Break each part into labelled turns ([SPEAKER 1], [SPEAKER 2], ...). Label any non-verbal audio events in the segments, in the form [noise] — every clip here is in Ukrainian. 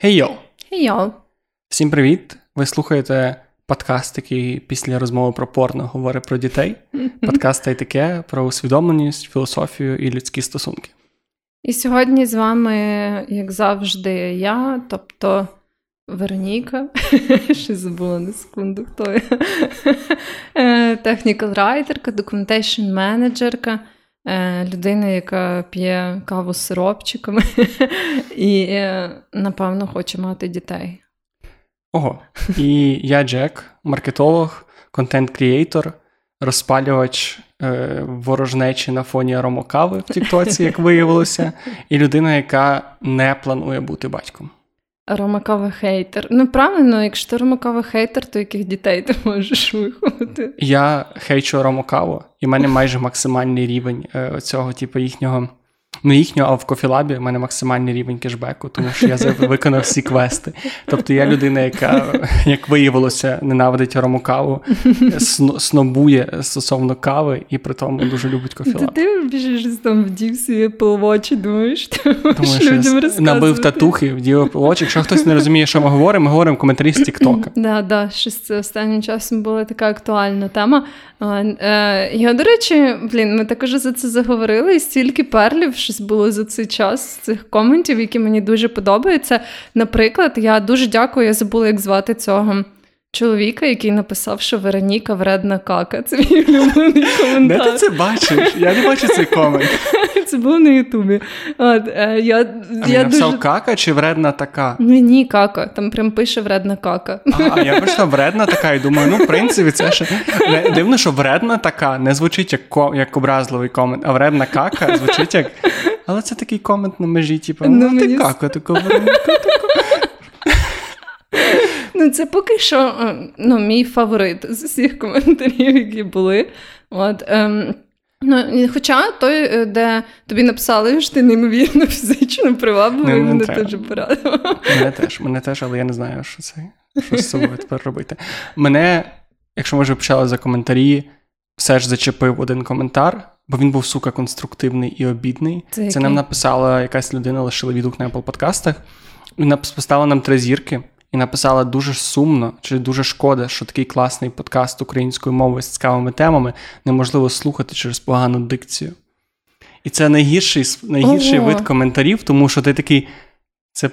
[SPEAKER 1] Хей йоу! Всім привіт! Ви слухаєте подкаст, який після розмови про порно говорить про дітей. [laughs] Подкаст та й таке про усвідомленість, філософію і людські стосунки.
[SPEAKER 2] І сьогодні з вами, як завжди, я, тобто Вероніка, [laughs] ще забула на секунду, хто я. [laughs] Технікал райтерка, документейшн менеджерка. Людина, яка п'є каву з сиропчиками [laughs] і, е, напевно, хоче мати дітей.
[SPEAKER 1] Ого. І я Джек, маркетолог, контент-крієйтор, розпалювач е, ворожнечі на фоні аромокави в Тіктоці, як виявилося, і людина, яка не планує бути батьком.
[SPEAKER 2] Ромакава хейтер. Ну, правильно, якщо ти ромакава хейтер, то яких дітей ти можеш виховати?
[SPEAKER 1] Я хейчу ромакаву, і в мене майже максимальний рівень е, цього, типу, їхнього не їхнього, а в кофілабі в мене максимальний рівень кешбеку, тому що я [laughs] виконав всі квести. Тобто я людина, яка, як виявилося, ненавидить рому каву, снобує стосовно кави і при тому дуже любить кофілаб.
[SPEAKER 2] Ти біжиш там вдів свої пилвочі, думаєш,
[SPEAKER 1] Тому що людям набив татухи, вдів пилвочі. Якщо хтось не розуміє, що ми говоримо, ми говоримо в коментарі з Тіктока.
[SPEAKER 2] Да, да, щось це останнім часом була така актуальна тема. Е, я, до речі, блін, ми також за це заговорили, і стільки перлів щось було за цей час цих коментів, які мені дуже подобаються. Наприклад, я дуже дякую, я забула, як звати цього. Чоловіка, який написав, що Вероніка вредна кака. Це мій улюблений коментар.
[SPEAKER 1] Де ти це бачиш? Я не бачу цей комент. [laughs]
[SPEAKER 2] Це було на Ютубі. От, е, я,
[SPEAKER 1] а я написав дуже... кака чи вредна така?
[SPEAKER 2] Ні, ні, кака. Там прям пише вредна кака.
[SPEAKER 1] А, я прийшла вредна така і думаю, ну, в принципі, це ще дивно, що вредна така не звучить як ко... як образливий комент, а вредна кака звучить як. Але це такий комент на межі, типу, ну, ну ти мені... кака, така Вероніка, така.
[SPEAKER 2] Ну, це поки що е, ну, мій фаворит з усіх коментарів, які були. От, ем, ну, Хоча той, е, де тобі написали, що ти неймовірно фізично привабливий, мене теж порадив.
[SPEAKER 1] Мене теж, мене теж, але я не знаю, що це що з собою тепер робити. Мене, якщо ми вже почали за коментарі, все ж зачепив один коментар, бо він був сука конструктивний і обідний. Це, це нам написала якась людина, лишила відгук на Apple подкастах, і поставила нам три зірки і написала дуже сумно чи дуже шкода, що такий класний подкаст українською мовою з цікавими темами неможливо слухати через погану дикцію. І це найгірший найгірший вид коментарів, тому що ти такий. Це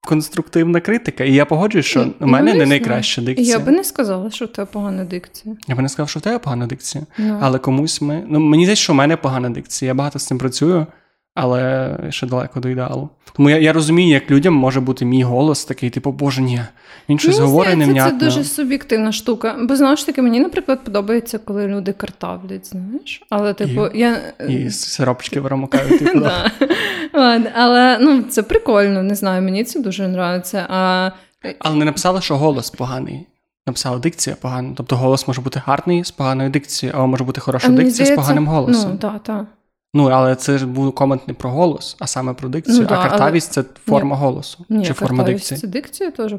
[SPEAKER 1] конструктивна критика. І я погоджуюсь, що у мене ну, не найкраща дикція.
[SPEAKER 2] Я би не сказала, що в тебе погана дикція.
[SPEAKER 1] Я би не сказав, що в тебе погана дикція. No. Ну. Але комусь ми. Ну, мені здається, що в мене погана дикція. Я багато з цим працюю але ще далеко до ідеалу. Тому я я розумію, як людям може бути мій голос такий, типу, боже, ні, він щось мені говорить невнятно.
[SPEAKER 2] Це дуже суб'єктивна штука. Бо знову ж таки, мені, наприклад, подобається, коли люди картавлять, знаєш. Але, типу,
[SPEAKER 1] і,
[SPEAKER 2] я.
[SPEAKER 1] І сиропчики виромокають, типу. [laughs]
[SPEAKER 2] Але ну, це прикольно, не знаю, мені це дуже подобається.
[SPEAKER 1] Але не написали, що голос поганий. Написала дикція погана. Тобто голос може бути гарний з поганою дикцією, а може бути хороша дикція з поганим голосом.
[SPEAKER 2] Ну, так, так.
[SPEAKER 1] Ну, але це ж був комент не про голос, а саме про дикцію. Ну, да, а картавість але... це форма Ні. голосу.
[SPEAKER 2] Ні,
[SPEAKER 1] чи форма дикції.
[SPEAKER 2] Це дикція теж.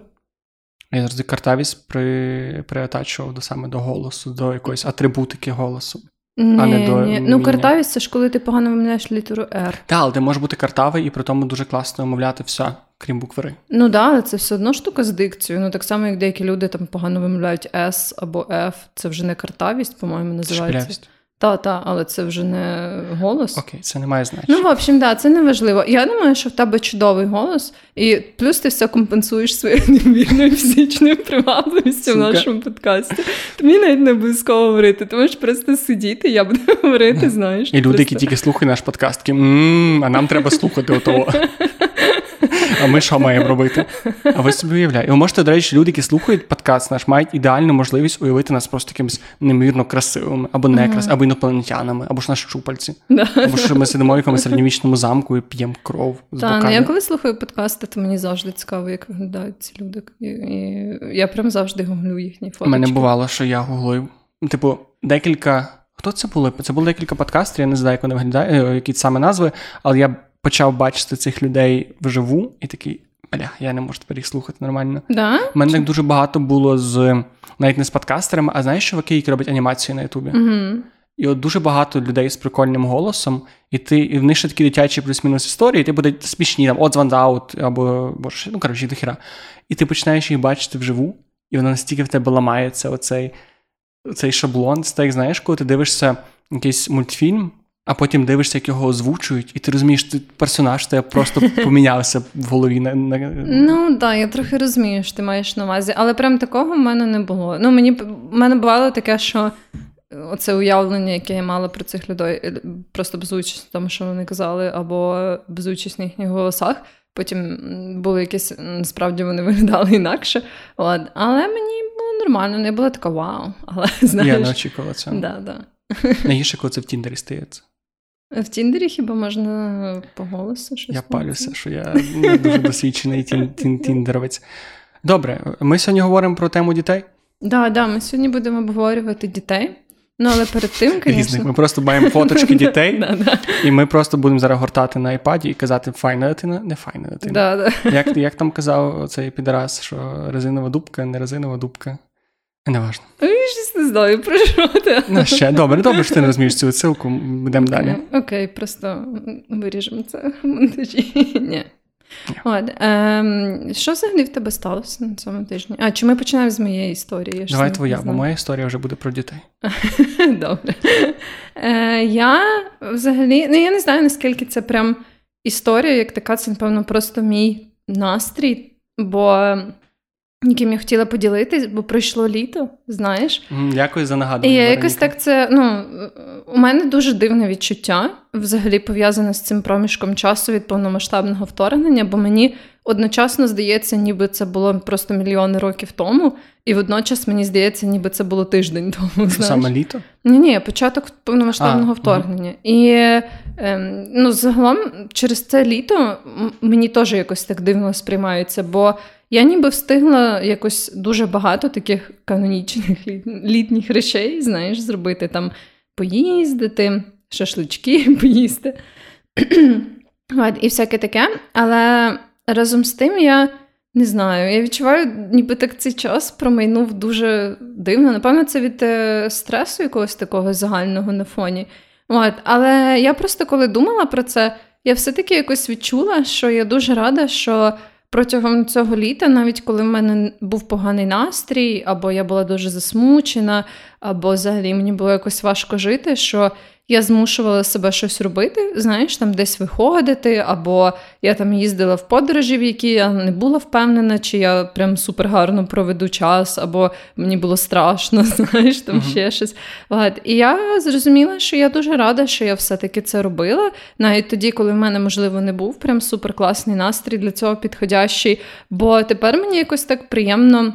[SPEAKER 1] Я завжди картавість при... приатачував до саме до голосу, до якоїсь атрибутики голосу.
[SPEAKER 2] Ні, а не до ні. Ну, картавість це ж коли ти погано вимовляєш літеру R.
[SPEAKER 1] Так, але ти можеш бути картавий і при тому дуже класно вимовляти все, крім букви Р.
[SPEAKER 2] Ну так, да, але це все одно штука з дикцією. Ну так само, як деякі люди там погано вимовляють S або F. Це вже не картавість, по-моєму, називається. Шпілявість. Та, та, але це вже не голос.
[SPEAKER 1] Окей, це не має значення.
[SPEAKER 2] Ну, в общем, да, це не важливо. Я думаю, що в тебе чудовий голос, і плюс ти все компенсуєш своєю [laughs] невірною фізичною привабливістю в нашому подкасті. Тобі навіть не обов'язково говорити. Ти можеш просто сидіти, я буду [laughs] говорити, знаєш.
[SPEAKER 1] І люди, які тільки слухають наш подкаст, такі, а нам треба слухати [laughs] отого. А ми що маємо робити? А ви собі уявляєте. ви можете, до речі, люди, які слухають подкаст наш, мають ідеальну можливість уявити нас просто якимось неймовірно красивими, або не крас, або інопланетянами, або ж наші щупальці. Або що ми сидимо в якомусь середньовічному замку і п'ємо кров.
[SPEAKER 2] Так, ну я коли слухаю подкасти, то мені завжди цікаво, як виглядають ці люди. І, і Я прям завжди гуглю їхні фото.
[SPEAKER 1] У мене бувало, що я гуглив. Типу, декілька. Хто це були? Це було декілька подкастів, я не знаю, як вони виглядають, е, які саме назви, але я почав бачити цих людей вживу, і такий, бля, я не можу тепер їх слухати нормально.
[SPEAKER 2] Да?
[SPEAKER 1] У мене так дуже багато було з навіть не з подкастерами, а знаєш, чуваки, які роблять анімацію на Ютубі.
[SPEAKER 2] Угу.
[SPEAKER 1] і от дуже багато людей з прикольним голосом, і ти і в них ще такі дитячі плюс-мінус історії, і ти буде смішні там от Аут або боже, ну коротше, до хіра. І ти починаєш їх бачити вживу, і воно настільки в тебе ламається, оцей, оцей шаблон. Це так, знаєш, коли ти дивишся якийсь мультфільм. А потім дивишся, як його озвучують, і ти розумієш, що персонаж тебе просто помінявся в голові. На, на...
[SPEAKER 2] Ну так, да, я трохи розумію, що ти маєш на увазі, але прям такого в мене не було. Ну, мені в мене бувало таке, що оце уявлення, яке я мала про цих людей, е, просто без участі, тому що вони казали, або без участі на їхніх голосах. Потім були якісь, насправді вони виглядали інакше. От. Але мені було нормально, не було така вау. Але знаєш...
[SPEAKER 1] Я не очікувала цього.
[SPEAKER 2] Да, да.
[SPEAKER 1] Найгірше, коли це в Тіндері стається.
[SPEAKER 2] В Тіндері хіба можна по голосу щось?
[SPEAKER 1] Я палюся, що я не дуже досвідчений [laughs] тіндеровець. Добре, ми сьогодні говоримо про тему дітей. Так,
[SPEAKER 2] да, да, ми сьогодні будемо обговорювати дітей. Ну, але перед тим, звісно...
[SPEAKER 1] Ми просто маємо фоточки [laughs] дітей, і ми просто будемо зараз гортати на айпаді і казати, файна дитина, не файна дитина. Як як там казав цей підраз, що резинова дубка, не резинова дубка. Не важно.
[SPEAKER 2] Я щось не знаю, про що ти.
[SPEAKER 1] Ну, ще добре, добре, що ти не розумієш цю відсилку, йдемо далі.
[SPEAKER 2] Окей, просто виріжемо це в монтажі. Ні. От, ем, Що взагалі в тебе сталося на цьому тижні? А чи ми починаємо з моєї історії?
[SPEAKER 1] Я Давай твоя, бо моя історія вже буде про дітей. [laughs]
[SPEAKER 2] Добре. Е, Я взагалі, ну я не знаю, наскільки це прям історія, як така, це, напевно, просто мій настрій, бо яким я хотіла поділитись, бо пройшло літо, знаєш.
[SPEAKER 1] Дякую за нагадування.
[SPEAKER 2] І я якось так це. Ну, у мене дуже дивне відчуття, взагалі пов'язане з цим проміжком часу від повномасштабного вторгнення, бо мені одночасно здається, ніби це було просто мільйони років тому, і водночас мені здається, ніби це було тиждень [laughs] тому.
[SPEAKER 1] Що саме літо?
[SPEAKER 2] Ні, ні, початок повномасштабного а, вторгнення. Угу. І ем, ну, загалом через це літо мені теж якось так дивно сприймається, бо. Я ніби встигла якось дуже багато таких канонічних літніх речей, знаєш, зробити там поїздити, шашлички [laughs] поїсти і всяке таке. Але разом з тим я не знаю, я відчуваю, ніби так цей час промайнув дуже дивно. Напевно, це від е, стресу якогось такого загального на фоні. От. Але я просто коли думала про це, я все-таки якось відчула, що я дуже рада, що протягом цього літа, навіть коли в мене був поганий настрій, або я була дуже засмучена, або взагалі мені було якось важко жити, що я змушувала себе щось робити, знаєш, там десь виходити, або я там їздила в подорожі, в які я не була впевнена, чи я прям супер гарно проведу час, або мені було страшно, [laughs] знаєш, там uh-huh. ще щось. От. І я зрозуміла, що я дуже рада, що я все-таки це робила. Навіть тоді, коли в мене, можливо, не був прям суперкласний настрій для цього підходящий. Бо тепер мені якось так приємно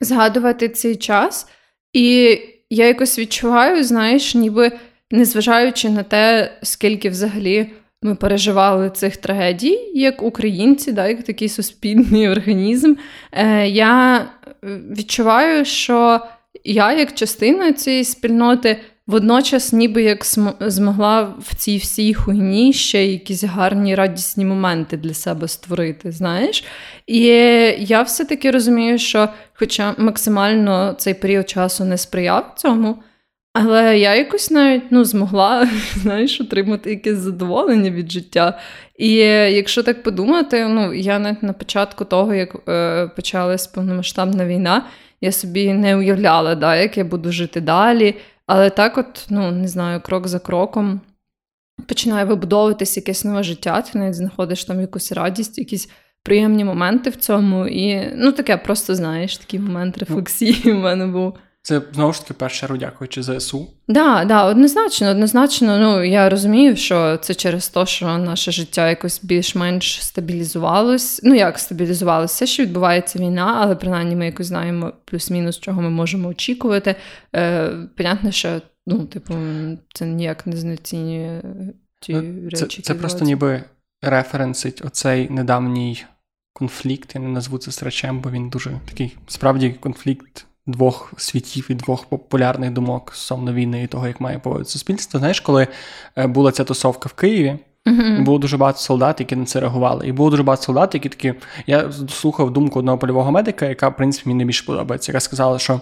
[SPEAKER 2] згадувати цей час. І я якось відчуваю, знаєш, ніби незважаючи на те, скільки взагалі ми переживали цих трагедій, як українці, да, як такий суспільний [laughs] організм, е, я відчуваю, що я, як частина цієї спільноти, водночас, ніби як змогла в цій всій хуйні ще якісь гарні радісні моменти для себе створити. знаєш. І я все-таки розумію, що, хоча максимально цей період часу не сприяв цьому. Але я якось навіть ну, змогла [laughs] знаєш, отримати якесь задоволення від життя. І якщо так подумати, ну я навіть на початку того, як е, почалась повномасштабна війна, я собі не уявляла, да, як я буду жити далі. Але так, от, ну не знаю, крок за кроком починає вибудовуватись якесь нове життя, ти навіть знаходиш там якусь радість, якісь приємні моменти в цьому. І ну таке просто знаєш, такий момент ну, рефлексії в мене був.
[SPEAKER 1] Це знову ж таки перше дякуючи ЗСУ.
[SPEAKER 2] Да, да, однозначно, однозначно. Ну я розумію, що це через те, що наше життя якось більш-менш стабілізувалось. Ну як стабілізувалося, все, що відбувається війна, але принаймні ми якось знаємо плюс-мінус, чого ми можемо очікувати. Е, Понятно, що ну, типу, це ніяк не знецінює ті ну, речі.
[SPEAKER 1] Це, це просто ніби референсить оцей недавній конфлікт. Я не назву це срачем, бо він дуже такий справді конфлікт двох світів і двох популярних думок стосовно війни і того, як має поводити суспільство. Знаєш, коли е, була ця тусовка в Києві, uh-huh. було дуже багато солдат, які на це реагували. І було дуже багато солдат, які такі. Я слухав думку одного польового медика, яка, в принципі, мені найбільше подобається, яка сказала, що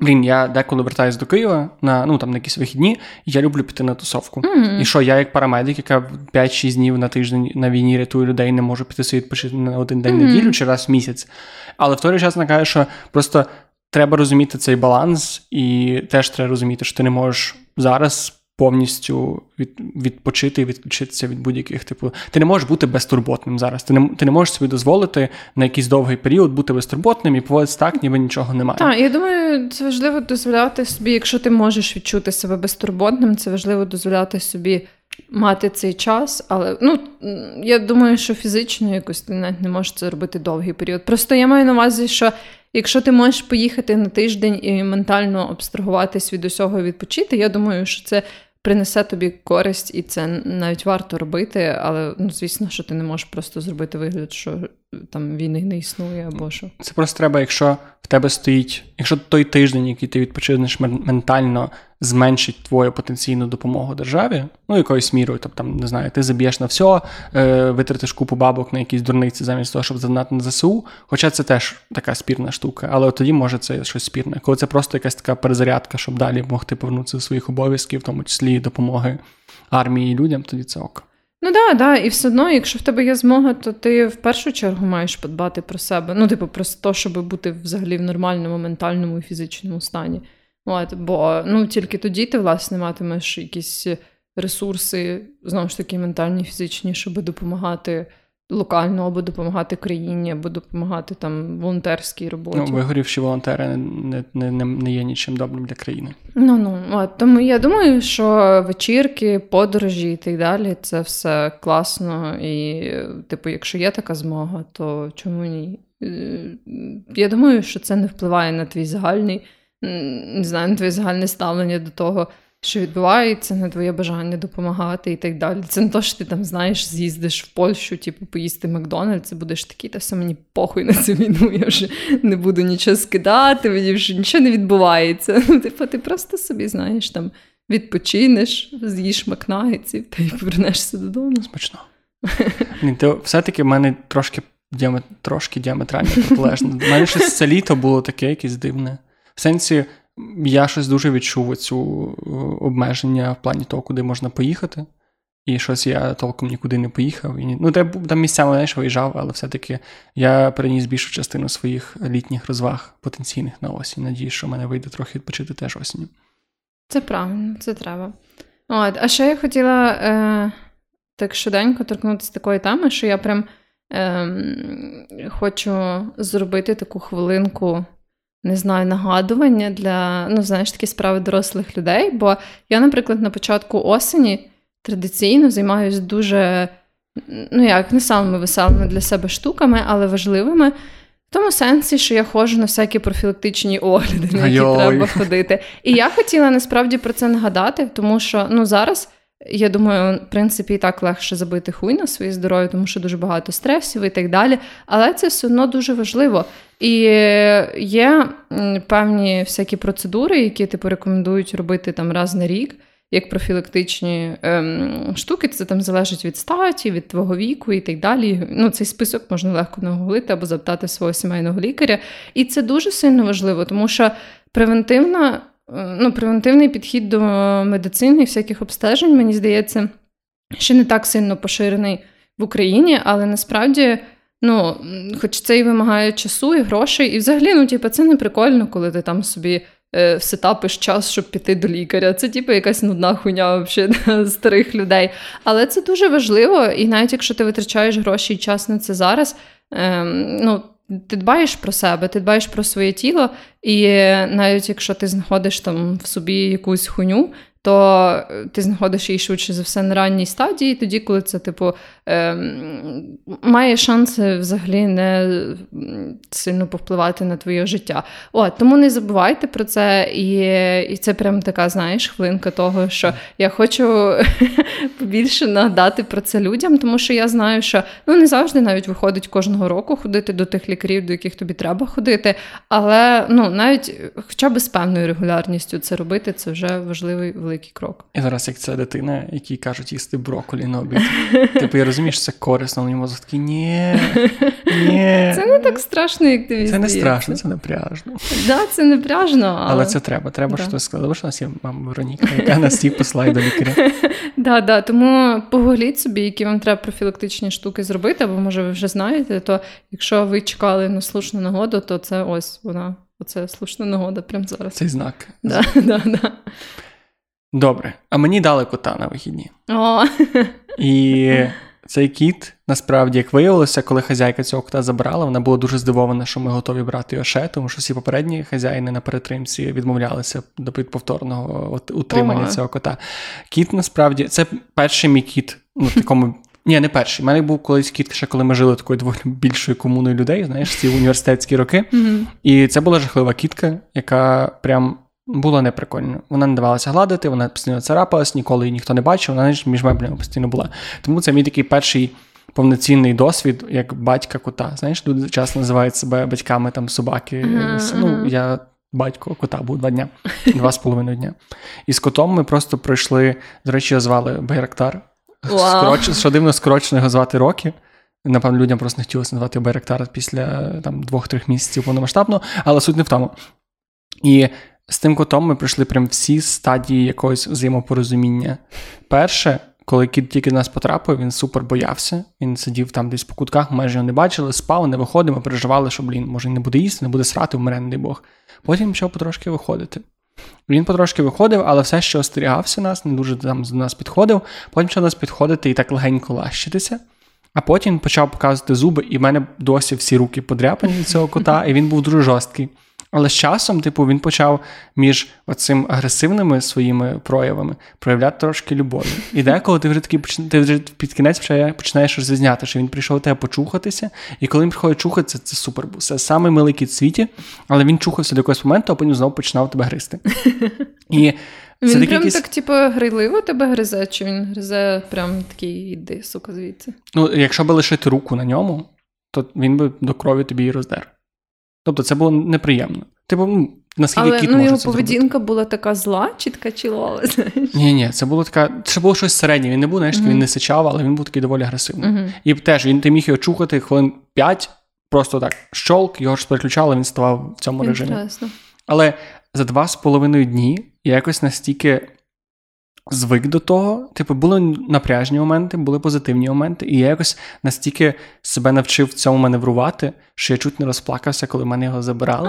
[SPEAKER 1] Блін, я деколи вертаюсь до Києва на ну там на якісь вихідні, і я люблю піти на тусовку.
[SPEAKER 2] Mm-hmm.
[SPEAKER 1] І що я, як парамедик, яка 5-6 днів на тиждень на війні рятує людей, не можу піти собі відпочити на один день mm-hmm. неділю чи раз в місяць. Але в той час вона каже, що просто треба розуміти цей баланс, і теж треба розуміти, що ти не можеш зараз повністю від, відпочити і відключитися від будь-яких типу. Ти не можеш бути безтурботним зараз. Ти не ти не можеш собі дозволити на якийсь довгий період бути безтурботним і поводитися так, ніби нічого немає.
[SPEAKER 2] Так, я думаю, це важливо дозволяти собі, якщо ти можеш відчути себе безтурботним, це важливо дозволяти собі. Мати цей час, але ну я думаю, що фізично якось ти навіть не можеш це робити довгий період. Просто я маю на увазі, що якщо ти можеш поїхати на тиждень і ментально абстрагуватись від усього і відпочити, я думаю, що це принесе тобі користь, і це навіть варто робити, але ну, звісно, що ти не можеш просто зробити вигляд, що там війни не існує або що.
[SPEAKER 1] Це просто треба, якщо в тебе стоїть, якщо той тиждень, який ти відпочинеш ментально, зменшить твою потенційну допомогу державі, ну якоюсь мірою, тобто там не знаю, ти заб'єш на все, витратиш купу бабок на якісь дурниці замість того, щоб задонати на ЗСУ. Хоча це теж така спірна штука, але тоді може це щось спірне. Коли це просто якась така перезарядка, щоб далі могти повернутися до своїх обов'язків, в тому числі допомоги армії і людям, тоді це ок.
[SPEAKER 2] Ну да, да, і все одно, якщо в тебе є змога, то ти в першу чергу маєш подбати про себе. Ну, типу, про те, щоб бути взагалі в нормальному ментальному і фізичному стані. От, Бо ну, тільки тоді ти, власне, матимеш якісь ресурси, знову ж таки, ментальні, фізичні, щоб допомагати локально, або допомагати країні, або допомагати там волонтерській роботі.
[SPEAKER 1] Ну, вигорівші волонтери не не, не, не є нічим добрим для країни.
[SPEAKER 2] Ну ну от тому я думаю, що вечірки, подорожі і так далі це все класно. І, типу, якщо є така змога, то чому ні? Е, я думаю, що це не впливає на твій загальний, не знаю, на твоє загальне ставлення до того що відбувається, на твоє бажання допомагати і так далі. Це не то, що ти там знаєш, з'їздиш в Польщу, типу, поїсти Макдональдс, і будеш такий, та все мені похуй на цю війну, я вже не буду нічого скидати, мені вже нічого не відбувається. Ну, типу, ти просто собі знаєш там. Відпочинеш, з'їш макнагетсів та й повернешся додому.
[SPEAKER 1] Смачно. Ні, ти все-таки в мене трошки діамет... трошки діаметрально протилежно. У мене щось це літо було таке якесь дивне. В сенсі, я щось дуже відчув цю е, обмеження в плані того, куди можна поїхати. І щось я толком нікуди не поїхав. І, ну, Там місцями знаєш, виїжджав, але все-таки я переніс більшу частину своїх літніх розваг потенційних на осінь. Надіюсь, що в мене вийде трохи відпочити теж осінню.
[SPEAKER 2] Це правильно, це треба. От, А ще я хотіла е, так швиденько торкнутися такої теми, що я прям е, хочу зробити таку хвилинку не знаю, нагадування для ну, знаєш, такі справи дорослих людей. Бо я, наприклад, на початку осені традиційно займаюся дуже, ну як, не самими веселими для себе штуками, але важливими. В тому сенсі, що я ходжу на всякі профілактичні огляди, на які Ой. треба ходити. І я хотіла насправді про це нагадати, тому що ну, зараз. Я думаю, в принципі, і так легше забити хуй на своє здоров'я, тому що дуже багато стресів і так далі. Але це все одно дуже важливо. І є певні всякі процедури, які типу рекомендують робити там раз на рік, як профілактичні ем, штуки. Це там залежить від статі, від твого віку і так далі. Ну, Цей список можна легко нагуглити або запитати свого сімейного лікаря. І це дуже сильно важливо, тому що превентивна ну, превентивний підхід до медицини і всяких обстежень, мені здається, ще не так сильно поширений в Україні, але насправді. Ну, хоч це і вимагає часу і грошей, і взагалі, ну, типу, це не прикольно, коли ти там собі е, всетапиш час, щоб піти до лікаря. Це, типу, якась нудна хуйня взагалі [laughs] старих людей. Але це дуже важливо, і навіть якщо ти витрачаєш гроші і час на це зараз, е, ну, ти дбаєш про себе, ти дбаєш про своє тіло, і навіть якщо ти знаходиш там в собі якусь хуйню, то е, ти знаходиш її швидше за все на ранній стадії, тоді, коли це, типу, має шанси взагалі не сильно повпливати на твоє життя. О, Тому не забувайте про це, і і це прям така, знаєш, хвилинка того, що я хочу [laughs] побільше нагадати про це людям, тому що я знаю, що ну не завжди навіть виходить кожного року ходити до тих лікарів, до яких тобі треба ходити. Але ну навіть хоча б з певною регулярністю це робити, це вже важливий великий крок.
[SPEAKER 1] І зараз, як ця дитина, якій кажуть їсти брокколі на обід. Типу, я розумію, що це корисно, але мозок такий, ні, [laughs] ні.
[SPEAKER 2] Це не так страшно, як тобі
[SPEAKER 1] Це не страшно, це напряжно.
[SPEAKER 2] Да, це не пряжно, але...
[SPEAKER 1] Але це треба. Треба
[SPEAKER 2] Да.
[SPEAKER 1] щось сказати. Що у нас є мама Вероніка, яка нас всіх посилає до лікаря. [laughs]
[SPEAKER 2] Да, да, тому погугліть собі, які вам треба профілактичні штуки зробити, або може ви вже знаєте, то якщо ви чекали на слушну нагоду, то це ось вона. Оце слушна нагода прямо зараз.
[SPEAKER 1] Цей знак.
[SPEAKER 2] Да, [laughs] да, да.
[SPEAKER 1] Добре. А мені дали кота на вихідні.
[SPEAKER 2] О,
[SPEAKER 1] І цей кіт, насправді, як виявилося, коли хазяйка цього кота забрала, вона була дуже здивована, що ми готові брати його ще, тому що всі попередні хазяїни на перетримці відмовлялися до повторного утримання
[SPEAKER 2] Ага.
[SPEAKER 1] цього кота. Кіт насправді це перший мій кіт. Ну, такому. [laughs] Ні, не перший. У мене був колись кіт, ще коли ми жили такою доволі більшою комуною людей, знаєш, ці університетські роки.
[SPEAKER 2] Мгм.
[SPEAKER 1] І це була жахлива кітка, яка прям була неприкольна. Вона не давалася гладити, вона постійно царапалась, ніколи її ніхто не бачив, вона між меблями постійно була. Тому це мій такий перший повноцінний досвід, як батька кота. Знаєш, люди часто називають себе батьками там собаки.
[SPEAKER 2] Ага,
[SPEAKER 1] Ну, я батько кота був два дня, два з половиною дня. І з котом ми просто пройшли, до речі, його звали Байрактар. Скороч, що дивно, скорочено його звати Рокі. Напевно, людям просто не хотілося назвати Байрактар після там, двох-трьох місяців повномасштабно, але суть не в тому. І з тим котом ми пройшли прям всі стадії якогось взаємопорозуміння. Перше, коли кіт тільки до нас потрапив, він супер боявся. Він сидів там десь по кутках, майже його не бачили, спав, не виходив, ми переживали, що, блін, може, не буде їсти, не буде срати, вмре, не дай Бог. Потім почав потрошки виходити. Він потрошки виходив, але все ще остерігався нас, не дуже там до нас підходив. Потім почав до нас підходити і так легенько лащитися. А потім почав показувати зуби, і в мене досі всі руки подряпані від цього кота, і він був дуже жорсткий. Але з часом, типу, він почав між оцим агресивними своїми проявами проявляти трошки любові. І деколи ти вже такий ти вже під кінець починає- починаєш розрізняти, що він прийшов тебе почухатися, і коли він приходить чухатися, це супер був. Це самий милий кіт в світі, але він чухався до якогось моменту, а потім знову починав тебе гризти. [laughs] І це
[SPEAKER 2] Він прям
[SPEAKER 1] якийсь-
[SPEAKER 2] так, типу, грайливо тебе гризе, чи він гризе прям такий, іди, сука, звідси.
[SPEAKER 1] Ну, якщо би лишити руку на ньому, то він би до крові тобі і роздер. Тобто це було неприємно. Типу, ну, наскільки
[SPEAKER 2] Але
[SPEAKER 1] кіт
[SPEAKER 2] ну,
[SPEAKER 1] може
[SPEAKER 2] його
[SPEAKER 1] це зробити?
[SPEAKER 2] поведінка була така зла, чи така чилова, знаєш.
[SPEAKER 1] Ні, ні, це було така. Це було щось середнє. Він не був, знаєш,
[SPEAKER 2] Мгм.
[SPEAKER 1] він не сичав, але він був такий доволі агресивний.
[SPEAKER 2] Мгм.
[SPEAKER 1] І теж він ти міг його чухати хвилин 5, просто так щолк, його ж переключали, він ставав в цьому режимі. Але за два з половиною дні я якось настільки звик до того. Типу, були напряжні моменти, були позитивні моменти, і я якось настільки себе навчив в цьому маневрувати, що я чуть не розплакався, коли мене його забирали.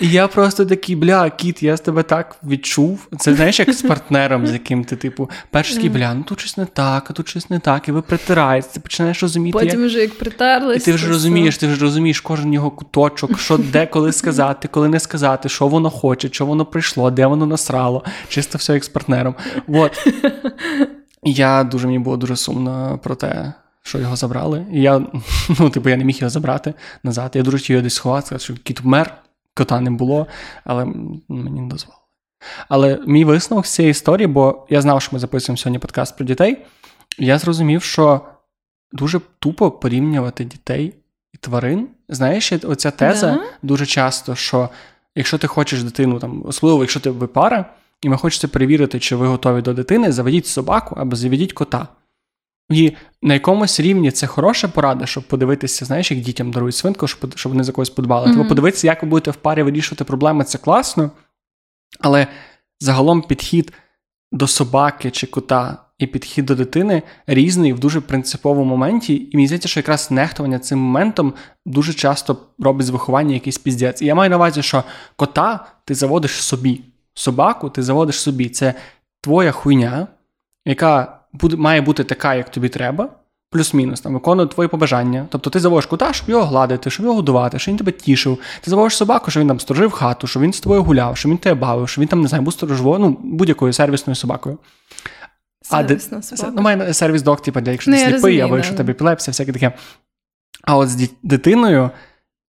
[SPEAKER 1] І я просто такий, бля, кіт, я з тебе так відчув. Це знаєш, як з партнером, з яким ти, типу, перший такий, бля, ну тут щось не так, а тут щось не так, і ви притираєтесь, ти починаєш розуміти.
[SPEAKER 2] Потім вже як притерлись.
[SPEAKER 1] І ти вже розумієш, ти вже розумієш кожен його куточок, що де коли сказати, коли не сказати, що воно хоче, що воно прийшло, де воно насрало. Чисто все як з партнером. От. Я дуже мені було дуже сумно про те, що його забрали. І я, ну, типу, я не міг його забрати назад. Я дуже хотів його десь сховати, сказати, що кіт вмер, кота не було, але мені не дозволили. Але мій висновок з цієї історії, бо я знав, що ми записуємо сьогодні подкаст про дітей, я зрозумів, що дуже тупо порівнювати дітей і тварин. Знаєш, оця теза
[SPEAKER 2] Да?
[SPEAKER 1] дуже часто, що якщо ти хочеш дитину, там, особливо, якщо ти ви пара, і ви хочете перевірити, чи ви готові до дитини, заведіть собаку або заведіть кота. І на якомусь рівні це хороша порада, щоб подивитися, знаєш, як дітям дарують свинку, щоб, щоб вони за когось подбали.
[SPEAKER 2] Мгм.
[SPEAKER 1] Тобто подивитися, як ви будете в парі вирішувати проблеми, це класно. Але загалом підхід до собаки чи кота і підхід до дитини різний в дуже принциповому моменті. І мені здається, що якраз нехтування цим моментом дуже часто робить з виховання якийсь піздець. І я маю на увазі, що кота ти заводиш собі, собаку ти заводиш собі. Це твоя хуйня, яка буде, має бути така, як тобі треба. Плюс-мінус там виконує твої побажання. Тобто ти заводиш кота, щоб його гладити, щоб його годувати, щоб він тебе тішив. Ти заводиш собаку, щоб він там сторожив хату, щоб він з тобою гуляв, щоб він тебе бавив, щоб він там не знаю, був сторожовою, ну будь-якою сервісною собакою.
[SPEAKER 2] Сервісна
[SPEAKER 1] Це,
[SPEAKER 2] собака.
[SPEAKER 1] ну, має сервіс дог, типу, для якщо
[SPEAKER 2] Ну,
[SPEAKER 1] ти сліпий, або якщо
[SPEAKER 2] да.
[SPEAKER 1] тебе епілепсія, всяке таке. А от з дитиною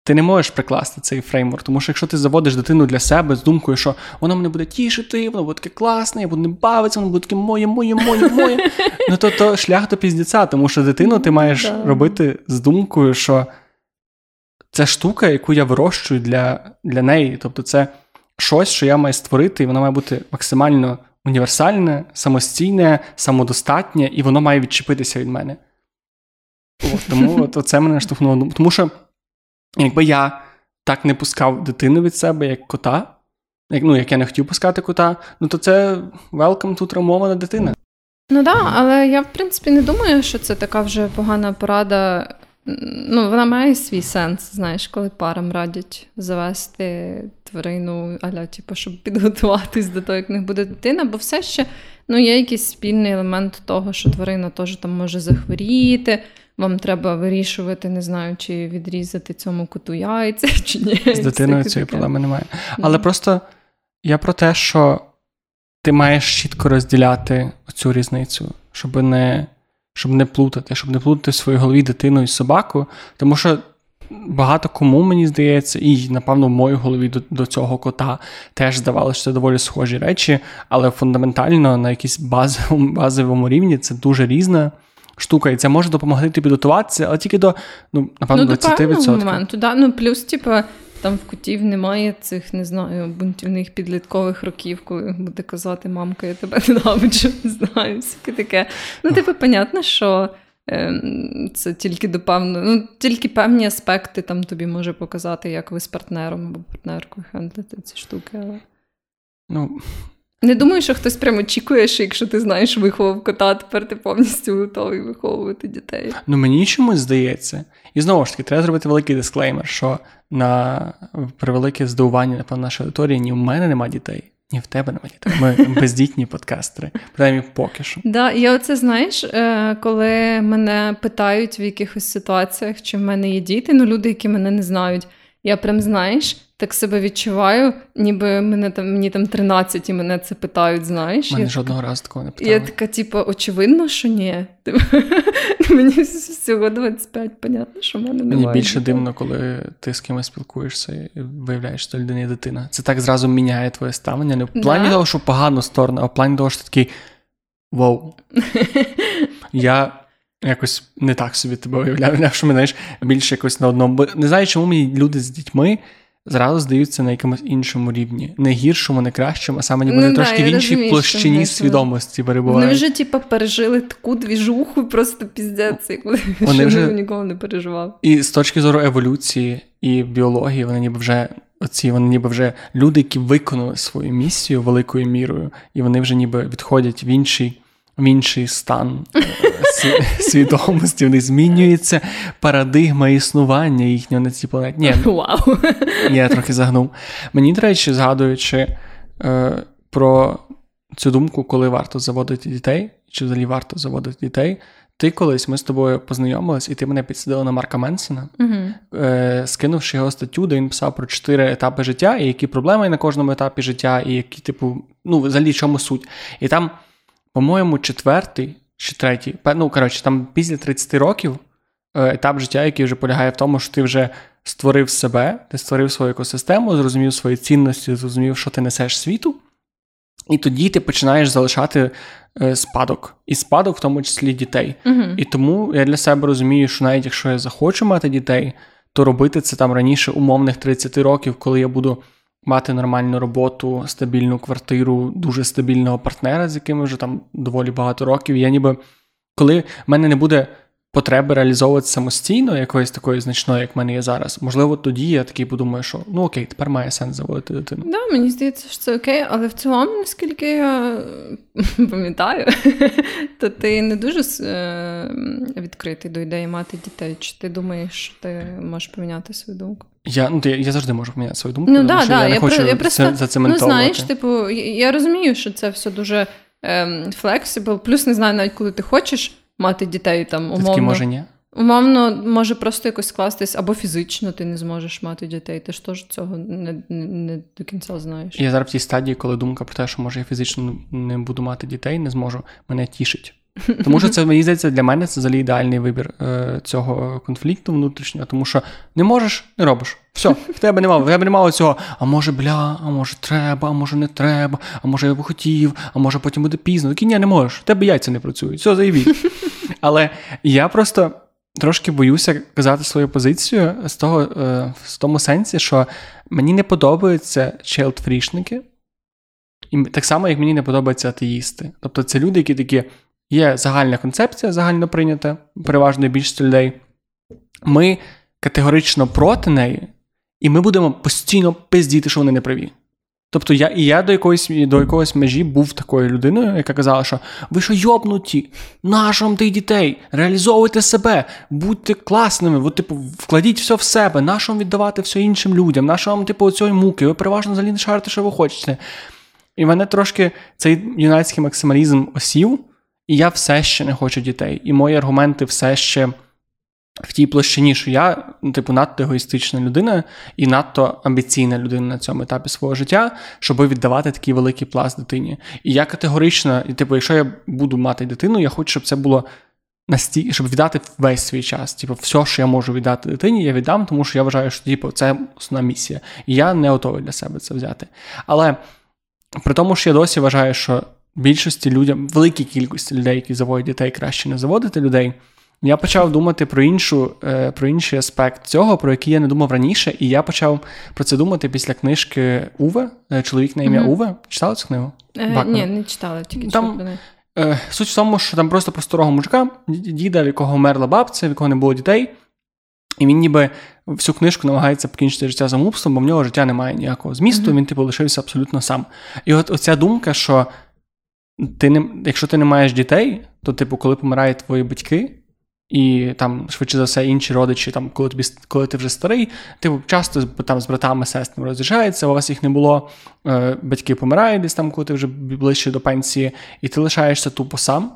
[SPEAKER 1] ти не можеш прикласти цей фреймворк, тому що якщо ти заводиш дитину для себе з думкою, що вона мене буде тішити, воно буде таке класне, я буду не бавитися, воно буде таке моє, моє, моє, моє. Ну то, то шлях до піздіця, тому що дитину ти маєш
[SPEAKER 2] Да.
[SPEAKER 1] робити з думкою, що це штука, яку я вирощую для, для неї. Тобто це щось, що я маю створити, і воно має бути максимально універсальне, самостійне, самодостатнє, і воно має відчепитися від мене. От, Тому от, це мене штовхнуло. Тому що, якби я так не пускав дитину від себе, як кота, як ну, як я не хотів пускати кота, ну то це welcome to травмована дитина.
[SPEAKER 2] Ну так, да, але я, в принципі, не думаю, що це така вже погана порада. Ну, вона має свій сенс, знаєш, коли парам радять завести тварину, аля, типу, щоб підготуватись до того, як в них буде дитина, бо все ще ну, є якийсь спільний елемент того, що тварина теж там може захворіти. Вам треба вирішувати, не знаю, чи відрізати цьому коту яйця, [laughs] чи ні.
[SPEAKER 1] З дитиною цієї проблеми немає. Але mm. просто я про те, що ти маєш чітко розділяти цю різницю, щоб не щоб не плутати, щоб не плутати в своїй голові дитину і собаку. Тому що багато кому, мені здається, і, напевно, в моїй голові до, до цього кота теж здавалося, що це доволі схожі речі, але фундаментально на якійсь базовому, [laughs] базовому рівні це дуже різна. Штука, і це може допомогти підготуватися, але тільки до ну, напевно, ну, 20%.
[SPEAKER 2] моменту, да. Ну, плюс, типу, там в котів немає цих, не знаю, бунтівних підліткових років, коли буде казати, мамка, я тебе [laughs] ненавиджу, не знаю, всяке таке. Ну, типу, понятно, що е, це тільки до певно, ну, тільки певні аспекти там тобі може показати, як ви з партнером або партнеркою хендлите ці штуки. але...
[SPEAKER 1] Ну,
[SPEAKER 2] не думаю, що хтось прямо очікує, що якщо ти знаєш виховав кота, тепер ти повністю готовий виховувати дітей.
[SPEAKER 1] Ну мені чомусь здається. І знову ж таки, треба зробити великий дисклеймер, що на превелике здивування, напевно, нашої аудиторії, ні в мене нема дітей, ні в тебе нема дітей. Ми [laughs] бездітні подкастери, принаймні поки що.
[SPEAKER 2] Да, я оце знаєш, е, коли мене питають в якихось ситуаціях, чи в мене є діти, ну люди, які мене не знають, я прям знаєш так себе відчуваю, ніби мене там мені там 13 і мене це питають, знаєш.
[SPEAKER 1] Мене
[SPEAKER 2] я
[SPEAKER 1] жодного разу такого не питали.
[SPEAKER 2] Я така, типу, очевидно, що ні. [laughs] Мені всього 25, понятно, що в мене немає.
[SPEAKER 1] Мені більше дивно, коли ти з кимось спілкуєшся і виявляєш, що людина дитина. Це так зразу міняє твоє ставлення. Не в плані да? того, що погану сторону, а в плані того, що такий вау. [laughs] Я. Якось не так собі тебе уявляв, [laughs] що ми знаєш більше якось на одному. Не знаю, чому мені люди з дітьми зразу здаються на якомусь іншому рівні, не гіршому, не кращому, а саме ніби ну, трошки да, в іншій розумію, площині свідомості перебувають.
[SPEAKER 2] Вони вже, типу, пережили таку двіжуху, просто піздець, як вони вже ніколи не переживав.
[SPEAKER 1] І з точки зору еволюції і біології, вони ніби вже. Оці вони ніби вже люди, які виконали свою місію великою мірою, і вони вже ніби відходять в інший в інший стан свідомості, вони змінюються, парадигма існування їхнього на цій планеті. Ні,
[SPEAKER 2] Вау.
[SPEAKER 1] Я трохи загнув. Мені, до речі, згадуючи е, про цю думку, коли варто заводити дітей, чи взагалі варто заводити дітей. Ти колись ми з тобою познайомились, і ти мене підсадила на Марка Менсона, uh-huh. е, скинувши його статтю, де він писав про чотири етапи життя, і які проблеми на кожному етапі життя, і які, типу, ну, взагалі, чому суть. І там по-моєму, четвертий чи третій, ну, коротше, там після 30 років е, етап життя, який вже полягає в тому, що ти вже створив себе, ти створив свою екосистему, зрозумів свої цінності, зрозумів, що ти несеш світу. І тоді ти починаєш залишати е, спадок, і спадок, в тому числі дітей. uh І тому я для себе розумію, що навіть якщо я захочу мати дітей, то робити це там раніше умовних 30 років, коли я буду мати нормальну роботу, стабільну квартиру, дуже стабільного партнера, з яким вже там доволі багато років. Я ніби коли в мене не буде потреби реалізовуватися самостійно, якоїсь такої значної, як в мене є зараз, можливо, тоді я такий подумаю, що ну окей, тепер має сенс заводити дитину.
[SPEAKER 2] Да, мені здається, що це окей, але в цілому, наскільки я [laughs] пам'ятаю, [laughs] то ти не дуже е, відкритий до ідеї мати дітей. Чи ти думаєш, що ти можеш поміняти свою думку?
[SPEAKER 1] Я ну, я, я завжди можу поміняти свою думку.
[SPEAKER 2] Ну, да,
[SPEAKER 1] що
[SPEAKER 2] да,
[SPEAKER 1] я не
[SPEAKER 2] я
[SPEAKER 1] хочу
[SPEAKER 2] я просто. Ну, знаєш, типу, я розумію, що це все дуже ем. Плюс не знаю, навіть коли ти хочеш мати дітей там умовно.
[SPEAKER 1] Такі, може, ні?
[SPEAKER 2] Умовно, може просто якось скластись, або фізично ти не зможеш мати дітей. Ти ж теж цього не, не не, до кінця знаєш.
[SPEAKER 1] Я зараз в тій стадії, коли думка про те, що може я фізично не буду мати дітей, не зможу, мене тішить. [laughs] Тому що це мені здається, для мене це взагалі ідеальний вибір е, цього конфлікту внутрішнього, тому що не можеш, не робиш. Все, в тебе немає, в тебе немає цього. А може, бля, а може треба, а може не треба, а може я би хотів, а може потім буде пізно. Такі ні, не можеш, в тебе яйця не працюють. Все, заявіть. Але я просто. Трошки боюся казати свою позицію з того, е, в тому сенсі, що мені не подобаються челдфрішники, І так само, як мені не подобаються атеїсти. Тобто це люди, які такі є загальна концепція, загально прийнята, переважно більшість людей. Ми категорично проти неї, і ми будемо постійно пиздіти, що вони не праві. Тобто я і я до якоїсь до якоїсь межі був такою людиною, яка казала, що ви що йобнуті, нашим тих дітей, реалізовуйте себе, будьте класними, ви, типу, вкладіть все в себе, нашим віддавати все іншим людям, нашому, типу, цієї муки, ви переважно взагалі не шарите, що ви хочете. І мене трошки цей юнацький максималізм осів, і я все ще не хочу дітей. І мої аргументи все ще в тій площині, що я, ну, типу, надто егоїстична людина і надто амбіційна людина на цьому етапі свого життя, щоб віддавати такий великий пласт дитині. І я категорично, і типу, якщо я буду мати дитину, я хочу, щоб це було настільки, щоб віддати весь свій час. Типу, все, що я можу віддати дитині, я віддам, тому що я вважаю, що типу, це основна місія. І я не готовий для себе це взяти. Але при тому, що я досі вважаю, що більшості людям, великій кількості людей, які заводять дітей, краще не заводити людей. Я почав думати про іншу, е, про інший аспект цього, про який я не думав раніше, і я почав про це думати після книжки Уве, е, чоловік на ім'я mm-hmm. Уве. Читали цю книгу?
[SPEAKER 2] Е, Ні, не читала, тільки там,
[SPEAKER 1] е, Суть в тому, що там просто про старого мужика, діда, в якого вмерла бабця, в якого не було дітей. І він ніби всю книжку намагається покінчити життя самогубством, бо в нього життя немає ніякого змісту, mm-hmm. він типу лишився абсолютно сам. І от оця думка, що ти не, якщо ти не маєш дітей, то, типу, коли помирають твої батьки, і там, швидше за все, інші родичі, там, коли тобі коли ти вже старий, ти часто там з братами, сестрами роз'їжджається, у вас їх не було, е, батьки помирають десь там, коли ти вже ближче до пенсії, і ти лишаєшся тупо сам.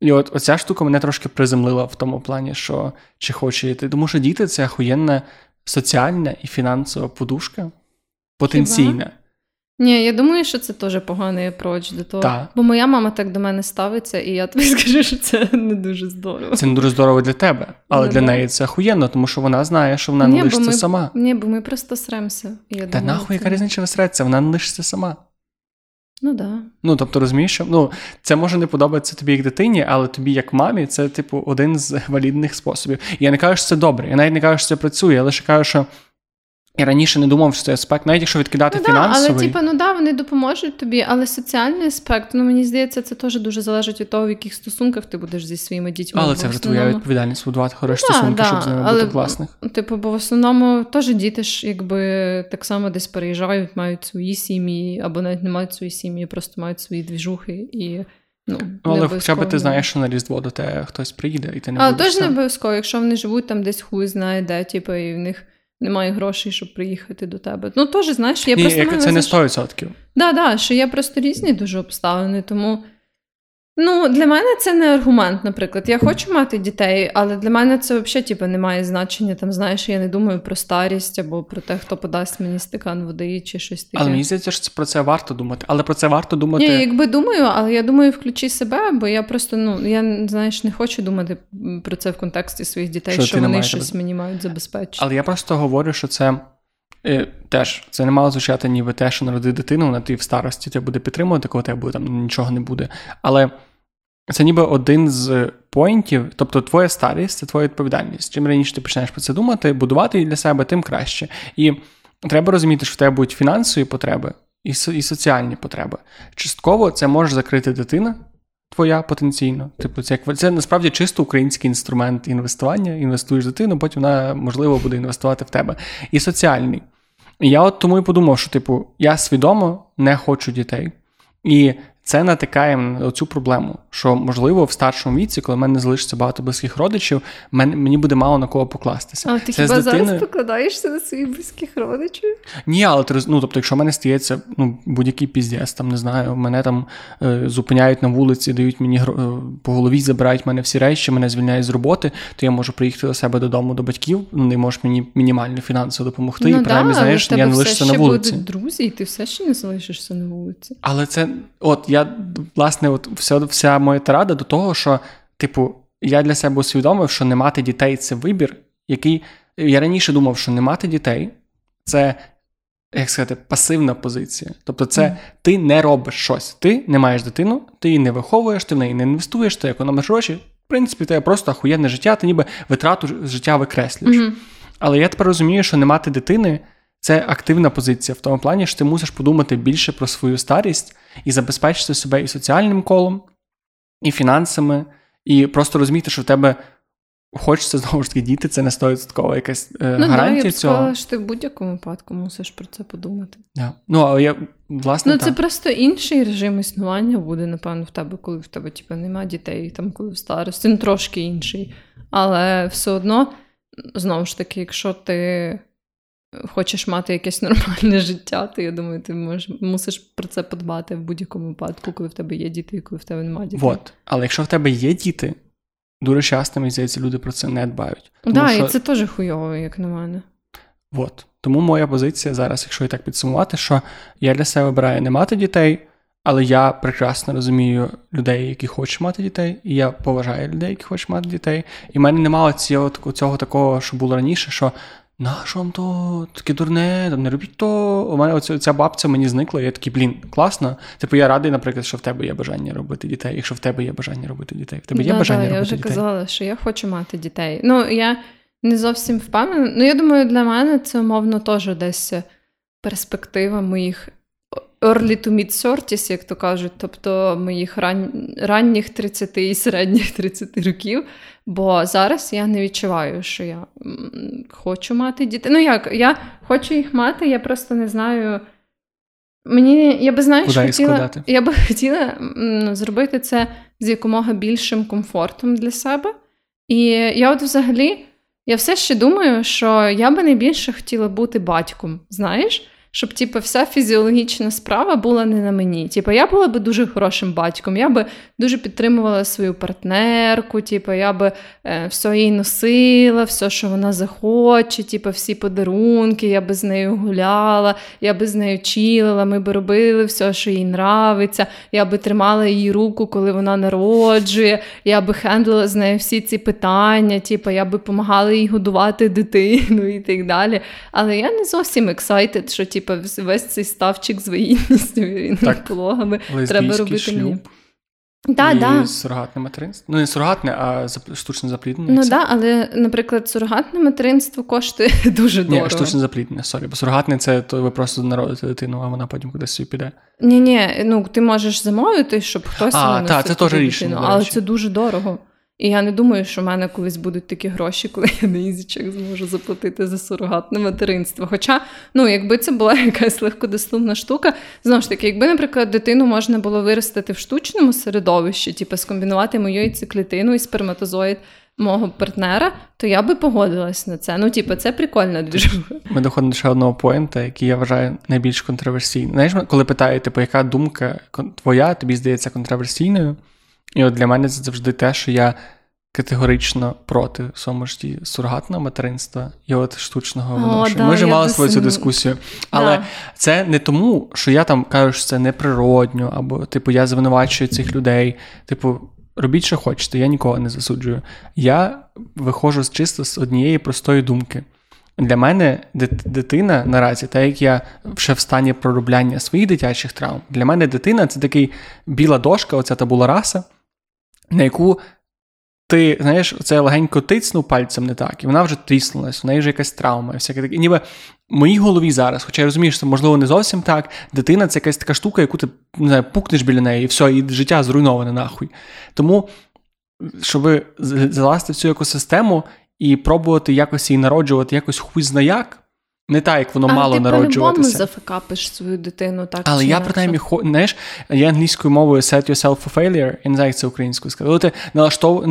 [SPEAKER 1] І от оця штука мене трошки приземлила в тому плані, що чи хоче йти. Тому що діти це охуєнна соціальна і фінансова подушка потенційна. Хіба?
[SPEAKER 2] Ні, я думаю, що це теж поганий апроч до того.
[SPEAKER 1] Так.
[SPEAKER 2] Бо моя мама так до мене ставиться, і я тобі [laughs] скажу, що це не дуже здорово.
[SPEAKER 1] Це не дуже здорово для тебе, але ну, для неї це охуєнно, тому що вона знає, що вона не лишиться
[SPEAKER 2] ми,
[SPEAKER 1] сама.
[SPEAKER 2] Ні, бо ми просто сремся.
[SPEAKER 1] Я Та думаю, нахуй, це... яка різниця висреться, вона не лишиться сама.
[SPEAKER 2] Ну да.
[SPEAKER 1] Ну, тобто, розумієш, що ну, це може не подобатися тобі як дитині, але тобі, як мамі, це, типу, один з валідних способів. І я не кажу, що це добре. Я навіть не кажу, що це працює, я лише кажу, що я раніше не думав, що це аспект, навіть якщо відкидати
[SPEAKER 2] ну,
[SPEAKER 1] фінансовий.
[SPEAKER 2] Да, але типу, ну да, вони допоможуть тобі, але соціальний аспект, ну мені здається, це теж дуже залежить від того, в яких стосунках ти будеш зі своїми дітьми.
[SPEAKER 1] Але це вже твоя відповідальність будувати хороші ну, стосунки, да, щоб з ними але, бути класних.
[SPEAKER 2] Типу, бо в основному теж діти ж якби так само десь переїжджають, мають свої сім'ї, або навіть не мають свої сім'ї, просто мають свої двіжухи і. Ну,
[SPEAKER 1] Але хоча б ти знаєш, що на Різдво до тебе хтось приїде, і ти не
[SPEAKER 2] Але
[SPEAKER 1] будеш
[SPEAKER 2] теж не обов'язково, якщо вони живуть там десь хуй знає де, типу, і в них немає грошей, щоб приїхати до тебе. Ну, теж, знаєш, я
[SPEAKER 1] Ні,
[SPEAKER 2] просто.
[SPEAKER 1] Як, це не 100%. Так,
[SPEAKER 2] да, да, що є просто різні дуже обставини, тому. Ну, для мене це не аргумент, наприклад. Я хочу мати дітей, але для мене це взагалі типу, не має значення. Там, знаєш, я не думаю про старість або про те, хто подасть мені стакан води чи щось таке.
[SPEAKER 1] Але мені здається, що про це варто думати. Але про це варто думати.
[SPEAKER 2] Ні, якби думаю, але я думаю, включи себе, бо я просто ну я знаєш, не хочу думати про це в контексті своїх дітей, що, що вони щось мені мають забезпечити.
[SPEAKER 1] Але я просто говорю, що це. І Теж це не мало звучати, ніби те, що народи дитину, на ти в старості тебе буде підтримувати, коли тебе буде там нічого не буде. Але це ніби один з поінтів, тобто твоя старість це твоя відповідальність. Чим раніше ти почнеш про це думати, будувати її для себе, тим краще. І треба розуміти, що в тебе будуть фінансові потреби і соціальні потреби. Частково це може закрити дитина. Твоя потенційно. Типу, це як це насправді чисто український інструмент інвестування. Інвестуєш дитину, потім вона, можливо, буде інвестувати в тебе. І соціальний. Я от тому і подумав, що, типу, я свідомо не хочу дітей. І це натикає на цю проблему, що можливо в старшому віці, коли в мене залишиться багато близьких родичів, мені буде мало на кого покластися.
[SPEAKER 2] А ти це хіба дитиною... зараз покладаєшся на своїх близьких родичів?
[SPEAKER 1] Ні, але ну, тобто, якщо в мене стається ну, будь-який піздець, там не знаю, мене там е, зупиняють на вулиці, дають мені е, по голові, забирають мене всі речі, мене звільняють з роботи, то я можу приїхати до себе додому до батьків, вони можуть мені мінімально фінансово допомогти, ну, і принаймні, знаєш, я не лишишся на вулиці.
[SPEAKER 2] Друзі, і ти все ще не залишишся на вулиці.
[SPEAKER 1] Але це от я власне, от вся, вся моя тарада до того, що, типу, я для себе усвідомив, що не мати дітей це вибір, який. Я раніше думав, що не мати дітей це, як сказати, пасивна позиція. Тобто, це mm. ти не робиш щось. Ти не маєш дитину, ти її не виховуєш, ти в неї не інвестуєш, ти економиш гроші. В принципі, тебе просто ахуєнне життя, ти ніби витрату життя викреслюєш. Mm-hmm. Але я тепер розумію, що не мати дитини це активна позиція в тому плані, що ти мусиш подумати більше про свою старість і забезпечити себе і соціальним колом, і фінансами, і просто розуміти, що в тебе хочеться [laughs] знову ж таки діти, це не 100% якась е,
[SPEAKER 2] ну,
[SPEAKER 1] гарантія
[SPEAKER 2] да, я
[SPEAKER 1] цього.
[SPEAKER 2] сказала, що ти в будь-якому випадку мусиш про це подумати.
[SPEAKER 1] Yeah. Ну, але я, власне,
[SPEAKER 2] Ну, це просто інший режим існування буде, напевно, в тебе, коли в тебе типу, немає дітей, там, коли в старості, ну трошки інший. Але все одно, знову ж таки, якщо ти хочеш мати якесь [laughs] нормальне життя, то я думаю, ти можеш, мусиш про це подбати в будь-якому випадку, коли в тебе є діти і коли в тебе немає дітей.
[SPEAKER 1] Вот. Але якщо в тебе є діти, дуже часто, мені здається, люди про це не дбають.
[SPEAKER 2] Так, да,
[SPEAKER 1] що...
[SPEAKER 2] і це теж хуйово, як на мене.
[SPEAKER 1] Вот. Тому моя позиція зараз, якщо і так підсумувати, що я для себе обираю не мати дітей, але я прекрасно розумію людей, які хочуть мати дітей, і я поважаю людей, які хочуть мати дітей. І в мене немає цього, цього такого, що було раніше, що на що вам то таке дурне, там не робіть то. У мене оця, ця бабця мені зникла, і я такий, блін, класно. Типу, я радий, наприклад, що в тебе є бажання робити дітей, якщо в тебе є бажання робити дітей. В тебе є
[SPEAKER 2] да,
[SPEAKER 1] бажання
[SPEAKER 2] да,
[SPEAKER 1] робити
[SPEAKER 2] я вже
[SPEAKER 1] дітей?
[SPEAKER 2] казала, що я хочу мати дітей. Ну, я не зовсім впевнена. Ну, я думаю, для мене це умовно теж десь перспектива моїх early to mid-30s, як то кажуть, тобто моїх ран... ранніх 30 і середніх [laughs] 30 років. Бо зараз я не відчуваю, що я хочу мати дітей. Ну як, я хочу їх мати, я просто не знаю. Мені я би знаєш,
[SPEAKER 1] Куди
[SPEAKER 2] хотіла, я би [laughs] хотіла зробити це з якомога більшим комфортом для себе. І я от взагалі я все ще думаю, що я би найбільше хотіла бути батьком, знаєш? Щоб типу, вся фізіологічна справа була не на мені. Типу, я була би дуже хорошим батьком, я би дуже підтримувала свою партнерку, типу, я би е, все їй носила, все, що вона захоче, типу, всі подарунки, я би з нею гуляла, я би з нею чилила, ми би робили все, що їй нравиться, я би тримала її руку, коли вона народжує, я би хендлила з нею всі ці питання, типу, я би допомагала їй годувати дитину [laughs] і так далі. Але я не зовсім excited, що типу, типу, весь цей ставчик з вагітністю і пологами треба робити
[SPEAKER 1] шлюб.
[SPEAKER 2] мені. Да,
[SPEAKER 1] і
[SPEAKER 2] да.
[SPEAKER 1] сурогатне материнство. Ну, не сурогатне, а штучне запліднення.
[SPEAKER 2] Ну
[SPEAKER 1] так,
[SPEAKER 2] да, але, наприклад, сурогатне материнство коштує [laughs] дуже дорого.
[SPEAKER 1] Ні, штучне запліднення, sorry. Бо сурогатне це то ви просто народите дитину, а вона потім кудись собі піде.
[SPEAKER 2] Ні, ні, ну ти можеш замовити, щоб хтось
[SPEAKER 1] А, та, це теж рішення.
[SPEAKER 2] але це дуже дорого. І я не думаю, що в мене колись будуть такі гроші, коли я на easy-чек зможу заплатити за сурогатне материнство. Хоча, ну, якби це була [laughs] якась легкодоступна штука, знову ж таки, якби, наприклад, дитину можна було виростити в штучному середовищі, типу скомбінувати мою яйцеклітину і сперматозоїд мого партнера, то я би погодилась на це. Ну, типу, це прикольна двіжуха.
[SPEAKER 1] Ми доходимо до ще одного поінта, який я вважаю найбільш контроверсійним. Знаєш, коли питають, типу, яка думка твоя тобі здається контроверсійною? І от для мене це завжди те, що я категорично проти житті сурогатного материнства і от штучного виношення.
[SPEAKER 2] Да,
[SPEAKER 1] Ми вже мали свою цю дискусію. Але
[SPEAKER 2] да.
[SPEAKER 1] це не тому, що я там кажу, що це неприродньо, або типу я звинувачую цих людей. Типу, робіть, що хочете, я нікого не засуджую. Я виходжу чисто з однієї простої думки. Для мене дитина наразі, так як я ще в стані проробляння своїх дитячих травм, для мене дитина це такий біла дошка, оця табула раса, на яку ти, знаєш, це легенько тицнув пальцем не так, і вона вже тріснулась, в неї вже якась травма, і всяке таке. І ніби в моїй голові зараз, хоча я розумію, що це можливо не зовсім так, дитина це якась така штука, яку ти не знаю, пукнеш біля неї, і все, і життя зруйноване нахуй. Тому, щоб залазити в цю екосистему і пробувати якось її народжувати, якось хуй зна як, не так, як воно
[SPEAKER 2] а
[SPEAKER 1] мало
[SPEAKER 2] ти
[SPEAKER 1] народжуватися.
[SPEAKER 2] ти зафикапиш свою дитину, так
[SPEAKER 1] Але я принаймні, знаєш, я англійською мовою set yourself for failure, я не знаю, як це українською сказати. Ти налаштов...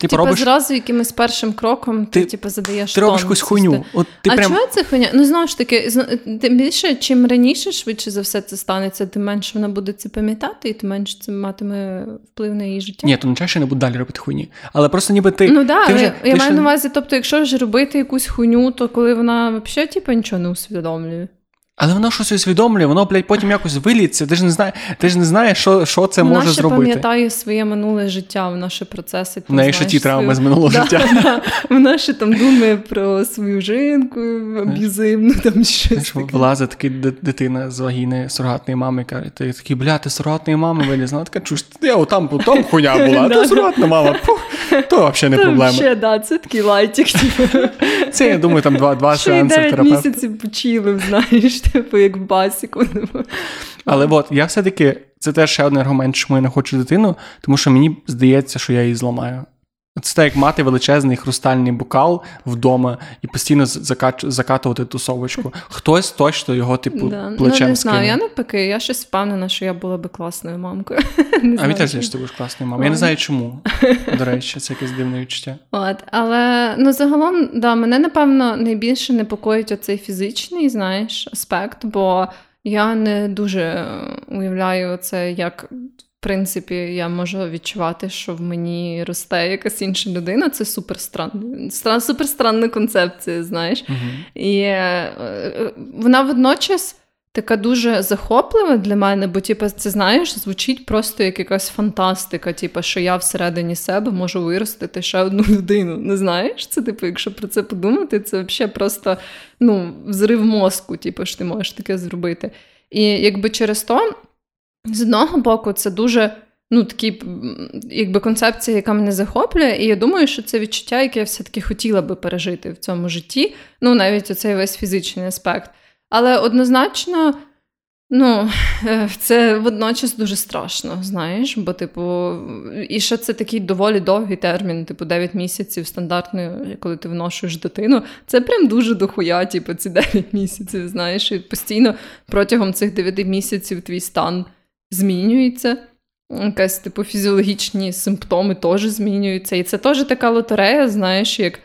[SPEAKER 1] Ти
[SPEAKER 2] Типа
[SPEAKER 1] робиш...
[SPEAKER 2] зразу якимось першим кроком ти, ти типу, задаєш
[SPEAKER 1] Ти робиш якусь хуйню. От ти
[SPEAKER 2] а
[SPEAKER 1] прям...
[SPEAKER 2] чого це хуйня? Ну, знову ж таки, тим більше, чим раніше, швидше за все це станеться, тим менше вона буде це пам'ятати, і тим менше це матиме вплив на її життя.
[SPEAKER 1] Ні, то чаще не буду далі робити хуйні. Але просто ніби ти.
[SPEAKER 2] Ну так,
[SPEAKER 1] ти
[SPEAKER 2] вже,
[SPEAKER 1] вже,
[SPEAKER 2] я
[SPEAKER 1] ти
[SPEAKER 2] маю
[SPEAKER 1] ще...
[SPEAKER 2] на увазі, тобто, якщо ж робити якусь хуйню, то коли вона взагалі типу, нічого не усвідомлює.
[SPEAKER 1] Але воно щось усвідомлює, воно, блядь, потім якось виліться. Ти ж не знаєш, ти ж не знаєш, що що це
[SPEAKER 2] вона
[SPEAKER 1] може зробити.
[SPEAKER 2] Вона пам'ятає своє минуле життя, вона ще процеси.
[SPEAKER 1] В неї ще ті травми з минулого
[SPEAKER 2] да,
[SPEAKER 1] життя. [laughs]
[SPEAKER 2] Да. Вона ще там думає про свою жінку, аб'юзивну, там щось. таке.
[SPEAKER 1] Влазить таки дитина з вагіни сурогатної мами, каже, ти такий, бля, ти сурогатної мами виліз. Вона така, чуш, я отам, там хуйня [laughs] була, а то сурогатна мама, то взагалі не проблема.
[SPEAKER 2] Ще, да, це такий лайтик.
[SPEAKER 1] Це, я думаю, там два два сеанси терапевта.
[SPEAKER 2] місяців почили, знаєш, типу, як басіку. [laughs]
[SPEAKER 1] Але от я все-таки це теж ще один аргумент, чому я не хочу дитину, тому що мені здається, що я її зламаю. Це так, як мати величезний хрустальний бокал вдома і постійно закач... закатувати тусовочку. Хтось точно його, типу, да. плечем
[SPEAKER 2] Ну,
[SPEAKER 1] не
[SPEAKER 2] знаю, я навпаки, я щось впевнена, що я була би класною мамкою. [laughs]
[SPEAKER 1] Не а теж що ти будеш класною мамою. Я не знаю чому. [laughs] До речі, це якесь дивне відчуття.
[SPEAKER 2] От, Але ну, загалом, да, мене, напевно, найбільше непокоїть оцей фізичний, знаєш, аспект, бо я не дуже уявляю це як принципі, я можу відчувати, що в мені росте якась інша людина. Це супер странна, супер странна концепція, знаєш.
[SPEAKER 1] Uh-huh.
[SPEAKER 2] І е, е, вона водночас така дуже захоплива для мене, бо типу, це знаєш, звучить просто як якась фантастика, типу, що я всередині себе можу виростити ще одну людину. Не знаєш? Це, типу, якщо про це подумати, це взагалі просто ну, взрив мозку, типу, що ти можеш таке зробити. І якби через то. З одного боку, це дуже ну, такі, якби концепція, яка мене захоплює, і я думаю, що це відчуття, яке я все-таки хотіла би пережити в цьому житті, ну, навіть оцей весь фізичний аспект. Але однозначно, ну, е, це водночас дуже страшно, знаєш, бо, типу, і ще це такий доволі довгий термін, типу, 9 місяців стандартної, коли ти вношуєш дитину. Це прям дуже дохуя, типу, ці [laughs] 9 місяців, знаєш, і постійно протягом цих 9 місяців твій стан змінюється. Якась типу фізіологічні симптоми теж змінюються. І це теж така лотерея, знаєш, як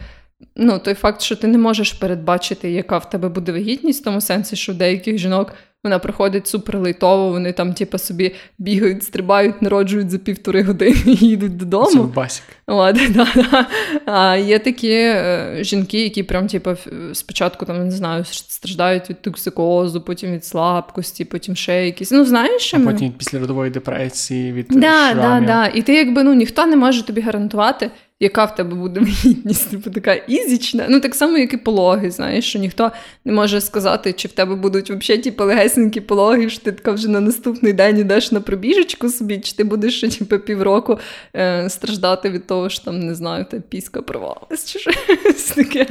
[SPEAKER 2] ну, той факт, що ти не можеш передбачити, яка в тебе буде вагітність, в тому сенсі, що в деяких жінок вона проходить суперлейтово, вони там, типу, собі бігають, стрибають, народжують за півтори години і їдуть додому. Це
[SPEAKER 1] басік.
[SPEAKER 2] От, [laughs] да, да. А є такі е, жінки, які прям, типу, спочатку там, не знаю, страждають від токсикозу, потім від слабкості, потім ще якісь. Ну, знаєш, що
[SPEAKER 1] А потім після родової депресії, від
[SPEAKER 2] да,
[SPEAKER 1] шрамів.
[SPEAKER 2] Да, да. І ти, якби ну, ніхто не може тобі гарантувати яка в тебе буде [laughs] вагітність, типу така ізічна. Ну, так само, як і пологи, знаєш, що ніхто не може сказати, чи в тебе будуть взагалі ті типу, легесенькі пологи, що ти така вже на наступний день йдеш на пробіжечку собі, чи ти будеш ще [laughs] типу, півроку е, страждати від того, що там, не знаю, та піска провалилась, чи щось таке.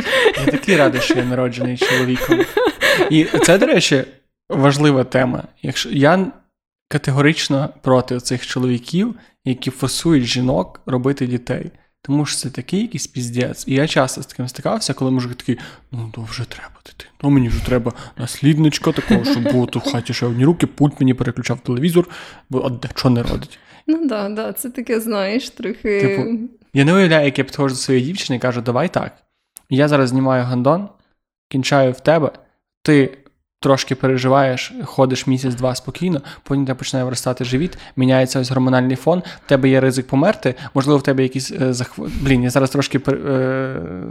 [SPEAKER 1] Я такий радий, що я народжений чоловіком. І це, до речі, важлива тема. Якщо я категорично проти цих чоловіків, які фасують жінок робити дітей. Тому що це такий якийсь піздець. І я часто з таким стикався, коли мужик такий, ну то вже треба дитину. Ну мені вже треба наслідничка такого, щоб було тут в хаті ще одні руки, пульт мені переключав телевізор, бо от що не родить.
[SPEAKER 2] Ну так, да, да, це таке, знаєш, трохи.
[SPEAKER 1] Типу, я не уявляю, як я підходжу до своєї дівчини і кажу, давай так. Я зараз знімаю гандон, кінчаю в тебе, ти трошки переживаєш, ходиш місяць-два спокійно, потім тебе починає виростати живіт, міняється ось гормональний фон, в тебе є ризик померти, можливо, в тебе якісь е, захв... Блін, я зараз трошки е...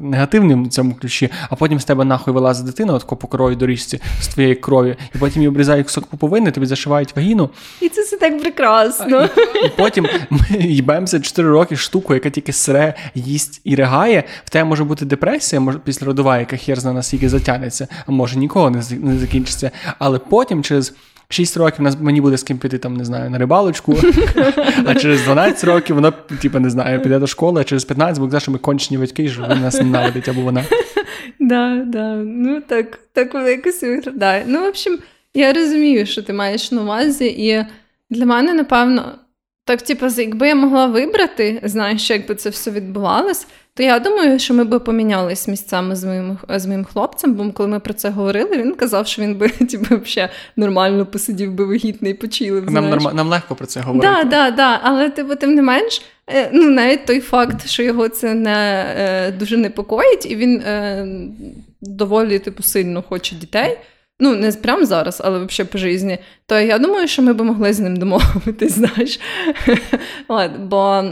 [SPEAKER 1] негативним в цьому ключі, а потім з тебе нахуй вилазить дитина, от по крові доріжці з твоєї крові, і потім її обрізають кусок пуповини, тобі зашивають вагіну.
[SPEAKER 2] І це все так прекрасно.
[SPEAKER 1] І, і потім ми їбаємося 4 роки штуку, яка тільки сре, їсть і ригає. В тебе може бути депресія, може після родова, яка хер зна наскільки затягнеться, а може ніколи не закінчиться закінчиться. Але потім, через 6 років, нас мені буде з ким піти там, не знаю, на рибалочку, а через 12 років воно, типу, не знаю, піде до школи, а через 15, бо що ми кончені батьки, що він нас ненавидить або вона.
[SPEAKER 2] Да, да. Ну так, так воно якось виглядає. Ну, в общем, я розумію, що ти маєш на увазі, і для мене, напевно, так, типу, якби я могла вибрати, знаєш, якби це все відбувалось, то я думаю, що ми би помінялись місцями з моїм з моїм хлопцем, бо коли ми про це говорили, він казав, що він би [laughs] типу, взагалі нормально посидів би вигідний почилив.
[SPEAKER 1] Нам норм... нам легко про це говорити.
[SPEAKER 2] Так, да, да, але типу, тим не менш, е, ну навіть той факт, що його це не е, дуже непокоїть, і він е, доволі типу, сильно хоче дітей. Ну, не прямо зараз, але взагалі по житті, то я думаю, що ми б могли з ним домовитись, [laughs] знаєш. Бо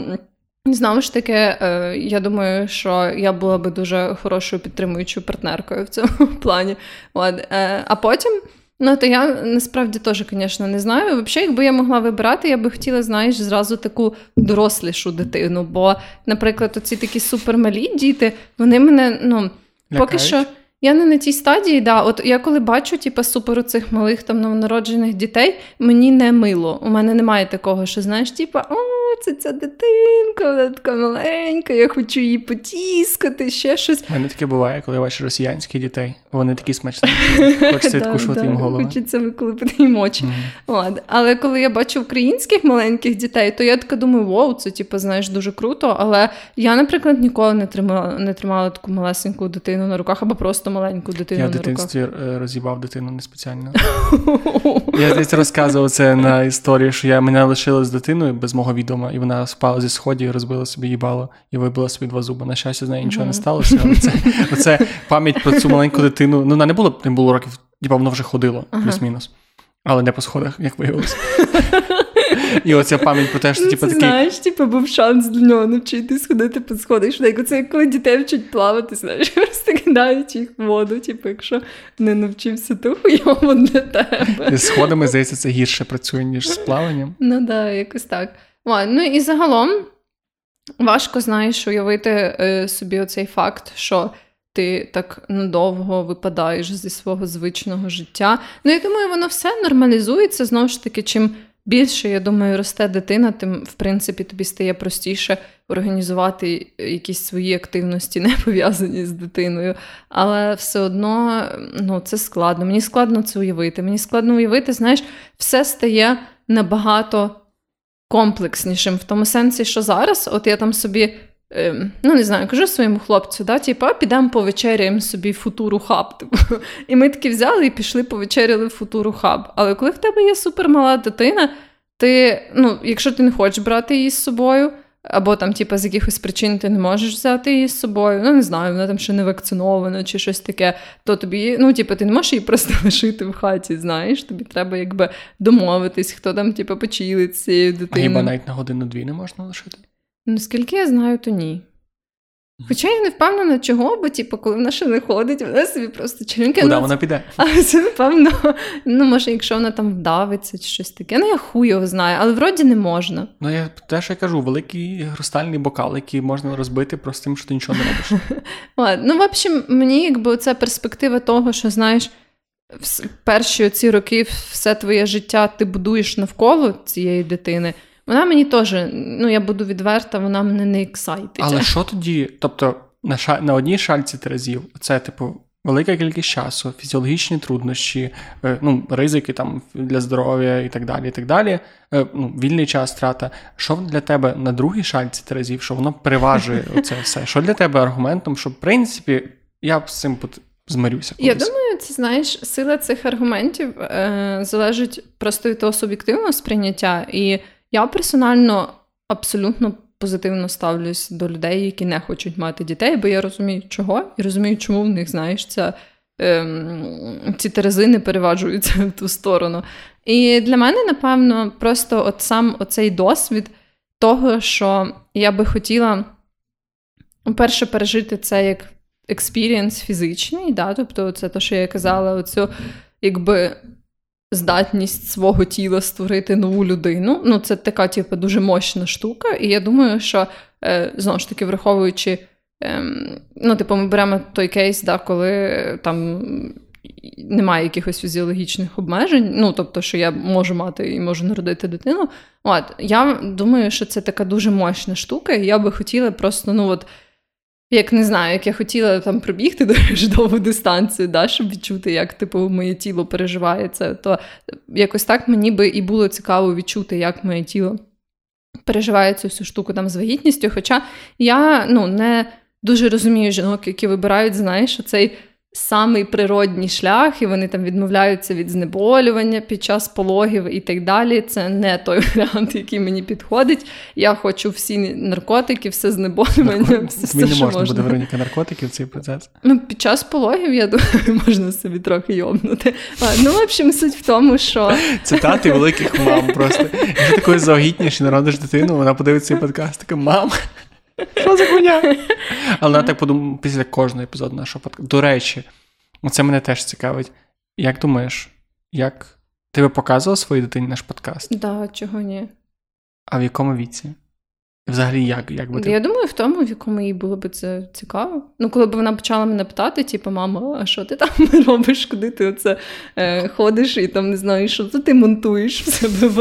[SPEAKER 2] Знову ж таки, е, я думаю, що я була би дуже хорошою підтримуючою партнеркою в цьому [laughs] плані. Е, а потім, ну то я насправді теж, звісно, не знаю. Взагалі, якби я могла вибирати, я би хотіла, знаєш, зразу таку дорослішу дитину. Бо, наприклад, оці такі супермалі діти, вони мене ну, Лякають. поки що. Я не на тій стадії, да. От я коли бачу, типу, супер цих малих там новонароджених дітей, мені не мило. У мене немає такого, що знаєш, о, це ця дитинка, вона така маленька, я хочу її потіскати, ще щось.
[SPEAKER 1] У мене таке буває, коли бачиш росіянських дітей. Вони такі смачні. Хочеться [laughs] відкушувати їм голову.
[SPEAKER 2] Хочеться виколупити їм очі. Але коли я бачу українських маленьких дітей, то я така думаю, вау, це типу, знаєш, дуже круто. Але я, наприклад, ніколи не тримала не тримала таку малесеньку дитину на руках або просто маленьку дитину
[SPEAKER 1] я. Я в дитинстві
[SPEAKER 2] е,
[SPEAKER 1] роз'їбав дитину не спеціально. [laughs] Я десь розказував це на історії, що я мене лишили з дитиною без мого відома, і вона спала зі сходів, розбила собі їбало і вибила собі два зуби. На щастя, з нею нічого не сталося. Але це, [laughs] оце пам'ять про цю маленьку дитину. Ну, вона не було не було років, типа воно вже ходило, плюс-мінус. Але не по сходах, як виявилося. [laughs] І оця пам'ять про те, що типу, такий...
[SPEAKER 2] Знаєш, типу, був шанс для нього навчитись ходити по сходах. Швидко. Це як коли дітей вчать плавати, знаєш, [laughs] просто кидають їх в воду. Типу, якщо не навчився, то хуйово для тебе.
[SPEAKER 1] З сходами, здається, це гірше працює, ніж з плаванням.
[SPEAKER 2] Ну так, да, якось так. Ну і загалом важко, знаєш, уявити е, собі оцей факт, що ти так надовго випадаєш зі свого звичного життя. Ну, я думаю, воно все нормалізується знову ж таки, чим більше, я думаю, росте дитина, тим, в принципі, тобі стає простіше організувати якісь свої активності, [laughs] не пов'язані з дитиною. Але все одно ну, це складно. Мені складно це уявити. Мені складно уявити, знаєш, все стає набагато комплекснішим в тому сенсі, що зараз, от я там собі. Ем, ну, не знаю, кажу своєму хлопцю, да, типу, підемо повечеряємо собі футуру хаб. [laughs] Типу. І ми таки взяли і пішли повечеряли футуру хаб. Але коли в тебе є супермала дитина, ти, ну, якщо ти не хочеш брати її з собою, або там, типу, з якихось причин ти не можеш взяти її з собою, ну не знаю, вона там ще не вакцинована чи щось таке, то тобі, ну, типу, ти не можеш її просто [laughs] лишити в хаті, знаєш, тобі треба якби домовитись, хто там, типу, почилить з цією дитиною.
[SPEAKER 1] А хіба навіть на годину-дві не можна лишити?
[SPEAKER 2] Наскільки я знаю, то ні. Хоча я не впевнена, чого, бо типу, коли вона ще не ходить, вона собі просто членки.
[SPEAKER 1] Куди вона піде? [laughs]
[SPEAKER 2] Але це, напевно, ну, може, якщо вона там вдавиться чи щось таке. Ну, я хуй його знаю, але вроді не можна.
[SPEAKER 1] Ну, я те, що я кажу, великий хрустальний бокал, який можна розбити просто тим, що ти нічого не робиш. [laughs]
[SPEAKER 2] Ну, в общем, мені якби ця перспектива того, що знаєш. В перші ці роки все твоє життя ти будуєш навколо цієї дитини. Вона мені теж, ну я буду відверта, вона мене не ексайтить.
[SPEAKER 1] Але [laughs] що тоді? Тобто на ша... на одній шальці терезів, це, типу, велика кількість часу, фізіологічні труднощі, е, ну, ризики там для здоров'я і так далі. і так далі. Е, ну, Вільний час, втрата. Що для тебе на другій шальці терезів, що воно переважує [laughs] оце все? Що для тебе аргументом, що в принципі я з цим змирюся.
[SPEAKER 2] Колись. Я думаю, це знаєш, сила цих аргументів е, залежить просто від того суб'єктивного сприйняття. І я персонально абсолютно позитивно ставлюсь до людей, які не хочуть мати дітей, бо я розумію, чого, і розумію, чому в них, знаєш, ця, ем, ці терезини переваджуються в ту сторону. І для мене, напевно, просто от сам оцей досвід того, що я би хотіла, перше, пережити це як experience фізичний, да, тобто це те, що я казала, оцю, якби здатність свого тіла створити нову людину. Ну, це така, типу, дуже мощна штука. І я думаю, що е, знову ж таки, враховуючи, е, ну, типу, ми беремо той кейс, да, коли там. Немає якихось фізіологічних обмежень, ну тобто, що я можу мати і можу народити дитину. От я думаю, що це така дуже мощна штука, і я би хотіла просто ну от як не знаю, як я хотіла там пробігти [laughs] дуже довгу дистанцію, да, щоб відчути, як типу моє тіло переживає це, то якось так мені би і було цікаво відчути, як моє тіло переживає цю всю штуку там з вагітністю. Хоча я ну, не дуже розумію жінок, які вибирають, знаєш, цей самий природній шлях, і вони там відмовляються від знеболювання під час пологів і так далі. Це не той [laughs] варіант, який мені підходить. Я хочу всі наркотики, все знеболювання.
[SPEAKER 1] Нарко... все, не можна буде Вероніка наркотики в цей процес.
[SPEAKER 2] Ну, Під час пологів, я думаю, [laughs] можна собі трохи йобнути. Ну, в общем, суть в тому, що. [laughs]
[SPEAKER 1] Цитати великих мам просто. Якщо такою завагітніш і народиш дитину, вона подивиться цей подкаст, така мам. Що за хуйня? Але я так подумав після кожного епізоду нашого подкасту. До речі, це мене теж цікавить. Як думаєш, як ти би показував своїй дитині наш подкаст?
[SPEAKER 2] Так, да, чого ні?
[SPEAKER 1] А в якому віці? Взагалі, як як би ти...
[SPEAKER 2] Я думаю, в тому, в якому їй було б це цікаво. Ну, коли б вона почала мене питати, типу, мама, а що ти там [laughs] робиш, куди ти оце е, ходиш і там не знаю, що то ти монтуєш в себе в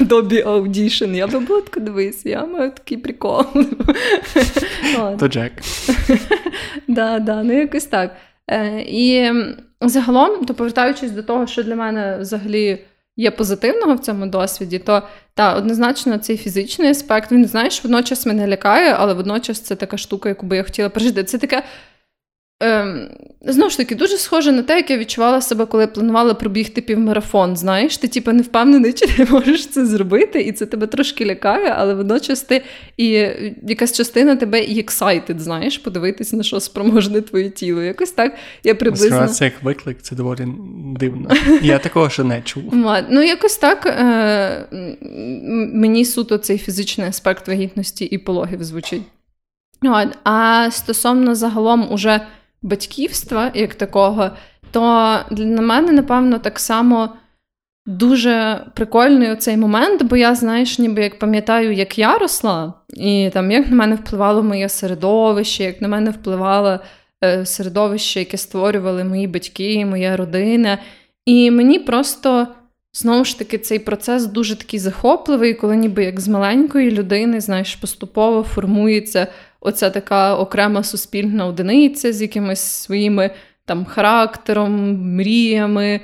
[SPEAKER 2] Adobe Audition. Я би була така, дивись, я маю такий прикол. [laughs]
[SPEAKER 1] То Джек. [laughs]
[SPEAKER 2] Да, да, ну якось так. Е, І загалом, то повертаючись до того, що для мене взагалі є позитивного в цьому досвіді, то та, однозначно цей фізичний аспект, він знаєш, водночас мене лякає, але водночас це така штука, яку би я хотіла пережити. Це таке Ем, Знову ж таки, дуже схоже на те, як я відчувала себе, коли планувала пробігти півмарафон. Знаєш, ти типу, не впевнений, [laughs] чи ти можеш це зробити, і це тебе трошки лякає, але водночас ти і якась частина тебе і ексайтед, знаєш, подивитись, на що спроможне твоє тіло. Якось так я приблизно...
[SPEAKER 1] Це як виклик, це доволі дивно. Я такого ще не чув. [laughs]
[SPEAKER 2] Ну, якось так е- мені суто цей фізичний аспект вагітності і пологів звучить. А стосовно загалом уже батьківства як такого, то для мене, напевно, так само дуже прикольний оцей момент, бо я, знаєш, ніби як пам'ятаю, як я росла, і там як на мене впливало моє середовище, як на мене впливало е, середовище, яке створювали мої батьки, моя родина. І мені просто. Знову ж таки, цей процес дуже такий захопливий, коли ніби як з маленької людини, знаєш, поступово формується оця така окрема суспільна одиниця з якимись своїми там характером, мріями,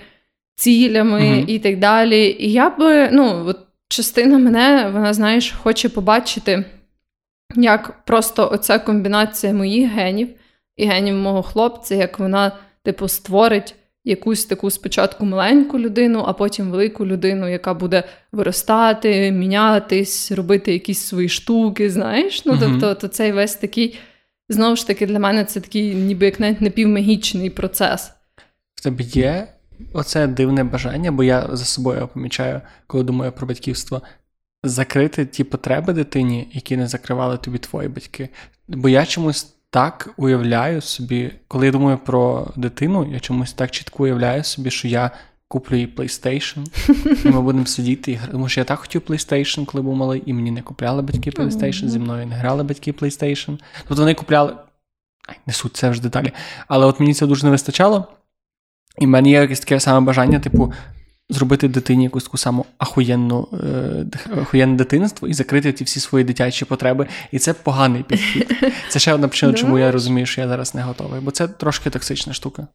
[SPEAKER 2] цілями mm і так далі. І я би, ну, от частина мене, вона, знаєш, хоче побачити, як просто оця комбінація моїх генів і генів мого хлопця, як вона, типу, створить якусь таку спочатку маленьку людину, а потім велику людину, яка буде виростати, мінятись, робити якісь свої штуки, знаєш. Ну, тобто, то цей весь такий, знову ж таки, для мене це такий, ніби як навіть напівмагічний процес.
[SPEAKER 1] В тебе є оце дивне бажання, бо я за собою помічаю, коли думаю про батьківство. Закрити ті потреби дитині, які не закривали тобі твої батьки. Бо я чомусь так уявляю собі, коли я думаю про дитину, я чомусь так чітко уявляю собі, що я куплю їй PlayStation, [laughs] і ми будемо сидіти і грати. Тому що я так хотів PlayStation, коли був малий, і мені не купляли батьки PlayStation, зі мною не грали батьки PlayStation. Тобто вони купляли. Ай, не суть, це вже деталі. Але от мені це дуже не вистачало. І в мене є якесь таке саме бажання, типу, зробити дитині якусь таку саму ахуєнну, е, ахуєнне дитинство і закрити ті всі свої дитячі потреби. І це поганий підхід. [laughs] Це ще одна причина, чому я розумію, що я зараз не готовий, бо це трошки токсична штука.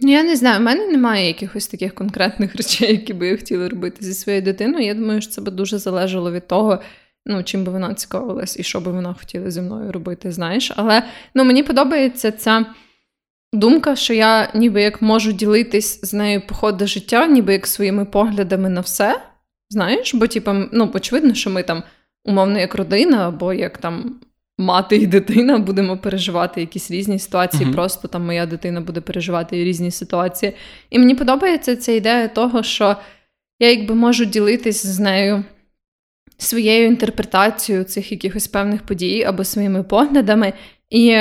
[SPEAKER 2] Ну, я не знаю, в мене немає якихось таких конкретних [laughs] речей, які би я хотіла робити зі своєю дитиною. Я думаю, що це би дуже залежало від того, ну, чим би вона цікавилась і що би вона хотіла зі мною робити, знаєш. Але ну, мені подобається ця думка, що я ніби як можу ділитись з нею по ходу життя, ніби як своїми поглядами на все. Знаєш, бо, типу, ну, очевидно, що ми там, умовно, як родина, або як там мати і дитина будемо переживати якісь різні ситуації. Uh-huh. Просто там моя дитина буде переживати різні ситуації. І мені подобається ця ідея того, що я якби можу ділитись з нею. Своєю інтерпретацією цих якихось певних подій або своїми поглядами, і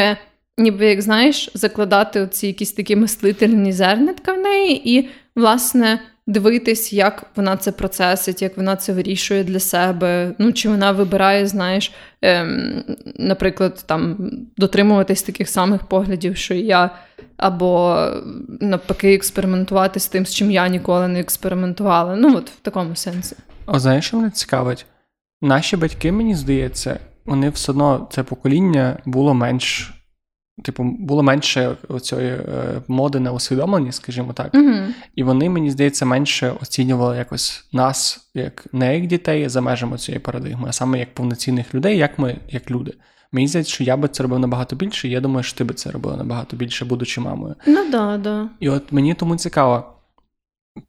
[SPEAKER 2] ніби як знаєш, закладати оці якісь такі мислительні зернятка в неї, і, власне, дивитись, як вона це процесить, як вона це вирішує для себе. Ну, чи вона вибирає, знаєш, ем, наприклад, там дотримуватись таких самих поглядів, що і я, або навпаки, експериментувати з тим, з чим я ніколи не експериментувала. Ну, от в такому сенсі.
[SPEAKER 1] О, знаєш, що мене цікавить? Наші батьки, мені здається, вони все одно це покоління було менш Типу, було менше цієї е, моди на усвідомлення, скажімо так.
[SPEAKER 2] uh
[SPEAKER 1] І вони, мені здається, менше оцінювали якось нас, як не як дітей за межами цієї парадигми, а саме як повноцінних людей, як ми, як люди. Мені здається, що я би це робив набагато більше, і я думаю, що ти би це робила набагато більше, будучи мамою.
[SPEAKER 2] Ну да, да.
[SPEAKER 1] І от мені тому цікаво,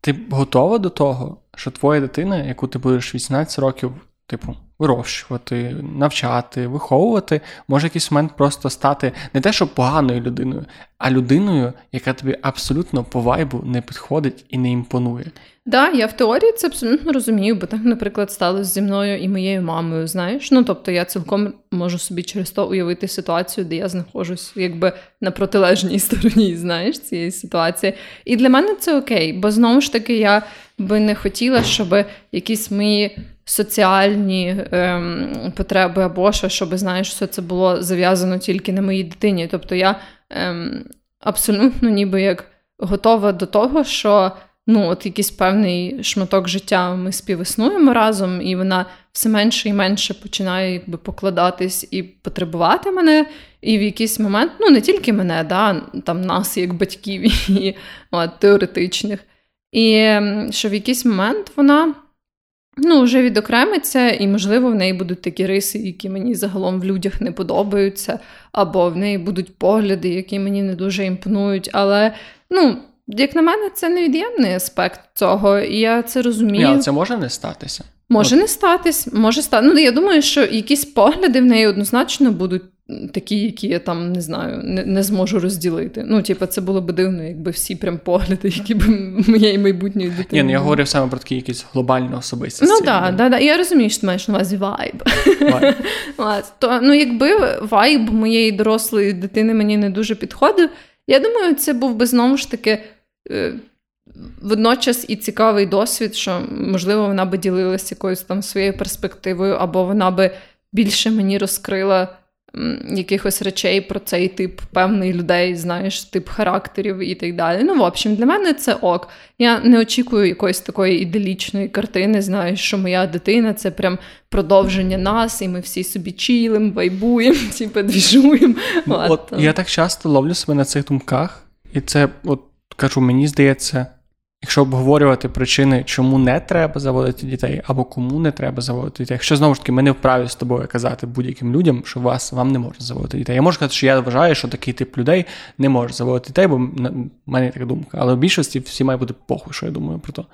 [SPEAKER 1] ти готова до того, що твоя дитина, яку ти будеш 18 років, типу, вирощувати, навчати, виховувати, може якийсь момент просто стати не те, що поганою людиною, а людиною, яка тобі абсолютно по вайбу не підходить і не імпонує.
[SPEAKER 2] Да, я в теорії це абсолютно розумію, бо так, наприклад, сталося зі мною і моєю мамою. Знаєш, ну тобто я цілком можу собі через то уявити ситуацію, де я знаходжусь якби на протилежній [laughs] стороні, знаєш, цієї ситуації. І для мене це окей, бо знову ж таки я би не хотіла, щоб якісь мої соціальні ем, потреби або що, щоб знаєш, все це було зав'язано тільки на моїй дитині. Тобто я ем, абсолютно ніби як готова до того, що ну, от якийсь певний шматок життя ми співіснуємо разом, і вона все менше і менше починає якби покладатись і потребувати мене. І в якийсь момент, ну не тільки мене, да, там нас, як батьків і от, теоретичних. І що в якийсь момент вона ну, вже відокремиться, і, можливо, в неї будуть такі риси, які мені загалом в людях не подобаються, або в неї будуть погляди, які мені не дуже імпонують. Але, ну, як на мене, це невід'ємний аспект цього, і я це розумію. Ні,
[SPEAKER 1] але це може не статися.
[SPEAKER 2] Може От. не статись, може стати. Ну, я думаю, що якісь погляди в неї однозначно будуть такі, які я там не знаю, не не зможу розділити. Ну, типу, це було б дивно, якби всі прям погляди, які б моєї майбутньої дитини.
[SPEAKER 1] Ні, ну я говорив саме про такі якісь глобальні особистості.
[SPEAKER 2] Ну так, да, да, я розумію, що ти маєш на увазі вайб. [laughs] То, ну, якби вайб моєї дорослої дитини мені не дуже підходив, я думаю, це був би знову ж таки. Е, водночас і цікавий досвід, що, можливо, вона би ділилася якоюсь там своєю перспективою, або вона би більше мені розкрила якихось речей про цей тип певний людей, знаєш, тип характерів і так далі. Ну, в общем, для мене це ок. Я не очікую якоїсь такої іделічної картини, знаєш, що моя дитина це прям продовження нас, і ми всі собі чілим, вайбуємо, [laughs] типу, двіжуємо.
[SPEAKER 1] От я так часто ловлю себе на цих думках, і це, от кажу, мені здається. Якщо обговорювати причини, чому не треба заводити дітей, або кому не треба заводити дітей, якщо знову ж таки ми не вправі з тобою казати будь-яким людям, що вас вам не можна заводити дітей. Я можу сказати, що я вважаю, що такий тип людей не може заводити дітей, бо в мене така думка. Але в більшості всі має бути похуй, що я думаю про то.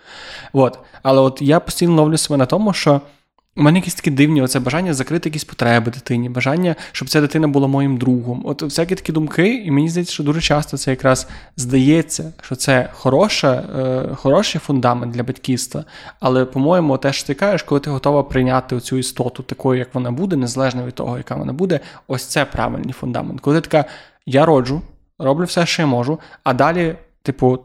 [SPEAKER 1] От. Але от я постійно ловлю себе на тому, що у мене якісь такі дивні оце бажання закрити якісь потреби дитині, бажання, щоб ця дитина була моїм другом. От всякі такі думки, і мені здається, що дуже часто це якраз здається, що це хороша, е, хороший фундамент для батьківства. Але, по-моєму, те, що ти кажеш, коли ти готова прийняти цю істоту такою, як вона буде, незалежно від того, яка вона буде, ось це правильний фундамент. Коли ти така, я роджу, роблю все, що я можу, а далі, типу,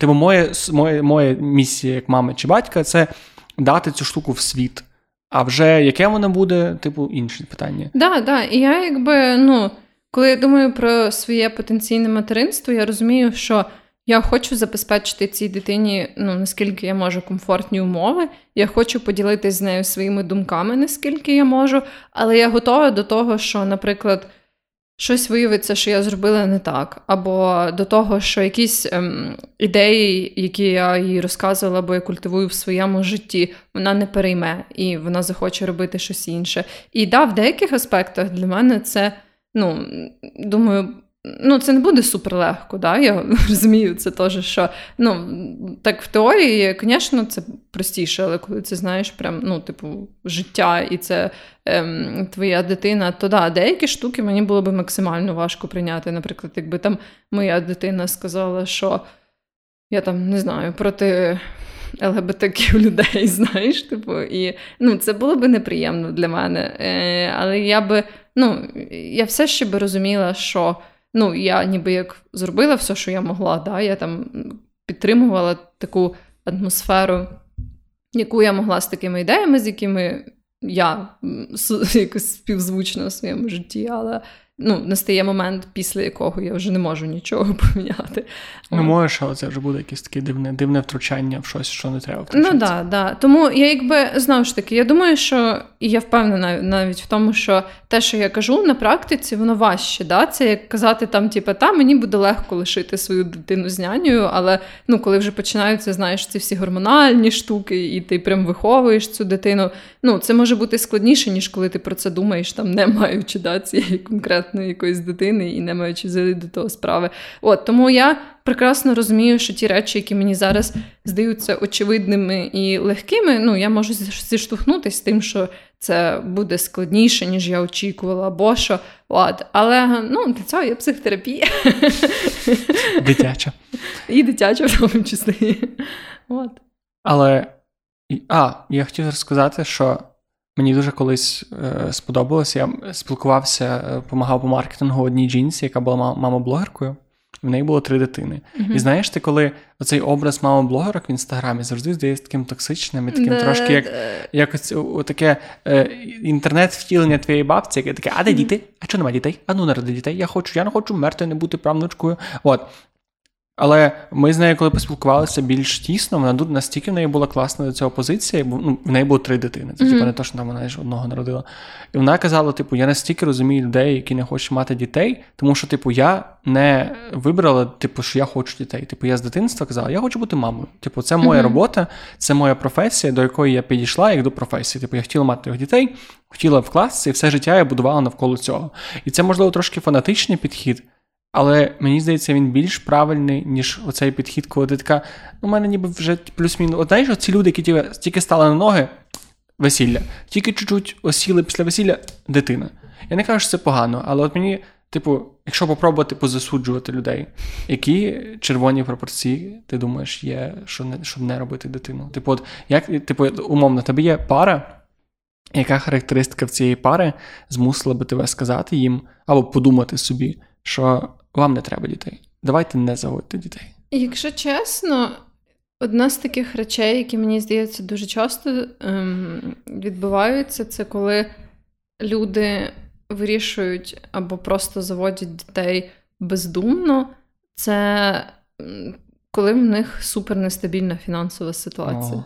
[SPEAKER 1] типу, моє, моє, моя місія як мами чи батька це дати цю штуку в світ. А вже яке воно буде, типу, інше питання.
[SPEAKER 2] Так, да, да. І я якби, ну, коли я думаю про своє потенційне материнство, я розумію, що я хочу забезпечити цій дитині, ну, наскільки я можу, комфортні умови. Я хочу поділитися з нею своїми думками, наскільки я можу, але я готова до того, що, наприклад щось виявиться, що я зробила не так, або до того, що якісь ем, ідеї, які я їй розказувала, або я культивую в своєму житті, вона не перейме і вона захоче робити щось інше. І да, в деяких аспектах для мене це, ну, думаю, Ну, це не буде суперлегко, да? я [laughs] розумію це теж, що ну, так в теорії, звісно, це простіше, але коли це знаєш, прям, ну, типу, життя і це ем, твоя дитина, то да, деякі штуки мені було б максимально важко прийняти. Наприклад, якби там моя дитина сказала, що я там не знаю, проти ЛГБТК [laughs] людей, знаєш, типу, і ну, це було б неприємно для мене. Е, Але я би, ну, я все ще би розуміла, що ну, я ніби як зробила все, що я могла. Да? Я там підтримувала таку атмосферу, яку я могла з такими ідеями, з якими я [laughs] якось співзвучна в своєму житті. Але ну, настає момент, після якого я вже не можу нічого [laughs] поміняти.
[SPEAKER 1] Не можеш, але це вже буде якесь таке дивне дивне втручання в щось, що не треба
[SPEAKER 2] ну втручатися. Ну так, да, да. тому я якби знову ж таки, я думаю, що і я впевнена навіть в тому, що те, що я кажу на практиці, воно важче. Да? Це як казати там, типу, та мені буде легко лишити свою дитину з нянею, але ну, коли вже починаються, знаєш, ці всі гормональні штуки, і ти прям виховуєш цю дитину. Ну, це може бути складніше, ніж коли ти про це думаєш, там не маючи да, цієї конкретної конкретної якоїсь дитини і не маючи взагалі до того справи. От тому я прекрасно розумію, що ті речі, які мені зараз здаються очевидними і легкими, ну я можу зіштовхнутися з тим, що це буде складніше, ніж я очікувала, або що. От. Але ну, для цього є психотерапія. [laughs]
[SPEAKER 1] Дитяча.
[SPEAKER 2] І дитяча в тому числі. От.
[SPEAKER 1] Але а, я хотів розказати, що мені дуже колись е, сподобалося. Я спілкувався, допомагав е, по маркетингу одній жінці, яка була мама-блогеркою. В неї було три дитини. Uh-huh. І знаєш, ти, коли оцей образ мами-блогерок в інстаграмі завжди здається таким токсичним і таким да, трошки як якось таке е, інтернет-втілення твоєї бабці, яке таке, а де діти? А чого немає дітей? А ну наради дітей. Я хочу, я не хочу мертвою не бути правнучкою. От. Але ми з нею, коли поспілкувалися більш тісно, вона настільки в неї була класна до цього позиція, бо ну, в неї було три дитини. Це mm-hmm. типу не то, що там вона ж одного народила. І вона казала: типу, я настільки розумію людей, які не хочуть мати дітей, тому що, типу, я не вибрала, типу, що я хочу дітей. Типу, я з дитинства казала, я хочу бути мамою. Типу, це моя mm-hmm. робота, це моя професія, до якої я підійшла як до професії. Типу, я хотіла мати трьох дітей, хотіла вкластися, і все життя я будувала навколо цього. І це, можливо, трошки фанатичний підхід. Але мені здається, він більш правильний, ніж оцей підхід, коли ти така, ну, у мене ніби вже плюс-мінус. От знаєш, ці люди, які тільки стали на ноги, весілля, тільки чуть-чуть осіли після весілля дитина. Я не кажу, що це погано, але от мені, типу, якщо попробувати позасуджувати людей, які червоні пропорції, ти думаєш, є, що не, щоб не робити дитину? Типу, от як типу, умовно, тебе є пара. Яка характеристика в цієї пари змусила би тебе сказати їм або подумати собі, що вам не треба дітей. Давайте не заводьте дітей.
[SPEAKER 2] Якщо чесно, одна з таких речей, які мені здається дуже часто ем, відбуваються, це коли люди вирішують або просто заводять дітей бездумно. Це коли в них супер нестабільна фінансова ситуація. О.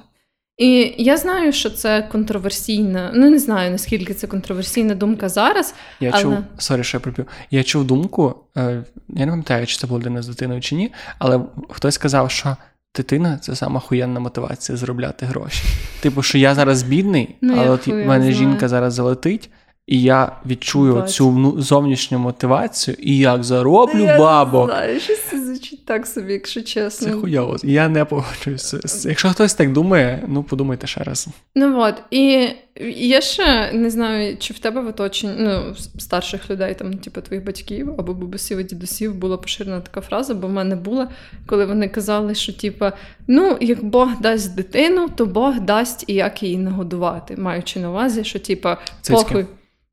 [SPEAKER 2] І я знаю, що це контроверсійна, ну не знаю наскільки це контроверсійна думка зараз.
[SPEAKER 1] Я
[SPEAKER 2] але...
[SPEAKER 1] чув, sorry, що я пропів. Я чув думку, е, я не пам'ятаю, чи це було людина з дитиною чи ні, але хтось сказав, що дитина це сама хуєнна мотивація заробляти гроші. Типу, що я зараз бідний, ну, але от в мене жінка зараз залетить. І я відчую Бачу. цю зовнішню мотивацію, і як зароблю я бабок.
[SPEAKER 2] Не знаю, що це звучить так собі, якщо чесно.
[SPEAKER 1] Це хуйово. Я не погоджуюся. Якщо хтось так думає, ну подумайте ще раз.
[SPEAKER 2] Ну от, і я ще не знаю, чи в тебе в оточенні ну, старших людей, там, типу твоїх батьків або бабусів і дідусів була поширена така фраза, бо в мене була, коли вони казали, що типу, ну, як Бог дасть дитину, то Бог дасть і як її нагодувати, маючи на увазі, що типу, похуй.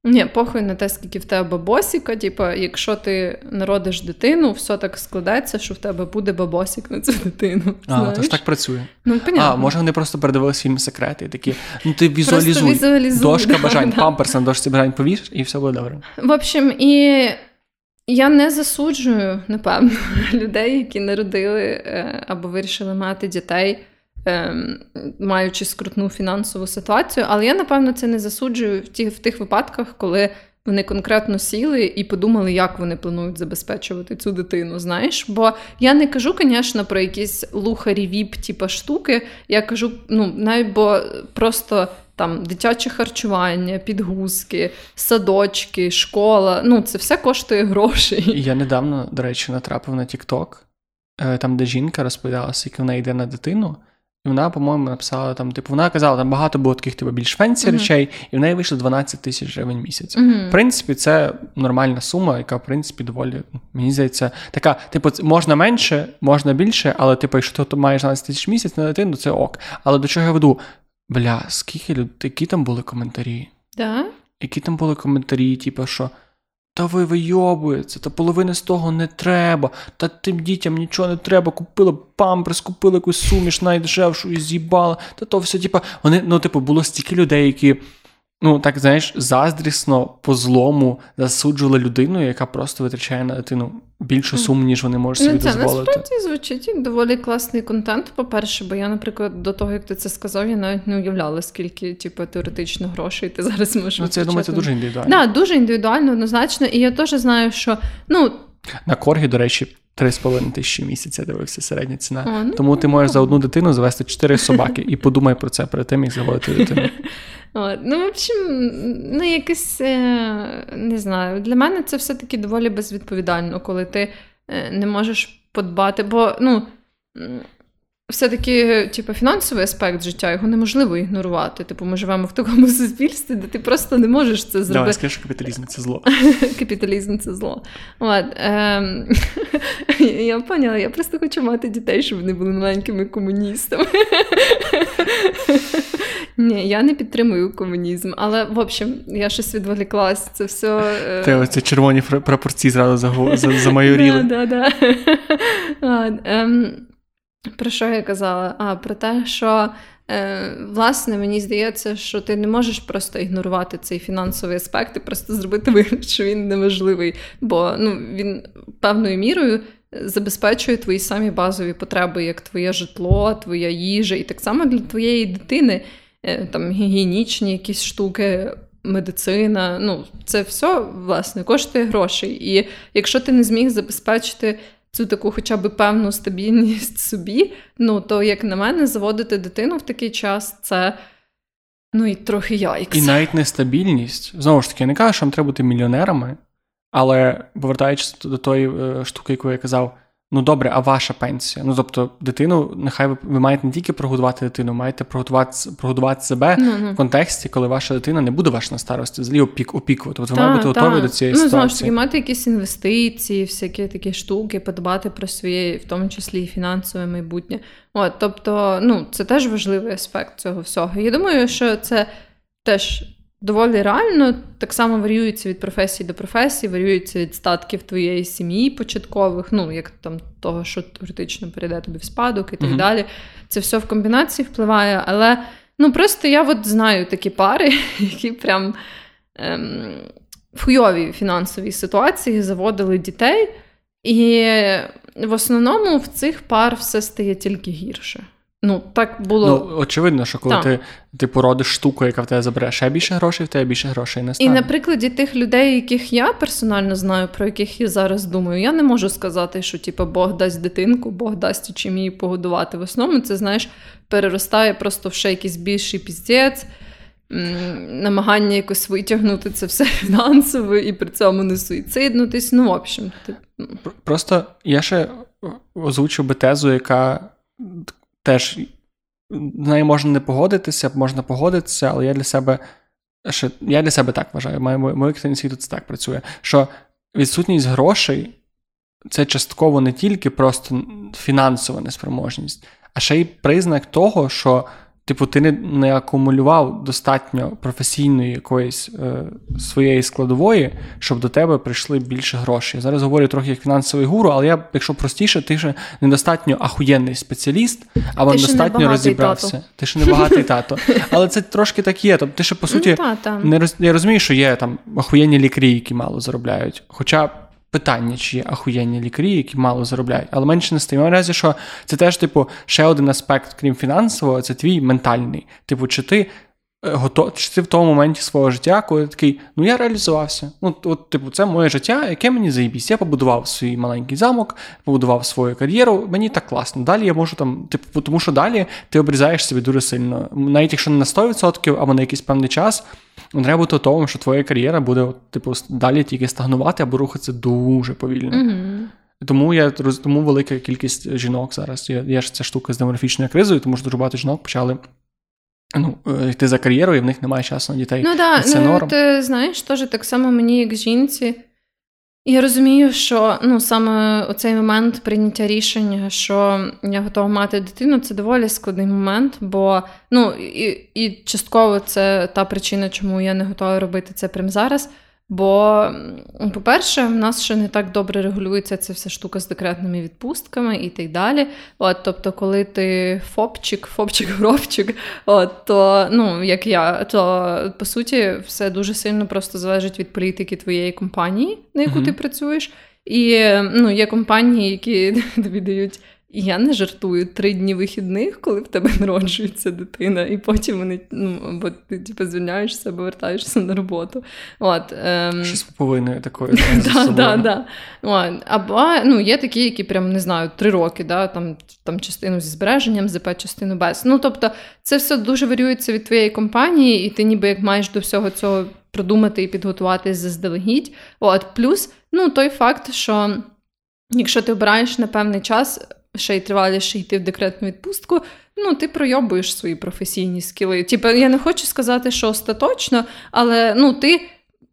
[SPEAKER 2] Ні, похуй на те, скільки в тебе бабосіка. Типу, якщо ти народиш дитину, все так складеться, що в тебе буде бабосік на цю дитину.
[SPEAKER 1] А, знаєш? то ж так працює.
[SPEAKER 2] Ну, понятно.
[SPEAKER 1] А, може, вони просто передивилися фільм секрети і такі. Ну ти візуалізуй. візуалізуй дошка да, бажань, да. памперс на дошці бажань повіш, і все буде добре.
[SPEAKER 2] В общем, і. Я не засуджую, напевно, [laughs] людей, які народили е, або вирішили мати дітей маючи скрутну фінансову ситуацію. Але я, напевно, це не засуджую в ті, в тих випадках, коли вони конкретно сіли і подумали, як вони планують забезпечувати цю дитину. Знаєш? Бо я не кажу, звісно, про якісь luxury VIP, типу штуки. Я кажу, ну, навіть бо просто. Там дитяче харчування, підгузки, садочки, школа. Ну, це все коштує грошей.
[SPEAKER 1] Я недавно, до речі, натрапив на TikTok, е, там, де жінка розповідала, скільки вона йде на дитину, вона, по-моєму, написала там, типу, вона казала, там багато було таких типу, більш fancy uh-huh. речей, і в неї вийшло 12 тисяч гривень місяць. Uh-huh. В принципі, це нормальна сума, яка, в принципі, доволі, мені здається, така, типу, можна менше, можна більше, але, типу, якщо ти маєш 12 тисяч місяць на дитину, це ок. Але до чого я веду? Бля, скільки людей, які там були коментарі?
[SPEAKER 2] Да?
[SPEAKER 1] Які там були коментарі, типу, що. Та ви вийобується, та половини з того не треба, та тим дітям нічого не треба. Купили памперс, купили якусь суміш найдешевшу і з'їбала. Та то все, типа, вони, ну, типу, було стільки людей, які ну так знаєш, заздрісно по злому засуджували людину, яка просто витрачає на дитину більшу суму, ніж вони можуть собі
[SPEAKER 2] це
[SPEAKER 1] дозволити.
[SPEAKER 2] Це насправді звучить як доволі класний контент. По-перше, бо я, наприклад, до того, як ти це сказав, я навіть не уявляла, скільки типу, теоретично грошей ти [laughs] зараз можеш.
[SPEAKER 1] Ну, Це я думаю, це дуже індивідуально.
[SPEAKER 2] Так, да, дуже індивідуально, однозначно. І я теж знаю, що ну.
[SPEAKER 1] На коргі, до речі, 3,5 тисячі місяця дивився середня ціна.
[SPEAKER 2] А, ну,
[SPEAKER 1] Тому ти можеш за одну дитину завести 4 собаки і подумай про це перед тим, як заводити дитину. [laughs]
[SPEAKER 2] От. Ну, в общем, ну, якось, е, не знаю, для мене це все-таки доволі безвідповідально, коли ти е, не можеш подбати, бо, ну. Все-таки, типу, фінансовий аспект життя його неможливо ігнорувати. Типу, ми живемо в такому [laughs] суспільстві, де ти просто не можеш це зробити.
[SPEAKER 1] Давай, скажи, що капіталізм це зло. [laughs]
[SPEAKER 2] Капіталізм це зло. От, ем, [laughs] Я поняла, я просто хочу мати дітей, щоб вони були маленькими комуністами. Ні, я не підтримую комунізм, але в общем, я щось відволіклась. Це все.
[SPEAKER 1] Е, Те оці червоні прапорці зразу замайоріли.
[SPEAKER 2] Про що я казала? А про те, що е, власне мені здається, що ти не можеш просто ігнорувати цей фінансовий аспект і просто зробити вигляд, що він неважливий, бо ну, він певною мірою. Забезпечує твої самі базові потреби, як твоє житло, твоя їжа, і так само для твоєї дитини, е, там гігієнічні якісь штуки, медицина. Ну, це все власне коштує грошей. І якщо ти не зміг забезпечити цю таку хоча б певну стабільність собі, ну то, як на мене, заводити дитину в такий час це. Ну і трохи яйкс.
[SPEAKER 1] І навіть нестабільність. Знову ж таки, я не кажу, що нам треба бути мільйонерами, але повертаючись до тої е, штуки, яку я казав, Ну добре, а ваша пенсія? Ну тобто, дитину, нехай ви, ви маєте не тільки прогодувати дитину, маєте прогодувати прогодувати себе mm-hmm. в контексті, коли ваша дитина не буде ваша на старості, взагалі опік, опікувати. Тобто ви маєте бути готові до цієї
[SPEAKER 2] ну,
[SPEAKER 1] ситуації. Ну,
[SPEAKER 2] знову ж таки, мати якісь інвестиції, всякі такі штуки, подбати про своє, в тому числі і фінансове майбутнє. От, тобто, ну, це теж важливий аспект цього всього. Я думаю, що це теж доволі реально так само варіюється від професії до професії, варіюється від статків твоєї сім'ї початкових, ну як там того, що теоретично перейде тобі в спадок і так uh далі. Це все в комбінації впливає. Але ну просто я от знаю такі пари, [laughs] які прям ем, в хуйовій фінансовій ситуації заводили дітей, і в основному в цих пар все стає тільки гірше. Ну, так було.
[SPEAKER 1] Ну, очевидно, що коли так. ти типу родиш штуку, яка в тебе забере ще більше грошей, в тебе більше грошей не стане.
[SPEAKER 2] І на прикладі тих людей, яких я персонально знаю, про яких я зараз думаю, я не можу сказати, що типу, Бог дасть дитинку, Бог дасть чим її погодувати. В основному це, знаєш, переростає просто в ще якийсь більший піздець, намагання якось витягнути це все [laughs] фінансово і при цьому не суїциднутись. Ну, в общем. Ти...
[SPEAKER 1] Ну. Просто я ще озвучу би тезу, яка теж з нею можна не погодитися, можна погодитися, але я для себе ще, я для себе так вважаю. Моє моє світу це так працює. Що відсутність грошей це частково не тільки просто фінансова неспроможність, а ще й признак того, що Типу, ти не не акумулював достатньо професійної якоїсь е, своєї складової, щоб до тебе прийшли більше грошей. Я зараз говорю трохи як фінансовий гуру, але я, якщо простіше, ти ще недостатньо ахуєнний спеціаліст, або ти недостатньо розібрався.
[SPEAKER 2] Тато.
[SPEAKER 1] Ти ще не багатий тато. Але це трошки так є. Тобто, ти ще по суті
[SPEAKER 2] ну, та,
[SPEAKER 1] не роз... я розумію, що є там ахуєнні лікарі, які мало заробляють. Хоча питання, чи є ахуєнні лікарі, які мало заробляють, але менше не стає. разі, що це теж, типу, ще один аспект, крім фінансового, це твій ментальний. Типу, чи ти готов, чи ти в тому моменті свого життя, коли ти такий, ну я реалізувався. Ну, от, типу, це моє життя, яке мені заїбість. Я побудував свій маленький замок, побудував свою кар'єру, мені так класно. Далі я можу там, типу, тому що далі ти обрізаєш собі дуже сильно. Навіть якщо не на 100% або на якийсь певний час. Треба бути готовим, що твоя кар'єра буде, типу, далі тільки стагнувати або рухатися дуже повільно.
[SPEAKER 2] Mm-hmm.
[SPEAKER 1] Тому я тому велика кількість жінок зараз. Є, є ж ця штука з демографічною кризою, тому що дуже багато жінок почали. Ну, е, йти за кар'єрою, і в них немає часу на дітей.
[SPEAKER 2] Ну так,
[SPEAKER 1] це
[SPEAKER 2] ну,
[SPEAKER 1] норм.
[SPEAKER 2] ти знаєш, теж так само мені, як жінці, я розумію, що ну саме оцей момент прийняття рішення, що я готова мати дитину, це доволі складний момент, бо ну і, і частково це та причина, чому я не готова робити це прямо зараз. Бо, по-перше, в нас ще не так добре регулюється ця вся штука з декретними відпустками і так далі. От, Тобто, коли ти фопчик, фопчик-гробчик, [laughs] от, то ну, як я, то по суті все дуже сильно просто залежить від політики твоєї компанії, на яку mm-hmm. ти працюєш. І ну, є компанії, які [laughs] тобі дають я не жартую три дні вихідних, коли в тебе народжується дитина, і потім вони ну, або ти типу, звільняєшся, або вертаєшся на роботу. От, ем...
[SPEAKER 1] Щось повинною такою. [laughs]
[SPEAKER 2] да, да, да. От. Або ну, є такі, які прям не знаю, три роки, да, там там частину зі збереженням, ЗП, частину без. Ну, тобто, це все дуже варюється від твоєї компанії, і ти ніби як маєш до всього цього продумати і підготуватись заздалегідь. От, Плюс, ну, той факт, що. Якщо ти обираєш на певний час ще й триваліше йти в декретну відпустку, ну ти пройобуєш свої професійні скіли. Типу, я не хочу сказати, що остаточно, але ну ти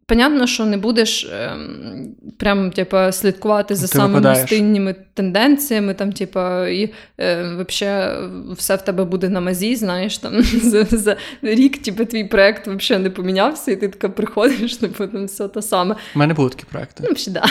[SPEAKER 2] Понятно, що не будеш ем, прям типу, слідкувати за самими стильними тенденціями, там, типу, і е, вообще все в тебе буде на мазі, знаєш, там [laughs] за за рік типу, твій проект взагалі не помінявся, і ти така приходиш, [laughs] типу, там все те саме.
[SPEAKER 1] У мене були такі проекти.
[SPEAKER 2] Ну, да.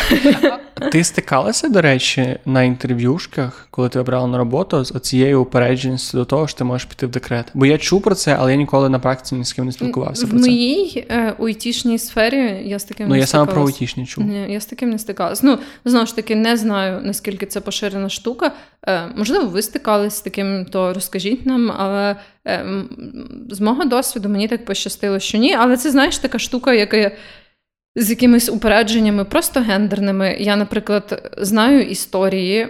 [SPEAKER 1] Ти стикалася, до речі, на інтерв'юшках, коли ти обрала на роботу з оцією упередженістю до того, що ти можеш піти в декрет? Бо я чув про це, але я ніколи на практиці ні з ким не спілкувався.
[SPEAKER 2] В
[SPEAKER 1] про це.
[SPEAKER 2] моїй е, уйтішній сфері я з таким
[SPEAKER 1] ну,
[SPEAKER 2] не
[SPEAKER 1] я
[SPEAKER 2] саме
[SPEAKER 1] про утішні чув.
[SPEAKER 2] Ні, я з таким не стикалась. Ну, знову ж таки, не знаю, наскільки це поширена штука. Е, Можливо, ви стикались з таким, то розкажіть нам, але е, з мого досвіду мені так пощастило, що ні. Але це, знаєш, така штука, яка з якимись упередженнями, просто гендерними. Я, наприклад, знаю історії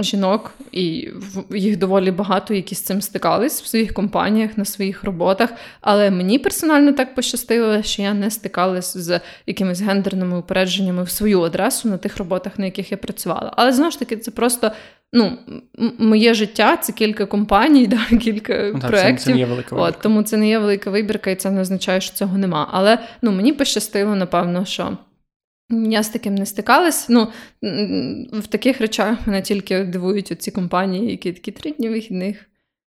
[SPEAKER 2] жінок, і їх доволі багато, які з цим стикались в своїх компаніях, на своїх роботах. Але мені персонально так пощастило, що я не стикалась з якимись гендерними упередженнями в свою адресу на тих роботах, на яких я працювала. Але знову ж таки, це просто ну, моє життя це кілька компаній, [laughs] да, кілька ну, так, проєктів. Це
[SPEAKER 1] не є велика
[SPEAKER 2] От, Тому це не є велика вибірка, і це не означає, що цього нема. Але ну, мені пощастило, напевно, що. Я з таким не стикалась. Ну, В таких речах мене тільки дивують оці компанії, які такі три дні вихідних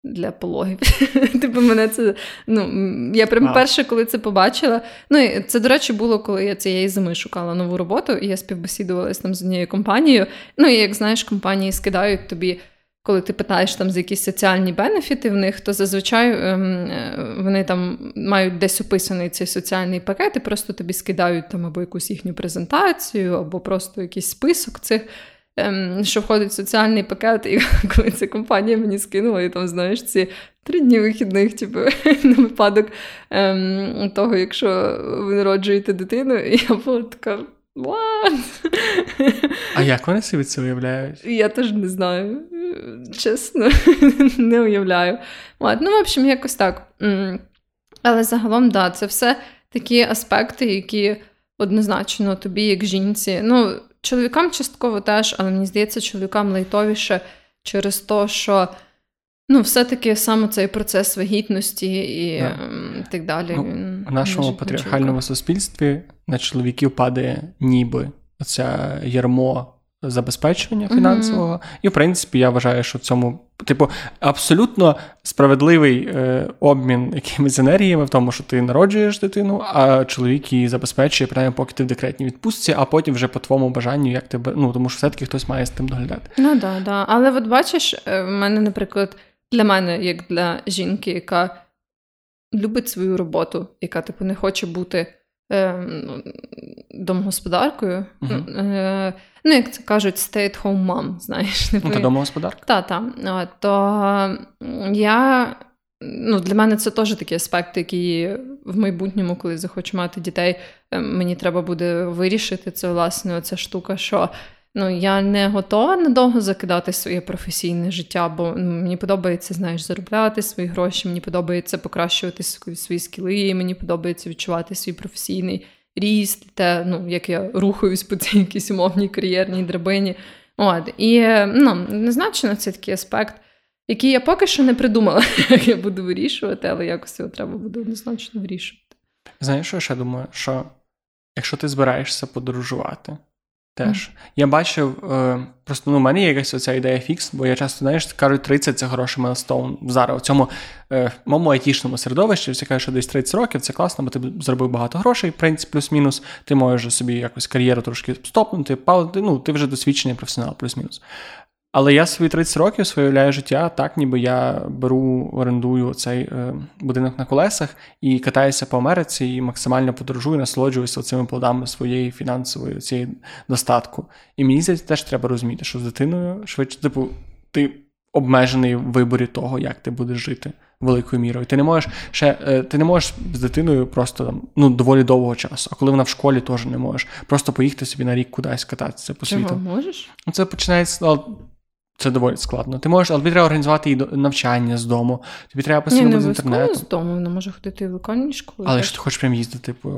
[SPEAKER 2] для пологів. [laughs] Типу, мене це. Ну, я прям wow. перше, коли це побачила. Ну, і це, до речі, було, коли я цієї зими шукала нову роботу, і я співбесідувалася там з однією компанією. Ну, і як знаєш, компанії скидають тобі. Коли ти питаєш там за якісь соціальні бенефіти в них, то зазвичай ем, е, вони там мають десь описаний цей соціальний пакет, і просто тобі скидають там або якусь їхню презентацію, або просто якийсь список цих ем, що входить в соціальний пакет, і [laughs] коли ця компанія мені скинула, і там, знаєш, ці три дні вихідних, типу, [laughs] на випадок ем, того, якщо ви народжуєте дитину, і я була така. What? [laughs]
[SPEAKER 1] А як вони собі це уявляють?
[SPEAKER 2] Я теж не знаю. Чесно, не уявляю. От, ну, в общем, якось так. Але загалом, да, це все такі аспекти, які однозначно тобі, як жінці, ну, Чоловікам частково теж, але мені здається, чоловікам лайтовіше через те, що ну, все-таки саме цей процес вагітності і yeah. Ем, так далі. Ну,
[SPEAKER 1] В нашому патріархальному суспільстві на чоловіків падає ніби оця ярмо забезпечення фінансового. Mm-hmm. І, в принципі, я вважаю, що в цьому, типу, абсолютно справедливий е, обмін якимись енергіями в тому, що ти народжуєш дитину, а чоловік її забезпечує, принаймні, поки ти в декретній відпустці, а потім вже по твоєму бажанню, як тебе. Ну, тому що все-таки хтось має з тим доглядати.
[SPEAKER 2] Ну да, да. Але от бачиш, е, в мене, наприклад, для мене, як для жінки, яка любить свою роботу, яка типу не хоче бути. Ем, домогосподаркою. Uh-huh. Ну, як це кажуть, stay-at-home mom, знаєш.
[SPEAKER 1] Ну, ти домогосподарка?
[SPEAKER 2] Так, так. То я. Ну, Для мене це теж такі аспекти, які в майбутньому, коли захочу мати дітей, ем, мені треба буде вирішити це, власне, ця штука, що ну, я не готова надовго закидати своє професійне життя, бо ну, мені подобається, знаєш, заробляти свої гроші, мені подобається покращувати свої скіли, мені подобається відчувати свій професійний ріст, те, ну, як я рухаюсь по цій якійсь умовній кар'єрній драбині. От. І ну, незначно це такий аспект, який я поки що не придумала, [laughs] як я буду вирішувати, але якось його треба буде однозначно вирішувати.
[SPEAKER 1] Знаєш, що я ще думаю? Що якщо ти збираєшся подорожувати, Теж. Я бачив, е, просто ну, в мене є якась оця ідея фікс, бо я часто, знаєш, кажуть, 30 це хороший milestone зараз. У цьому е, моєму айтішному середовищі всі кажуть, що десь 30 років це класно, бо ти зробив багато грошей, в принципі, плюс-мінус. Ти можеш собі якось кар'єру трошки стопнути, ну, ти вже досвідчений професіонал, плюс-мінус. Але я свої 30 років своє життя, так ніби я беру, орендую цей е, будинок на колесах і катаюся по Америці і максимально подорожую, насолоджуюся цими плодами своєї фінансової цієї достатку. І мені здається, теж треба розуміти, що з дитиною швидше, типу, ти обмежений в виборі того, як ти будеш жити великою мірою. Ти не можеш ще е, ти не можеш з дитиною просто там ну доволі довгого часу. А коли вона в школі, теж не можеш. Просто поїхати собі на рік кудись кататися по
[SPEAKER 2] Чого,
[SPEAKER 1] світу.
[SPEAKER 2] можеш?
[SPEAKER 1] Ну, Це починається. Це доволі складно. Ти можеш, але тобі треба організувати її навчання з дому. Тобі треба постійно бути з інтернету.
[SPEAKER 2] з дому, вона може ходити в локальній школі.
[SPEAKER 1] Але ж ти хочеш прям їздити по,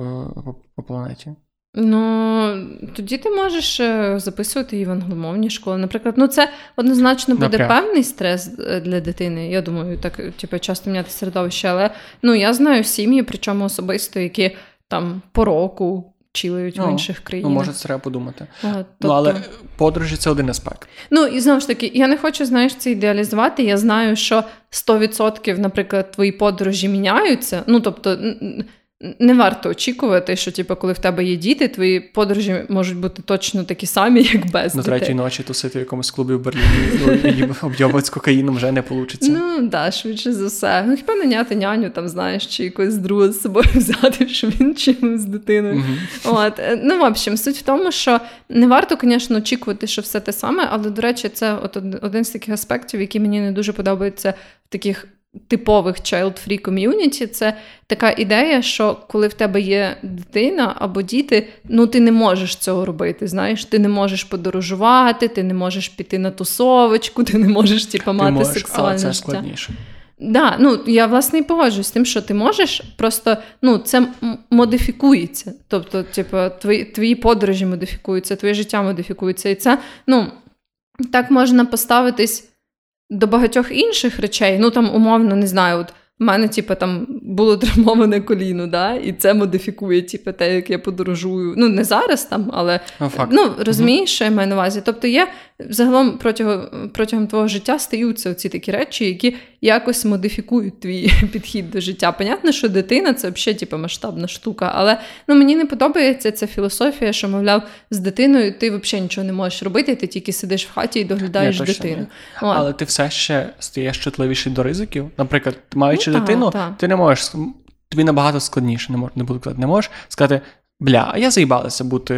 [SPEAKER 1] по, по планеті.
[SPEAKER 2] Ну, тоді ти можеш е, записувати її в англомовні школи. Наприклад, ну це однозначно буде
[SPEAKER 1] Напряг.
[SPEAKER 2] певний стрес е, для дитини. Я думаю, так типу, часто міняти середовище. Але ну я знаю сім'ї, причому особисто, які там по року чилають в інших
[SPEAKER 1] Ну,
[SPEAKER 2] країнах.
[SPEAKER 1] може, це треба подумати.
[SPEAKER 2] От,
[SPEAKER 1] Ну,
[SPEAKER 2] тобто-
[SPEAKER 1] але подорожі це один аспект.
[SPEAKER 2] Ну і знову ж таки, я не хочу, знаєш, це ідеалізувати. Я знаю, що 100%, наприклад, твої подорожі міняються. Ну тобто. Не варто очікувати, що типу, коли в тебе є діти, твої подорожі можуть бути точно такі самі, як без
[SPEAKER 1] На третій ночі тусити в якомусь клубі в Берліні ну, і [laughs] обйобувати з кокаїном вже не вийде.
[SPEAKER 2] Ну так, да, швидше за все. Ну хіба наняти няню, там знаєш, чи якогось друга з собою [laughs] взяти, щоб він чим з дитиною. От ну в общем, суть в тому, що не варто, звісно, очікувати, що все те саме, але до речі, це от один з таких аспектів, які мені не дуже подобаються в таких. Типових child-free community – це така ідея, що коли в тебе є дитина або діти, ну ти не можеш цього робити. Знаєш, ти не можеш подорожувати, ти не можеш піти на тусовочку, [laughs] ти не можеш типу,
[SPEAKER 1] Ти
[SPEAKER 2] мати
[SPEAKER 1] можеш,
[SPEAKER 2] сексуальне
[SPEAKER 1] але це
[SPEAKER 2] життя.
[SPEAKER 1] складніше.
[SPEAKER 2] Да, ну я власне і погоджуюсь з тим, що ти можеш, просто ну це модифікується. Тобто, типу, твої, твої подорожі модифікуються, твоє життя модифікується. І це ну так можна поставитись до багатьох інших речей. Ну там умовно не знаю. От в мене, типу, там було [laughs] травмоване коліно, да, і це модифікує, типу, те, як я подорожую. Ну, не зараз там, але
[SPEAKER 1] Ну, факт.
[SPEAKER 2] Ну, розумієш, що я маю на увазі. Тобто, є загалом протягом, протягом твого життя стаються ці такі речі, які якось модифікують твій [laughs] підхід до життя. Понятно, що дитина це взагалі типу, масштабна штука, але ну, мені не подобається ця філософія, що, мовляв, з дитиною ти взагалі нічого не можеш робити, ти тільки сидиш в хаті і доглядаєш
[SPEAKER 1] Ні, точно
[SPEAKER 2] дитину.
[SPEAKER 1] ні. Але ти все ще стаєш чутливіший до ризиків. Наприклад, маючи
[SPEAKER 2] Ну, та,
[SPEAKER 1] дитину,
[SPEAKER 2] та.
[SPEAKER 1] ти не можеш тобі набагато складніше, не не буду казати, не можеш сказати. Бля, а я заїбалася бути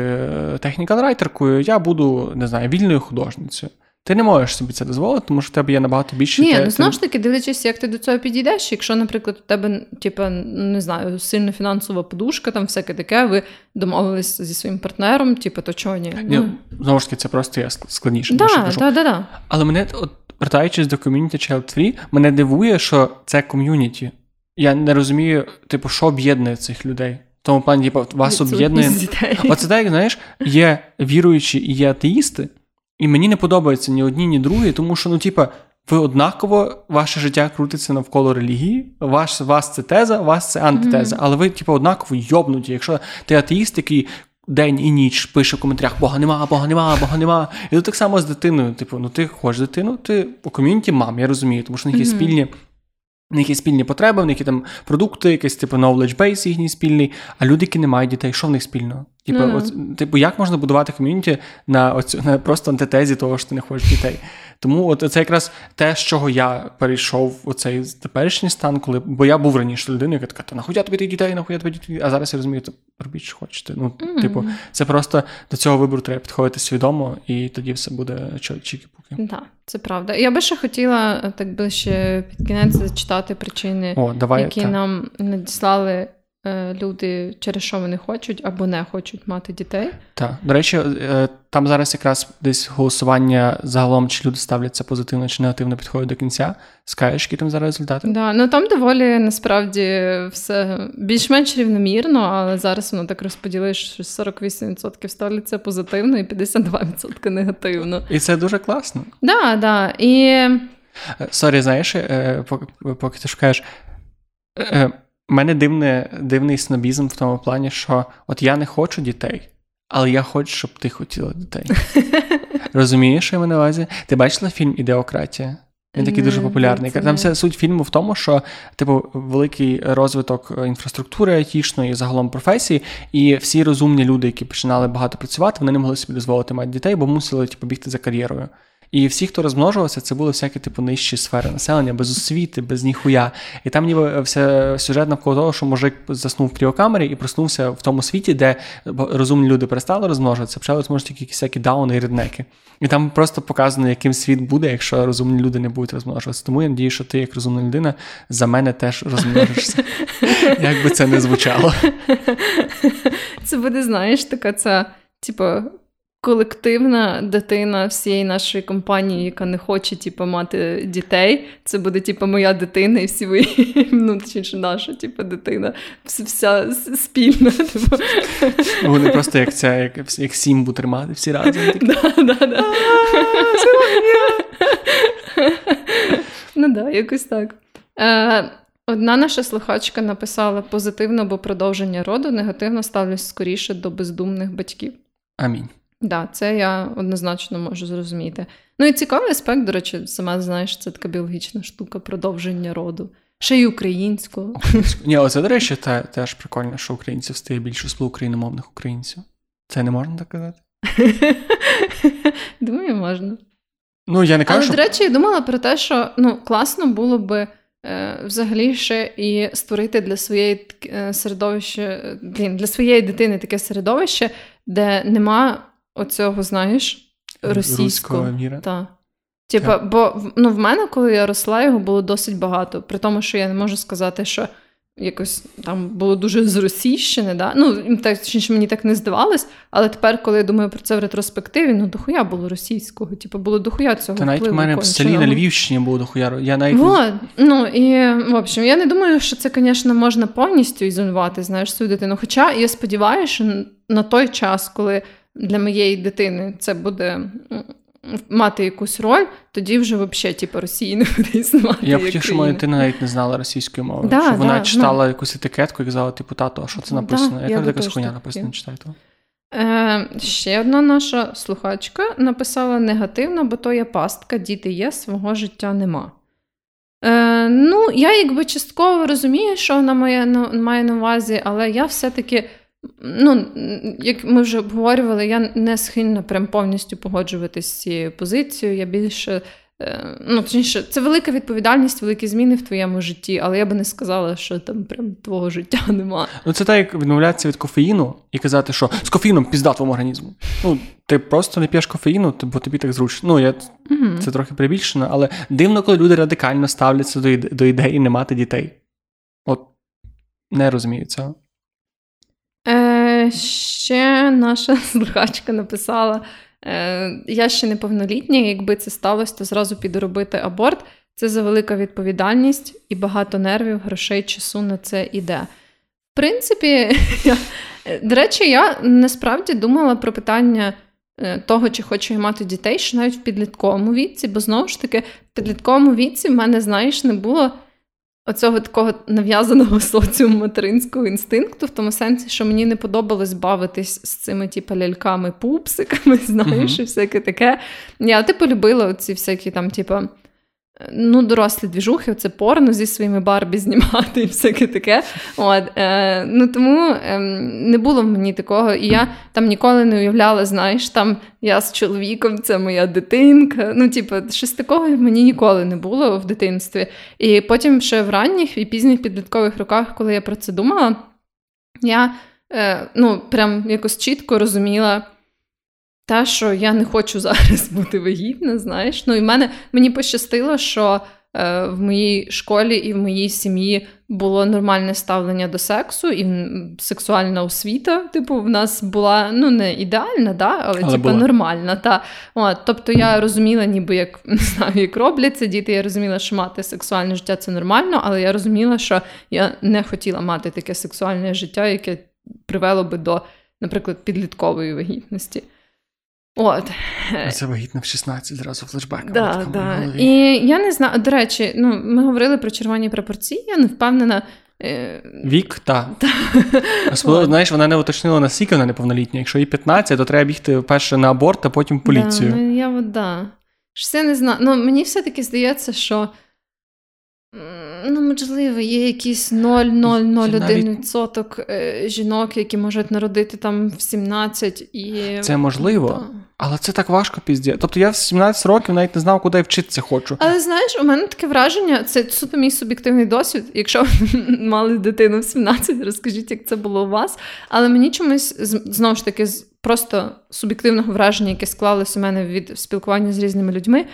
[SPEAKER 1] технікал-райтеркою, я буду, не знаю, вільною художницею. Ти не можеш собі це дозволити, тому що в тебе є набагато більше.
[SPEAKER 2] Ні, ну знову ж таки, дивлячись, як ти до цього підійдеш. Якщо, наприклад, у тебе, типу, не знаю, сильна фінансова подушка, там всяке таке, ви домовились зі своїм партнером, типу, то чого ні?
[SPEAKER 1] Ні, знову ж таки, це просто я складніше. кажу.
[SPEAKER 2] так, так, так.
[SPEAKER 1] Але мене, от, вертаючись до ком'юніті Child Free, мене дивує, що це ком'юніті. Я не розумію, типу, що об'єднує цих людей. В тому плані, типу, вас об'єднує. Оце так, знаєш, є віруючі і є атеїсти, і мені не подобаються ні одні, ні другі, тому що, ну, типа, ви однаково, ваше життя крутиться навколо релігії, ваш, вас це теза, вас це антитеза, але ви, типу, однаково йобнуті. Якщо ти атеїст, який день і ніч пише в коментарях Бога нема, Бога нема, Бога нема. І тут так само з дитиною. Типу, ну ти хочеш дитину, ти у ком'юніті мам, я розумію, тому що в них є спільні. В них є спільні потреби, в них є там продукти, якийсь типу knowledge base їхній спільний, а люди, які не мають дітей, що в них спільного? Типу,
[SPEAKER 2] Ну-ну.
[SPEAKER 1] от, типу, як можна будувати ком'юніті на, оцю, на просто антитезі того, що ти не хочеш дітей? Тому от це якраз те, з чого я перейшов у цей теперішній стан, коли бо я був раніше людиною, яка така, та нахуя тобі тих дітей, нахуя тобі дітей, а зараз я розумію, то робіть, що хочете. Ну,
[SPEAKER 2] Мгм.
[SPEAKER 1] типу, це просто до цього вибору треба підходити свідомо, і тоді все буде чікі-пуки.
[SPEAKER 2] Так, це правда. Я би ще хотіла е, так ближче під кінець зачитати причини,
[SPEAKER 1] О, давай
[SPEAKER 2] які
[SPEAKER 1] та.
[SPEAKER 2] нам надіслали люди, через що вони хочуть або не хочуть мати дітей.
[SPEAKER 1] Так, до речі, е, там зараз якраз десь голосування загалом, чи люди ставляться позитивно чи негативно підходять до кінця. Скажеш, які там зараз результати?
[SPEAKER 2] Да, ну там доволі насправді все більш-менш рівномірно, але зараз воно так розподілиш, що 48% ставляться позитивно і 52% негативно.
[SPEAKER 1] І це дуже класно.
[SPEAKER 2] Да, да. І
[SPEAKER 1] Е, Sorry, знаєш, е, поки, поки ти шукаєш. У мене дивне, дивний снобізм в тому плані, що от я не хочу дітей, але я хочу, щоб ти хотіла дітей. [laughs] Розумієш, що я маю на увазі? Ти бачила фільм Ідеократія? Він такий дуже популярний. Там вся суть фільму в тому, що типу великий розвиток е, інфраструктури айтішної загалом професії, і всі розумні люди, які починали багато працювати, вони не могли собі дозволити мати дітей, бо мусили типу, бігти за кар'єрою. І всі, хто розмножувався, це були всякі типу нижчі сфери населення, без освіти, без ніхуя. І там ніби вся сюжет навколо того, що мужик заснув в кріокамері і проснувся в тому світі, де розумні люди перестали розмножуватися, почали розмножити тільки всякі дауни і реднеки. І там просто показано, яким світ буде, якщо розумні люди не будуть розмножуватися. Тому я надію, що ти, як розумна людина, за мене теж розмножишся. [laughs] Як би це не звучало.
[SPEAKER 2] Це буде, знаєш, така ця, типу, колективна дитина всієї нашої компанії, яка не хоче типу, мати дітей. Це буде типу, моя дитина, і всі ви ну, точніше, наша типу, дитина, вся спільна. [laughs] Типу.
[SPEAKER 1] Вони просто як ця, як, як сімбу тримати всі разом. [laughs]
[SPEAKER 2] Да, да, да. Ну так, якось так. Е, Одна наша слухачка написала позитивно, бо продовження роду негативно ставлюсь скоріше до бездумних батьків.
[SPEAKER 1] Амінь.
[SPEAKER 2] Да, це я однозначно можу зрозуміти. Ну і цікавий аспект, до речі, сама знаєш, це така біологічна штука продовження роду. Ще й українського.
[SPEAKER 1] Ні, оце, до речі, те, теж прикольно, що українців стає більше число україномовних українців. Це не можна так казати? [laughs]
[SPEAKER 2] Думаю, можна.
[SPEAKER 1] Ну, я не кажу,
[SPEAKER 2] Але,
[SPEAKER 1] що...
[SPEAKER 2] до речі, я думала про те, що ну, класно було би е, взагалі ще і створити для своєї е, середовища, для своєї дитини таке середовище, де нема оцього, знаєш, російського
[SPEAKER 1] міра.
[SPEAKER 2] Типа, бо ну, в мене, коли я росла, його було досить багато. При тому, що я не можу сказати, що якось там було дуже зросійщене, да? Ну, так, чи мені так не здавалось, але тепер, коли я думаю про це в ретроспективі, ну дохуя було російського, типу, було дохуя цього.
[SPEAKER 1] Та навіть
[SPEAKER 2] впливу
[SPEAKER 1] в мене в селі на Львівщині було дохуя. Я навіть...
[SPEAKER 2] Вот. Ну, і, в общем, я не думаю, що це, звісно, можна повністю ізолювати, знаєш, свою дитину. Хоча я сподіваюся, що на той час, коли для моєї дитини це буде мати якусь роль, тоді вже взагалі типу, Росії не буде існувати.
[SPEAKER 1] Я хотів, щоб моя дитина навіть не знала російської мови.
[SPEAKER 2] Да,
[SPEAKER 1] щоб вона читала
[SPEAKER 2] ну,
[SPEAKER 1] якусь етикетку і казала, типу, тато, а що це написано?
[SPEAKER 2] Да,
[SPEAKER 1] Яка
[SPEAKER 2] я
[SPEAKER 1] така хуйня написана, не читай.
[SPEAKER 2] Е, Ще одна наша слухачка написала негативно, бо то є пастка, діти є, свого життя нема. Е, Ну, я якби частково розумію, що вона має, має на увазі, але я все-таки Ну, як ми вже обговорювали, я не схильна прям повністю погоджуватися з цією позицією. Я більше, е, ну, точніше, це велика відповідальність, великі зміни в твоєму житті, але я би не сказала, що там прям твого життя [laughs] нема.
[SPEAKER 1] Ну, це так, як відмовлятися від кофеїну і казати, що з кофеїном пізда твоєму організму. Ну, ти просто не п'єш кофеїну, бо тобі так зручно. Ну, я, угу. Це трохи прибільшено, але дивно, коли люди радикально ставляться до, до ідеї не мати дітей. От не розумію цього.
[SPEAKER 2] Ще наша [laughs] слухачка написала: е, я ще неповнолітня, якби це сталося, то зразу піду робити аборт. Це за велика відповідальність і багато нервів, грошей, часу на це іде. В принципі, [laughs] до речі, я насправді думала про питання. Е, того, чи хочу я мати дітей, що навіть в підлітковому віці, бо знову ж таки, в підлітковому віці в мене, знаєш, не було оцього такого нав'язаного [laughs] соціуму материнського інстинкту, в тому сенсі, що мені не подобалось бавитись з цими типу, ляльками-пупсиками, [laughs] знаєш, uh-huh. і всяке таке. Я типу любила ці всякі там, типу, ну, дорослі двіжухи, це порно зі своїми барбі знімати і всяке таке. От, е, ну Тому е, не було мені такого. І я там ніколи не уявляла, знаєш, там я з чоловіком, це моя дитинка. Ну, типу, щось такого мені ніколи не було в дитинстві. І потім ще в ранніх і пізніх підліткових роках, коли я про це думала, я е, ну, прям якось чітко розуміла. Та, що я не хочу зараз [laughs] бути вагітна, знаєш. Ну, і мене мені пощастило, що е, в моїй школі і в моїй сім'ї було нормальне ставлення до сексу, і сексуальна освіта, типу, в нас була ну, не ідеальна, да, але, але типу, нормальна. Та. От, Тобто я розуміла, ніби як [laughs] не знаю, як робляться діти. Я розуміла, що мати сексуальне життя це нормально, але я розуміла, що я не хотіла мати таке сексуальне життя, яке привело би до, наприклад, підліткової вагітності. От.
[SPEAKER 1] Це вагітна в 16 зразу флешбек.
[SPEAKER 2] Да, да. І я не знаю, до речі, ну, ми говорили про червоні пропорції, я не впевнена.
[SPEAKER 1] Е... Вік, так. Особливо, знаєш, вона не уточнила, наскільки вона неповнолітня. Якщо їй 15, то треба бігти перше на аборт, а потім в поліцію.
[SPEAKER 2] Да, ну, я от, да. Щось я не знаю. Ну, Мені все-таки здається, що Ну, можливо, є якийсь 0,001% навіть... Е, жінок, які можуть народити там в 17 і.
[SPEAKER 1] Це можливо, да. Але це так важко пізді. Тобто я в 17 років навіть не знав, куди я вчитися хочу.
[SPEAKER 2] Але знаєш, у мене таке враження, це суто мій суб'єктивний досвід. Якщо ви [laughs] мали дитину в 17, розкажіть, як це було у вас. Але мені чомусь знову ж таки просто суб'єктивного враження, яке склалося у мене від спілкування з різними людьми.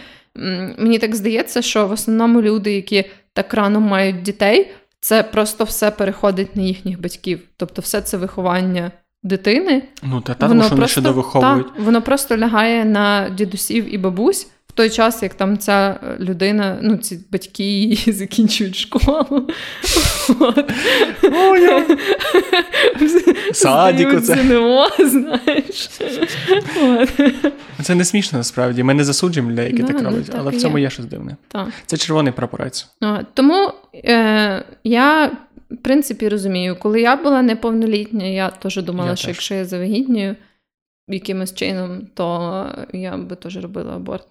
[SPEAKER 2] Мені так здається, що в основному люди, які так рано мають дітей, це просто все переходить на їхніх батьків. Тобто, все це виховання дитини.
[SPEAKER 1] Ну, та, та воно що просто, ще довиховують.
[SPEAKER 2] Та, воно просто лягає на дідусів і бабусь в той час, як там ця людина, ну, ці батьки її [laughs] закінчують школу.
[SPEAKER 1] Садіку це.
[SPEAKER 2] Знаєш.
[SPEAKER 1] Це не смішно насправді. Ми не засуджуємо людей, які так роблять, але в цьому є щось дивне. Це червоний прапорець.
[SPEAKER 2] Тому е, я в принципі, розумію, коли я була неповнолітня, я теж думала, я що теж. якщо я завагітнюю якимось чином, то я би теж робила аборт.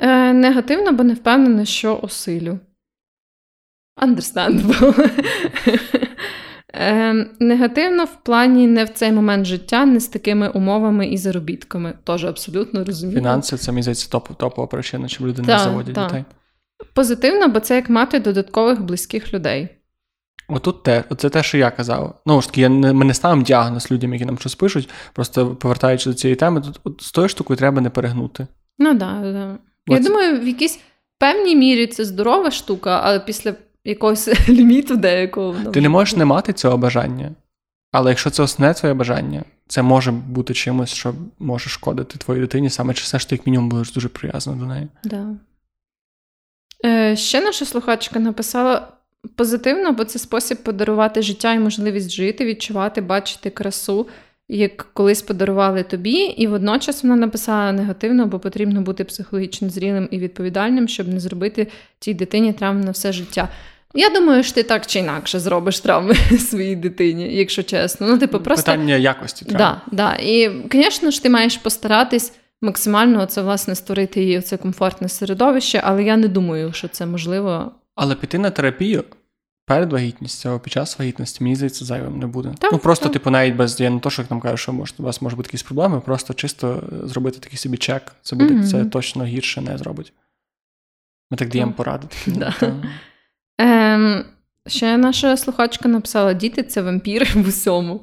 [SPEAKER 2] Е, Негативно, бо не впевнена, що осилю. Understandable. [laughs] Е, Негативно в плані не в цей момент життя, не з такими умовами і заробітками. Теж абсолютно розумію.
[SPEAKER 1] Фінанси це мені здається топ, топова причина, щоб люди не заводять та. дітей.
[SPEAKER 2] Позитивно, бо це як мати додаткових близьких людей.
[SPEAKER 1] Отут те, це те, що я казав. Ну ж таки, я не, ми не ставимо діагноз людям, які нам щось пишуть, просто повертаючись до цієї теми, тут от з тою штукою треба не перегнути.
[SPEAKER 2] Ну да, да. Я Оце... думаю, в якійсь певній мірі це здорова штука, але після якогось [laughs] ліміту деякого.
[SPEAKER 1] Ти не можеш не мати цього бажання. Але якщо це основне твоє бажання, це може бути чимось, що може шкодити твоїй дитині, саме чи все ж ти як мінімум будеш дуже прив'язана до неї.
[SPEAKER 2] Да. Е, Ще наша слухачка написала. Позитивно, бо це спосіб подарувати життя і можливість жити, відчувати, бачити красу, як колись подарували тобі. І водночас вона написала негативно, бо потрібно бути психологічно зрілим і відповідальним, щоб не зробити цій дитині травм на все життя. Я думаю, що ти так чи інакше зробиш травми [laughs] своїй дитині, якщо чесно. Ну, типу, просто...
[SPEAKER 1] Питання якості травм.
[SPEAKER 2] Да, да. І, звісно ж, ти маєш постаратись максимально це, власне, створити їй це комфортне середовище, але я не думаю, що це можливо.
[SPEAKER 1] Але піти на терапію перед вагітністю або під час вагітності, мені здається, зайвим не буде. Так, ну просто, так. типу, навіть без я не то, що там кажу, що може, у вас може бути якісь проблеми, просто чисто зробити такий собі чек. Це буде mm-hmm. це точно гірше не зробить. Ми так даємо поради.
[SPEAKER 2] Да. Ем, Ще наша слухачка написала: діти це вампіри в усьому.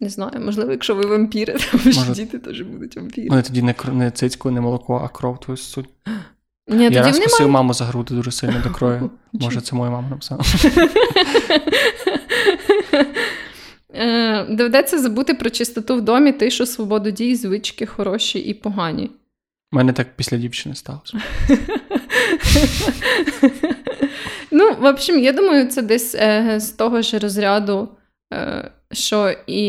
[SPEAKER 2] Не знаю, можливо, якщо ви вампіри, то може... діти теж будуть вампіри.
[SPEAKER 1] Ну, тоді не, не цицьку, не молоко, а кров твою суть.
[SPEAKER 2] Ні,
[SPEAKER 1] Я раз
[SPEAKER 2] просив
[SPEAKER 1] маму за груди дуже сильно до крою. [laughs] Може, це моя мама написала.
[SPEAKER 2] Е, доведеться забути про чистоту в домі, тишу, свободу дій, звички хороші і погані.
[SPEAKER 1] У мене так після дівчини сталося. [laughs]
[SPEAKER 2] Ну, в общем, я думаю, це десь е, з того ж розряду, е, що і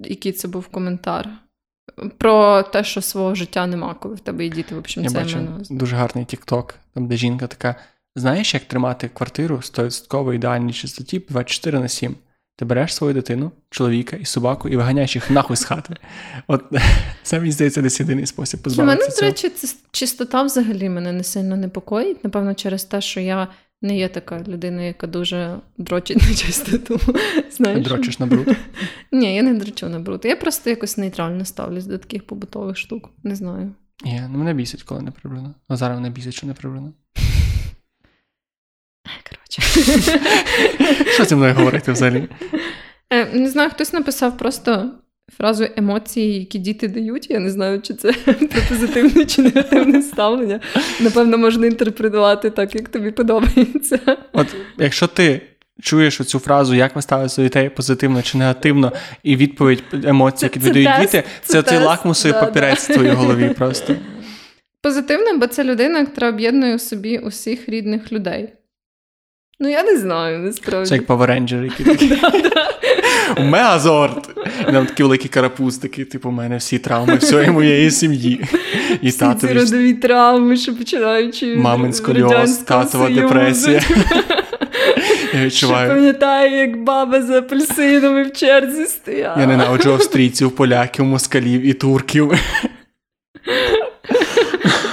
[SPEAKER 2] який це був коментар. Про те, що свого життя нема, коли в тебе є діти. В общем,
[SPEAKER 1] Я
[SPEAKER 2] це
[SPEAKER 1] бачу дуже гарний тікток, там де жінка така: знаєш, як тримати квартиру 100% ідеальній чистоті 24 на 7. Ти береш свою дитину, чоловіка і собаку і виганяєш їх нахуй з хати. [laughs] От це мені здається, десь єдиний спосіб позбавитися.
[SPEAKER 2] У мене, до речі, чистота взагалі мене не сильно непокоїть. Напевно, через те, що я не є така людина, яка дуже дрочить на чистоту. [laughs] Знаєш?
[SPEAKER 1] Дрочиш на бруд? [laughs]
[SPEAKER 2] Ні, я не дрочу на бруд. Я просто якось нейтрально ставлюсь до таких побутових штук. Не знаю.
[SPEAKER 1] Ні, ну мене бісить, коли не прибрано. А зараз мене бісить, що не прибрано.
[SPEAKER 2] Коротше.
[SPEAKER 1] Що зі мною говорити взагалі?
[SPEAKER 2] Е, не знаю, хтось написав просто фразу емоції, які діти дають. Я не знаю, чи це [laughs] про позитивне чи негативне ставлення. Напевно, можна інтерпретувати так, як тобі подобається.
[SPEAKER 1] От якщо ти. Чуєш цю фразу, як ви ставитеся до дітей позитивно чи негативно, і відповідь емоцій, які видають діти, це, це, лакмусовий да, папірець да. в твоїй голові просто.
[SPEAKER 2] Позитивно, бо це людина, яка об'єднує у собі усіх рідних людей. Ну, я не знаю, насправді.
[SPEAKER 1] Це як Power Ranger, які такі. Мегазорд! І там такі великі карапуз, такі, типу, у мене всі травми всієї моєї сім'ї.
[SPEAKER 2] І всі ці родові травми, що починаючи.
[SPEAKER 1] Мамин сколіоз, татова депресія. [laughs] Я відчуваю.
[SPEAKER 2] Що пам'ятаю, як баба з апельсинами в черзі стояла.
[SPEAKER 1] Я ненавиджу австрійців, поляків, москалів і турків.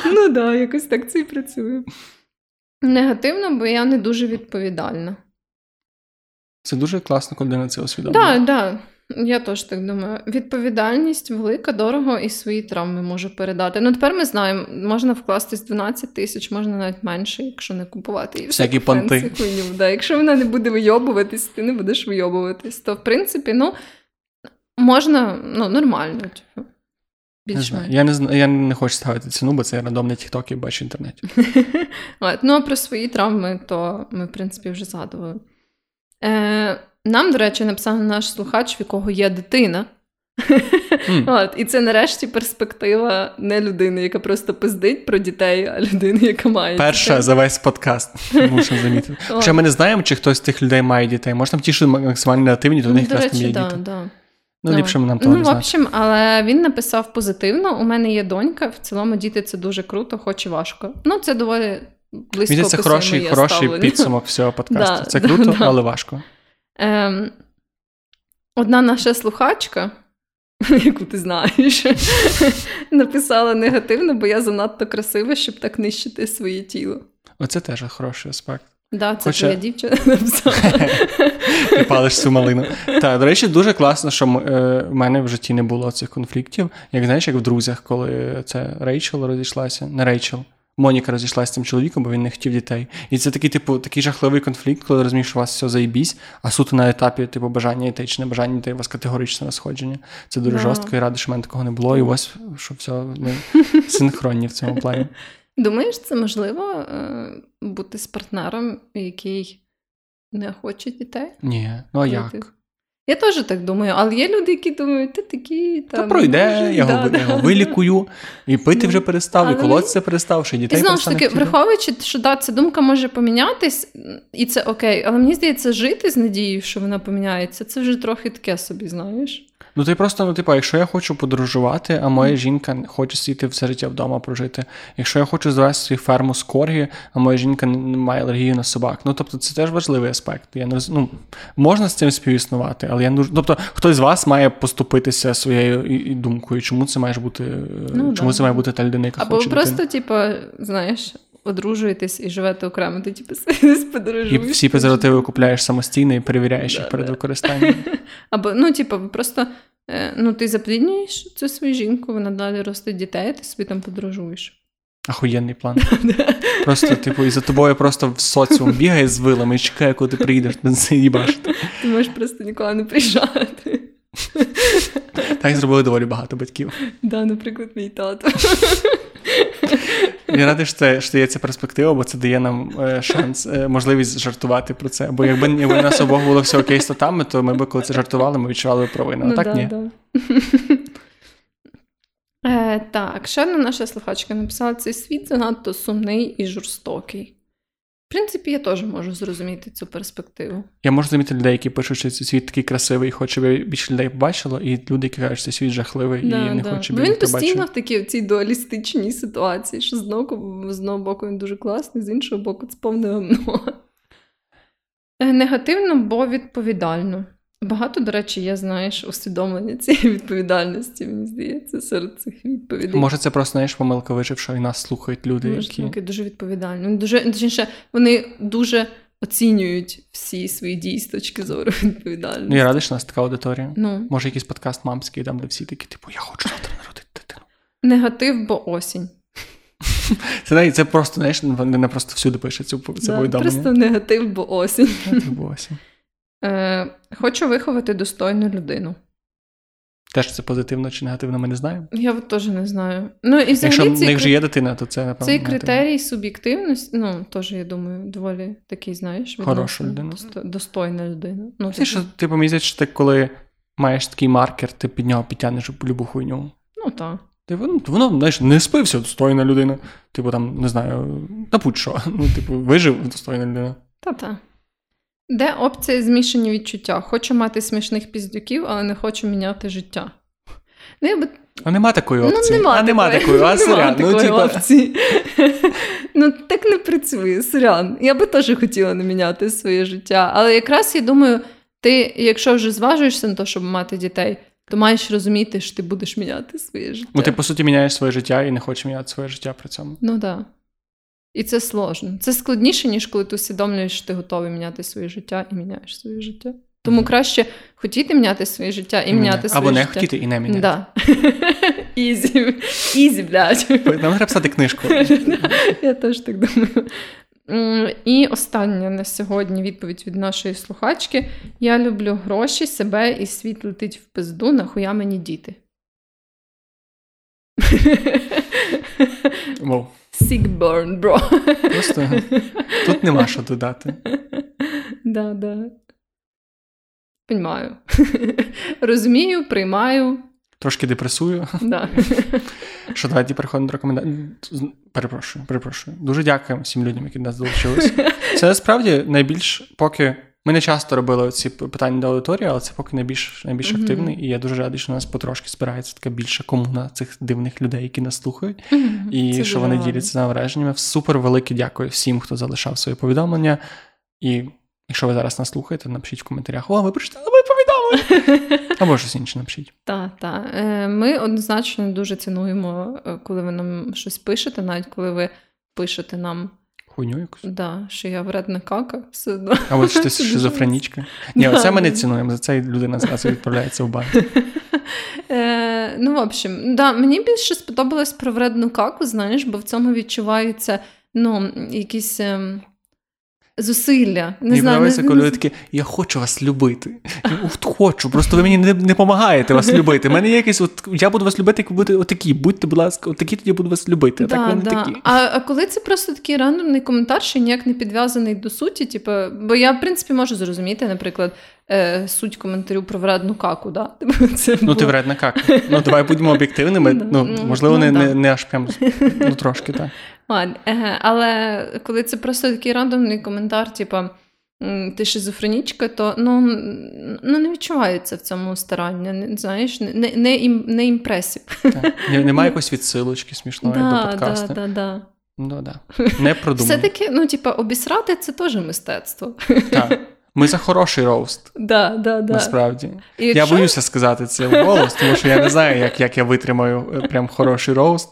[SPEAKER 2] Ну так, да, якось так це і працює. Негативно, бо я не дуже відповідальна.
[SPEAKER 1] Це дуже класно, коли на це усвідомлює.
[SPEAKER 2] Так, так. Я теж так думаю. Відповідальність велика, дорого і свої травми може передати. Ну тепер ми знаємо, можна вкластись 12 тисяч, можна навіть менше, якщо не купувати. І
[SPEAKER 1] Всякі понти.
[SPEAKER 2] Да. Якщо вона не буде вийобуватись, ти не будеш вийобуватись. То в принципі, ну можна ну, нормально. Типу.
[SPEAKER 1] Не знаю. Я не я не хочу ставити ціну, бо це я рандомні тіктоки бачу в інтернеті. [laughs]
[SPEAKER 2] ну, а про свої травми, то ми, в принципі, вже згадували. Е, Нам, до речі, написав наш слухач, в якого є дитина. Mm. [laughs] От, І це нарешті перспектива не людини, яка просто пиздить про дітей, а людини, яка має.
[SPEAKER 1] Перша за весь подкаст. Замітити. [laughs] Хоча ми не знаємо, чи хтось з тих людей має дітей. Може, там ті, що максимально негативні, то в них якраз там є
[SPEAKER 2] да,
[SPEAKER 1] діти.
[SPEAKER 2] Да.
[SPEAKER 1] Ну, ну, ліпше нам того
[SPEAKER 2] Ну,
[SPEAKER 1] не
[SPEAKER 2] в общем, але він написав позитивно. У мене є донька, в цілому діти це дуже круто, хоч і важко. Ну, це доволі близько.
[SPEAKER 1] Він це хороший хороший підсумок всього [laughs] подкасту. Да, це круто, да, але важко.
[SPEAKER 2] Ем, Одна наша слухачка, [laughs] яку ти знаєш, [laughs] написала негативно, бо я занадто красива, щоб так нищити своє тіло.
[SPEAKER 1] Оце теж хороший аспект.
[SPEAKER 2] Да, це Хоча... твоя дівчина написала. [laughs]
[SPEAKER 1] Ти палиш цю малину. Так, до речі, дуже класно, що е, в мене в житті не було цих конфліктів. Як знаєш, як в друзях, коли це Рейчел розійшлася, не Рейчел. Моніка розійшлася з цим чоловіком, бо він не хотів дітей. І це такий, типу, такий жахливий конфлікт, коли розумієш, що у вас все заїбісь, а суто на етапі, типу, бажання дітей чи не бажання дітей, у вас категоричне розходження. Це дуже yeah. жорстко і радий, що в мене такого не було. І ось що все ми синхронні в цьому плані.
[SPEAKER 2] Думаєш, це можливо е, бути з партнером, який не хоче дітей?
[SPEAKER 1] Ні, ну а як?
[SPEAKER 2] Я теж так думаю, але є люди, які думають, ти такі.
[SPEAKER 1] Там, Та пройде, може, я да, його, да. його вилікую, і пити вже перестав, і колотися перестав, що дітей
[SPEAKER 2] І знову ж таки, враховуючи, що да, ця думка може помінятись, і це окей, але мені здається, жити з надією, що вона поміняється, це вже трохи таке собі, знаєш.
[SPEAKER 1] Ну, ти просто, ну, типу, якщо я хочу подорожувати, а моя жінка хоче сидіти все життя вдома прожити. Якщо я хочу звести ферму з коргі, а моя жінка не має алергію на собак. Ну, тобто, це теж важливий аспект. Я не ну, Можна з цим співіснувати, але я не Тобто, хтось з вас має поступитися своєю думкою, чому це має бути, ну, чому да. це має бути та людина, яка
[SPEAKER 2] Або
[SPEAKER 1] хоче.
[SPEAKER 2] Або просто, типу, знаєш. Одружуєтесь і живете окремо, ти типу [laughs] подорожуєш.
[SPEAKER 1] І всі презервативи купляєш самостійно і перевіряєш їх перед використанням. [laughs]
[SPEAKER 2] Або, ну, типу, просто Е, ну, ти запліднюєш цю свою жінку, вона далі росте дітей, ти собі там подорожуєш.
[SPEAKER 1] Ахуєнний план. [laughs] Просто, типу, і за тобою просто в соціум бігає з вилами і чекає, коли ти приїдеш, ти заїбаш.
[SPEAKER 2] Ти можеш просто ніколи не приїжджати.
[SPEAKER 1] Так зробили доволі багато батьків. Так,
[SPEAKER 2] да, наприклад, мій тато.
[SPEAKER 1] Я радий, що що є ця перспектива, бо це дає нам е, шанс, е, можливість жартувати про це. Бо якби у нас обох було все окей з татами, то ми б коли це жартували, ми відчували провину. А ну, так да, ні. Да.
[SPEAKER 2] Е, Так, ще одна наша слухачка написала: цей світ занадто сумний і жорстокий. В принципі, я теж можу зрозуміти цю перспективу.
[SPEAKER 1] Я можу зрозуміти людей, які пишуть, що цей світ такий красивий, хоче, щоб більше людей побачило, і люди, які кажуть, що світ жахливий да, і не да. хоче
[SPEAKER 2] більше. Він постійно в такій в цій дуалістичній ситуації, що з одного, з одного боку він дуже класний, з іншого боку, це повне гамно. Е, негативно, бо відповідально. Багато, до речі, є, знаєш, усвідомлення цієї відповідальності, мені здається, серед цих відповідей.
[SPEAKER 1] Може, це просто знаєш, помилка виживши, і нас слухають люди, Може, які
[SPEAKER 2] Вони дуже відповідальні. Вони дуже точніше, вони дуже оцінюють всі свої дії з точки зору відповідальності.
[SPEAKER 1] Ну, я радий, що нас така аудиторія.
[SPEAKER 2] Ну.
[SPEAKER 1] Може, якийсь подкаст мамський, там, де всі такі, типу, я хочу завтра народити дитину.
[SPEAKER 2] Негатив, бо осінь. [laughs]
[SPEAKER 1] Це це просто, знаєш, не просто всюди пише цю це да, повідомлення.
[SPEAKER 2] Просто негатив, бо осінь.
[SPEAKER 1] Негатив, бо осінь.
[SPEAKER 2] Е, Хочу виховати достойну людину.
[SPEAKER 1] Теж це позитивно чи негативно, ми не знаємо.
[SPEAKER 2] Я от теж не знаю. Ну, і
[SPEAKER 1] Якщо в них вже є дитина, то це напевно.
[SPEAKER 2] Цей критерій суб'єктивності, ну, теж, я думаю, доволі такий, знаєш,
[SPEAKER 1] Хороша людина.
[SPEAKER 2] достойна людина. Ну,
[SPEAKER 1] Ти що, типу, мені здається, що ти коли маєш такий маркер, ти під нього підтягнеш любу хуйню.
[SPEAKER 2] Ну, так.
[SPEAKER 1] Типу, ну, воно, знаєш, не спився достойна людина. Типу, там, не знаю, та будь-що. [laughs] Ну, типу, вижив достойна людина.
[SPEAKER 2] Та-та. Де опція змішані відчуття? Хочу мати смішних піздюків, але не хочу міняти життя. Ну, я би...
[SPEAKER 1] А нема такої
[SPEAKER 2] ну,
[SPEAKER 1] опції.
[SPEAKER 2] Ну, нема
[SPEAKER 1] а нема такої,
[SPEAKER 2] а
[SPEAKER 1] сорян.
[SPEAKER 2] Ну, такої типа... опції. ну, так не працює, сорян. Я би теж хотіла не міняти своє життя. Але якраз я думаю, ти, якщо вже зважуєшся на те, щоб мати дітей, то маєш розуміти, що ти будеш міняти своє життя.
[SPEAKER 1] Ну, ти, по суті, міняєш своє життя і не хочеш міняти своє життя при цьому.
[SPEAKER 2] Ну так. Да. І це сложно. Це складніше, ніж коли ти усвідомлюєш, що ти готовий міняти своє життя і міняєш своє життя. Тому краще хотіти міняти своє життя і міняти своє
[SPEAKER 1] Або не хотіти і не міняти.
[SPEAKER 2] Да. [laughs] Easy, easy, блядь.
[SPEAKER 1] Нам треба писати книжку. [laughs]
[SPEAKER 2] Я теж так думаю. І остання на сьогодні відповідь від нашої слухачки. Я люблю гроші, себе і світ летить в пизду, нахуя мені діти.
[SPEAKER 1] Воу.
[SPEAKER 2] Sickburn, бро.
[SPEAKER 1] Просто тут нема що додати.
[SPEAKER 2] Да, да. Понімаю. Розумію, приймаю.
[SPEAKER 1] Трошки депресую.
[SPEAKER 2] Да.
[SPEAKER 1] Що давайте переходимо до рекомендацій. Перепрошую, перепрошую. Дуже дякуємо всім людям, які до нас долучилися. Це насправді найбільш поки. Ми не часто робили ці питання до аудиторії, але це поки найбільш найбільш
[SPEAKER 2] Мгм.
[SPEAKER 1] активний. І я дуже радий, що у нас потрошки збирається така більша комуна цих дивних людей, які нас слухають. І
[SPEAKER 2] Це
[SPEAKER 1] що вони діляться нам враженнями. Супер велике дякую всім, хто залишав свої повідомлення. І якщо ви зараз нас слухаєте, напишіть в коментарях: О, ви прочитали мої повідомлення! [laughs] Або щось інше напишіть.
[SPEAKER 2] Так, так. Ми однозначно дуже цінуємо, е, коли ви нам щось пишете, навіть коли ви пишете нам,
[SPEAKER 1] Хуйню якусь.
[SPEAKER 2] да, що я вредна кака, все одно.
[SPEAKER 1] от що [laughs] ти шизофренічка. Ні,
[SPEAKER 2] Да,
[SPEAKER 1] оце ми не цінуємо. За це людина зразу відправляється в бан. [laughs]
[SPEAKER 2] Е, ну, в общем, да, мені більше сподобалось про вредну каку, знаєш, бо в цьому відчувається ну, якісь ем, зусилля. Не
[SPEAKER 1] Мені
[SPEAKER 2] знаю,
[SPEAKER 1] подобається,
[SPEAKER 2] не-
[SPEAKER 1] коли такі, я хочу вас любити. Я от хочу, просто ви мені не, не допомагаєте вас любити. Мене є якийсь, от, я буду вас любити, як ви будете отакі. Будьте, будь ласка, отакі, тоді буду вас любити. А так ви не такі.
[SPEAKER 2] А, а коли це просто такий рандомний коментар, що ніяк не підв'язаний до суті, типу, бо я, в принципі, можу зрозуміти, наприклад, е, суть коментарю про вредну каку, да? [laughs] Типу, це
[SPEAKER 1] Ну,
[SPEAKER 2] було-
[SPEAKER 1] ти вредна кака. Ну, давай будемо об'єктивними. [laughs]
[SPEAKER 2] Ну,
[SPEAKER 1] Ну,
[SPEAKER 2] ну,
[SPEAKER 1] можливо,
[SPEAKER 2] ну,
[SPEAKER 1] не, не, не аж прям, ну, трошки, так.
[SPEAKER 2] Але коли це просто такий рандомний коментар, типу, ти шизофренічка, то ну, ну не відчувається в цьому старання. Не, знаєш, не, не, не, ім- не імпресів.
[SPEAKER 1] так. Немає якоїсь відсилочки смішної до подкасту.
[SPEAKER 2] да, да, да.
[SPEAKER 1] Ну, да. Не [laughs] продумано.
[SPEAKER 2] Все-таки, ну, типа, обісрати це теж мистецтво.
[SPEAKER 1] Так. Ми за хороший роуст,
[SPEAKER 2] Да, да, да.
[SPEAKER 1] насправді.
[SPEAKER 2] І
[SPEAKER 1] Я
[SPEAKER 2] якщо-
[SPEAKER 1] боюся сказати це вголос, тому що я не знаю, як, як я витримаю е, прям хороший роуст,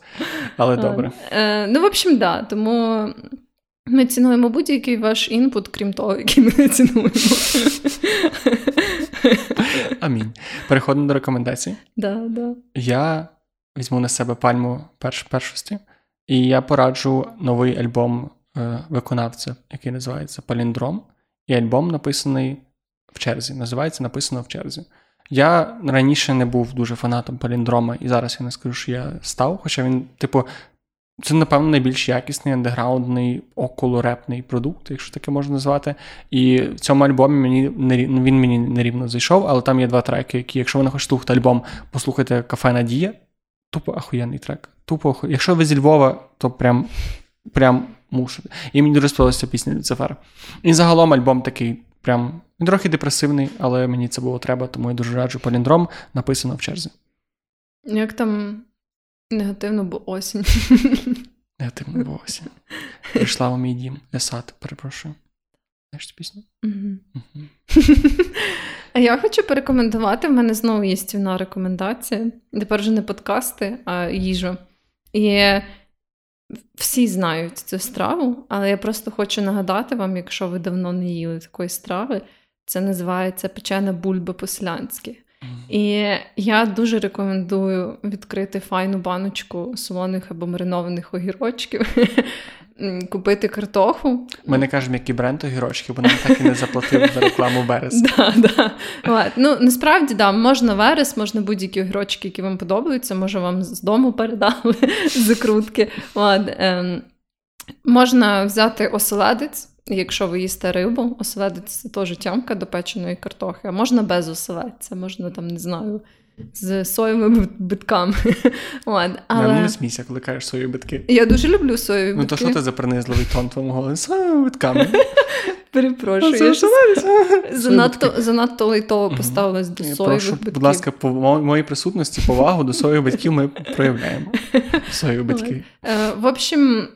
[SPEAKER 1] але добре.
[SPEAKER 2] Е, ну, в общем, да. Тому ми цінуємо будь-який ваш інпут, крім того, який ми не цінуємо.
[SPEAKER 1] Амінь. Переходимо до рекомендацій.
[SPEAKER 2] да, да.
[SPEAKER 1] Я візьму на себе пальму перш, першості, і я пораджу новий альбом е, виконавця, який називається Паліндром. І альбом написаний в черзі. Називається Написано в черзі. Я раніше не був дуже фанатом паліндрома, і зараз я не скажу, що я став. Хоча він, типу, це, напевно, найбільш якісний андеграундний околорепний продукт, якщо таке можна назвати. І в цьому альбомі мені він мені нерівно зайшов, але там є два треки, які, якщо ви не хочете слухати альбом, послухайте Кафе Надія. Тупо ахуєнний трек. Тупо. Якщо ви зі Львова, то прям, прям мусите. І мені дуже сподобалася пісня Люцифер. І загалом альбом такий, прям він трохи депресивний, але мені це було треба, тому я дуже раджу поліндром, написано в черзі.
[SPEAKER 2] Як там негативно, бо осінь. [laughs]
[SPEAKER 1] Негативно було осінь. Прийшла у мій дім. Есад, перепрошую. Знаєш цю пісню? [laughs]
[SPEAKER 2] А я хочу порекомендувати. В мене знову є стівна рекомендація. Тепер вже не подкасти, а їжа. І всі знають цю страву, але я просто хочу нагадати вам, якщо ви давно не їли такої страви, це називається печена бульба по-селянськи. І я дуже рекомендую відкрити файну баночку солоних або маринованих огірочків, купити картоху.
[SPEAKER 1] Ми не кажемо, який бренд огірочки, бо нам так і не заплатив за рекламу берез. [laughs]
[SPEAKER 2] Да, да. Ну, насправді, да, можна верес, можна будь-які огірочки, які вам подобаються, може вам з дому передали [laughs] закрутки. Ем, можна взяти оселедець, якщо ви їсте рибу. Оселедець це теж тямка до печеної картохи, а можна без оселедця, можна там, не знаю, з соєвими битками. [laughs] От.
[SPEAKER 1] Але...
[SPEAKER 2] Але
[SPEAKER 1] Не смійся, коли кажеш свої битки.
[SPEAKER 2] я дуже люблю соєві
[SPEAKER 1] Ну то що ти за принизливий тон твоєму голосу? А, битками. [laughs]
[SPEAKER 2] Перепрошую.
[SPEAKER 1] Свої [laughs]
[SPEAKER 2] занадто, занадто лайтово
[SPEAKER 1] Мгм.
[SPEAKER 2] до
[SPEAKER 1] Я
[SPEAKER 2] соєвих
[SPEAKER 1] Прошу,
[SPEAKER 2] битків.
[SPEAKER 1] будь ласка, по моїй присутності повагу до своїх батьків ми проявляємо. [laughs] Свої батьки.
[SPEAKER 2] Е, В общем,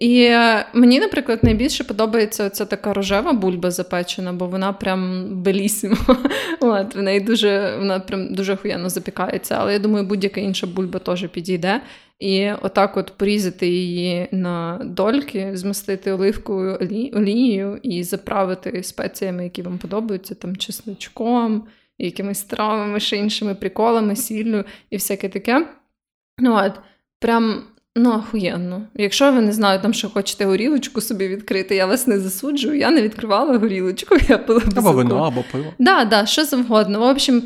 [SPEAKER 2] і мені, наприклад, найбільше подобається оця така рожева бульба запечена, бо вона прям белісіма. [laughs] От, в неї дуже, вона прям дуже охуєнно запікається. Але я думаю, будь-яка інша бульба теж підійде. І отак от порізати її на дольки, змастити оливковою олією і заправити спеціями, які вам подобаються, там чесночком, якимись травами, ще іншими приколами, сіллю і всяке таке. Ну, от, прям ну, охуєнно. Якщо ви не знаю, там що хочете горілочку собі відкрити, я вас не засуджую. Я не відкривала горілочку, [laughs] я пила
[SPEAKER 1] Або вино, або пиво.
[SPEAKER 2] Так, да, да, що завгодно. В общем,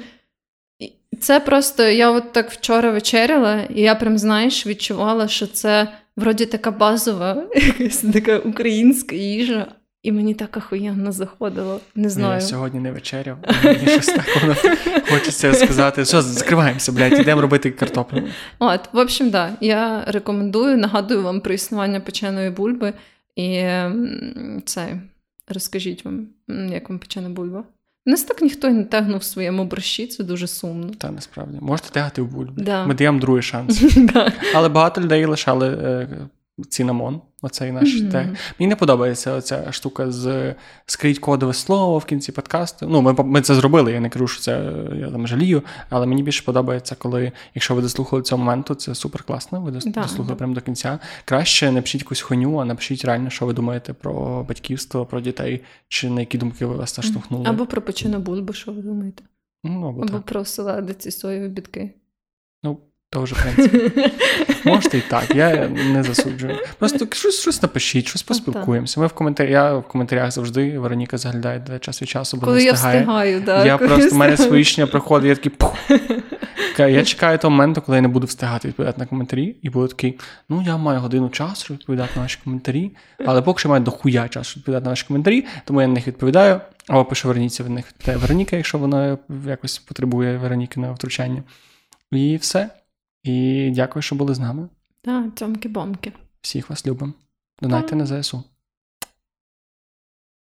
[SPEAKER 2] це просто я от так вчора вечеряла, і я прям, знаєш, відчувала, що це вроді така базова, [laughs] якась така українська їжа. І мені так охуєнно заходило. Не знаю.
[SPEAKER 1] Я сьогодні не вечеряв. Мені щось так воно [laughs] хочеться сказати. Все, закриваємося, блядь, ідемо робити картоплю.
[SPEAKER 2] От, в общем, да, я рекомендую, нагадую вам про існування печеної бульби. І це розкажіть вам, як вам печена бульба. Нас так ніхто не тегнув в своєму борщі, це дуже сумно.
[SPEAKER 1] Та насправді можете тягати в бульбі.
[SPEAKER 2] Да.
[SPEAKER 1] Ми даємо другий шанс. [laughs] Але багато людей лишали цинамон. Оцей наш mm-hmm. тег. Мені не подобається оця штука з скрить кодове слово в кінці подкасту. Ну, ми ми це зробили, я не кажу, що це я там жалію, але мені більше подобається, коли, якщо ви дослухали цього моменту, це супер класно. Ви дослухали да. прямо до кінця. Краще не пишіть якусь хоню, а напишіть реально, що ви думаєте про батьківство, про дітей, чи на які думки ви вас та штовхнули.
[SPEAKER 2] Або про печену бульбу, що ви думаєте?
[SPEAKER 1] Ну, Або,
[SPEAKER 2] або про оселедиці соєві бітки.
[SPEAKER 1] Ну, то вже, в принципі. [laughs] Можете і так, я не засуджую. Просто щось щось напишіть, щось поспілкуємося. Ми в коментарях, я в коментарях завжди Вероніка заглядає до час від часу, бо
[SPEAKER 2] Коли
[SPEAKER 1] не
[SPEAKER 2] я
[SPEAKER 1] встигає.
[SPEAKER 2] встигаю, да,
[SPEAKER 1] Я
[SPEAKER 2] коли
[SPEAKER 1] просто в мене [laughs] сповіщення проходить, я такий пух. Я чекаю того моменту, коли я не буду встигати відповідати на коментарі, і буду такий, ну я маю годину часу відповідати на ваші коментарі, але поки що маю дохуя часу відповідати на ваші коментарі, тому я на них відповідаю. Або пишу Вероніці, в них відповідає Вероніка, якщо вона якось потребує Веронікиного втручання. І все. І дякую, що були з нами.
[SPEAKER 2] Так, цьомки-бомки.
[SPEAKER 1] Всіх вас любимо. Донайте на ЗСУ.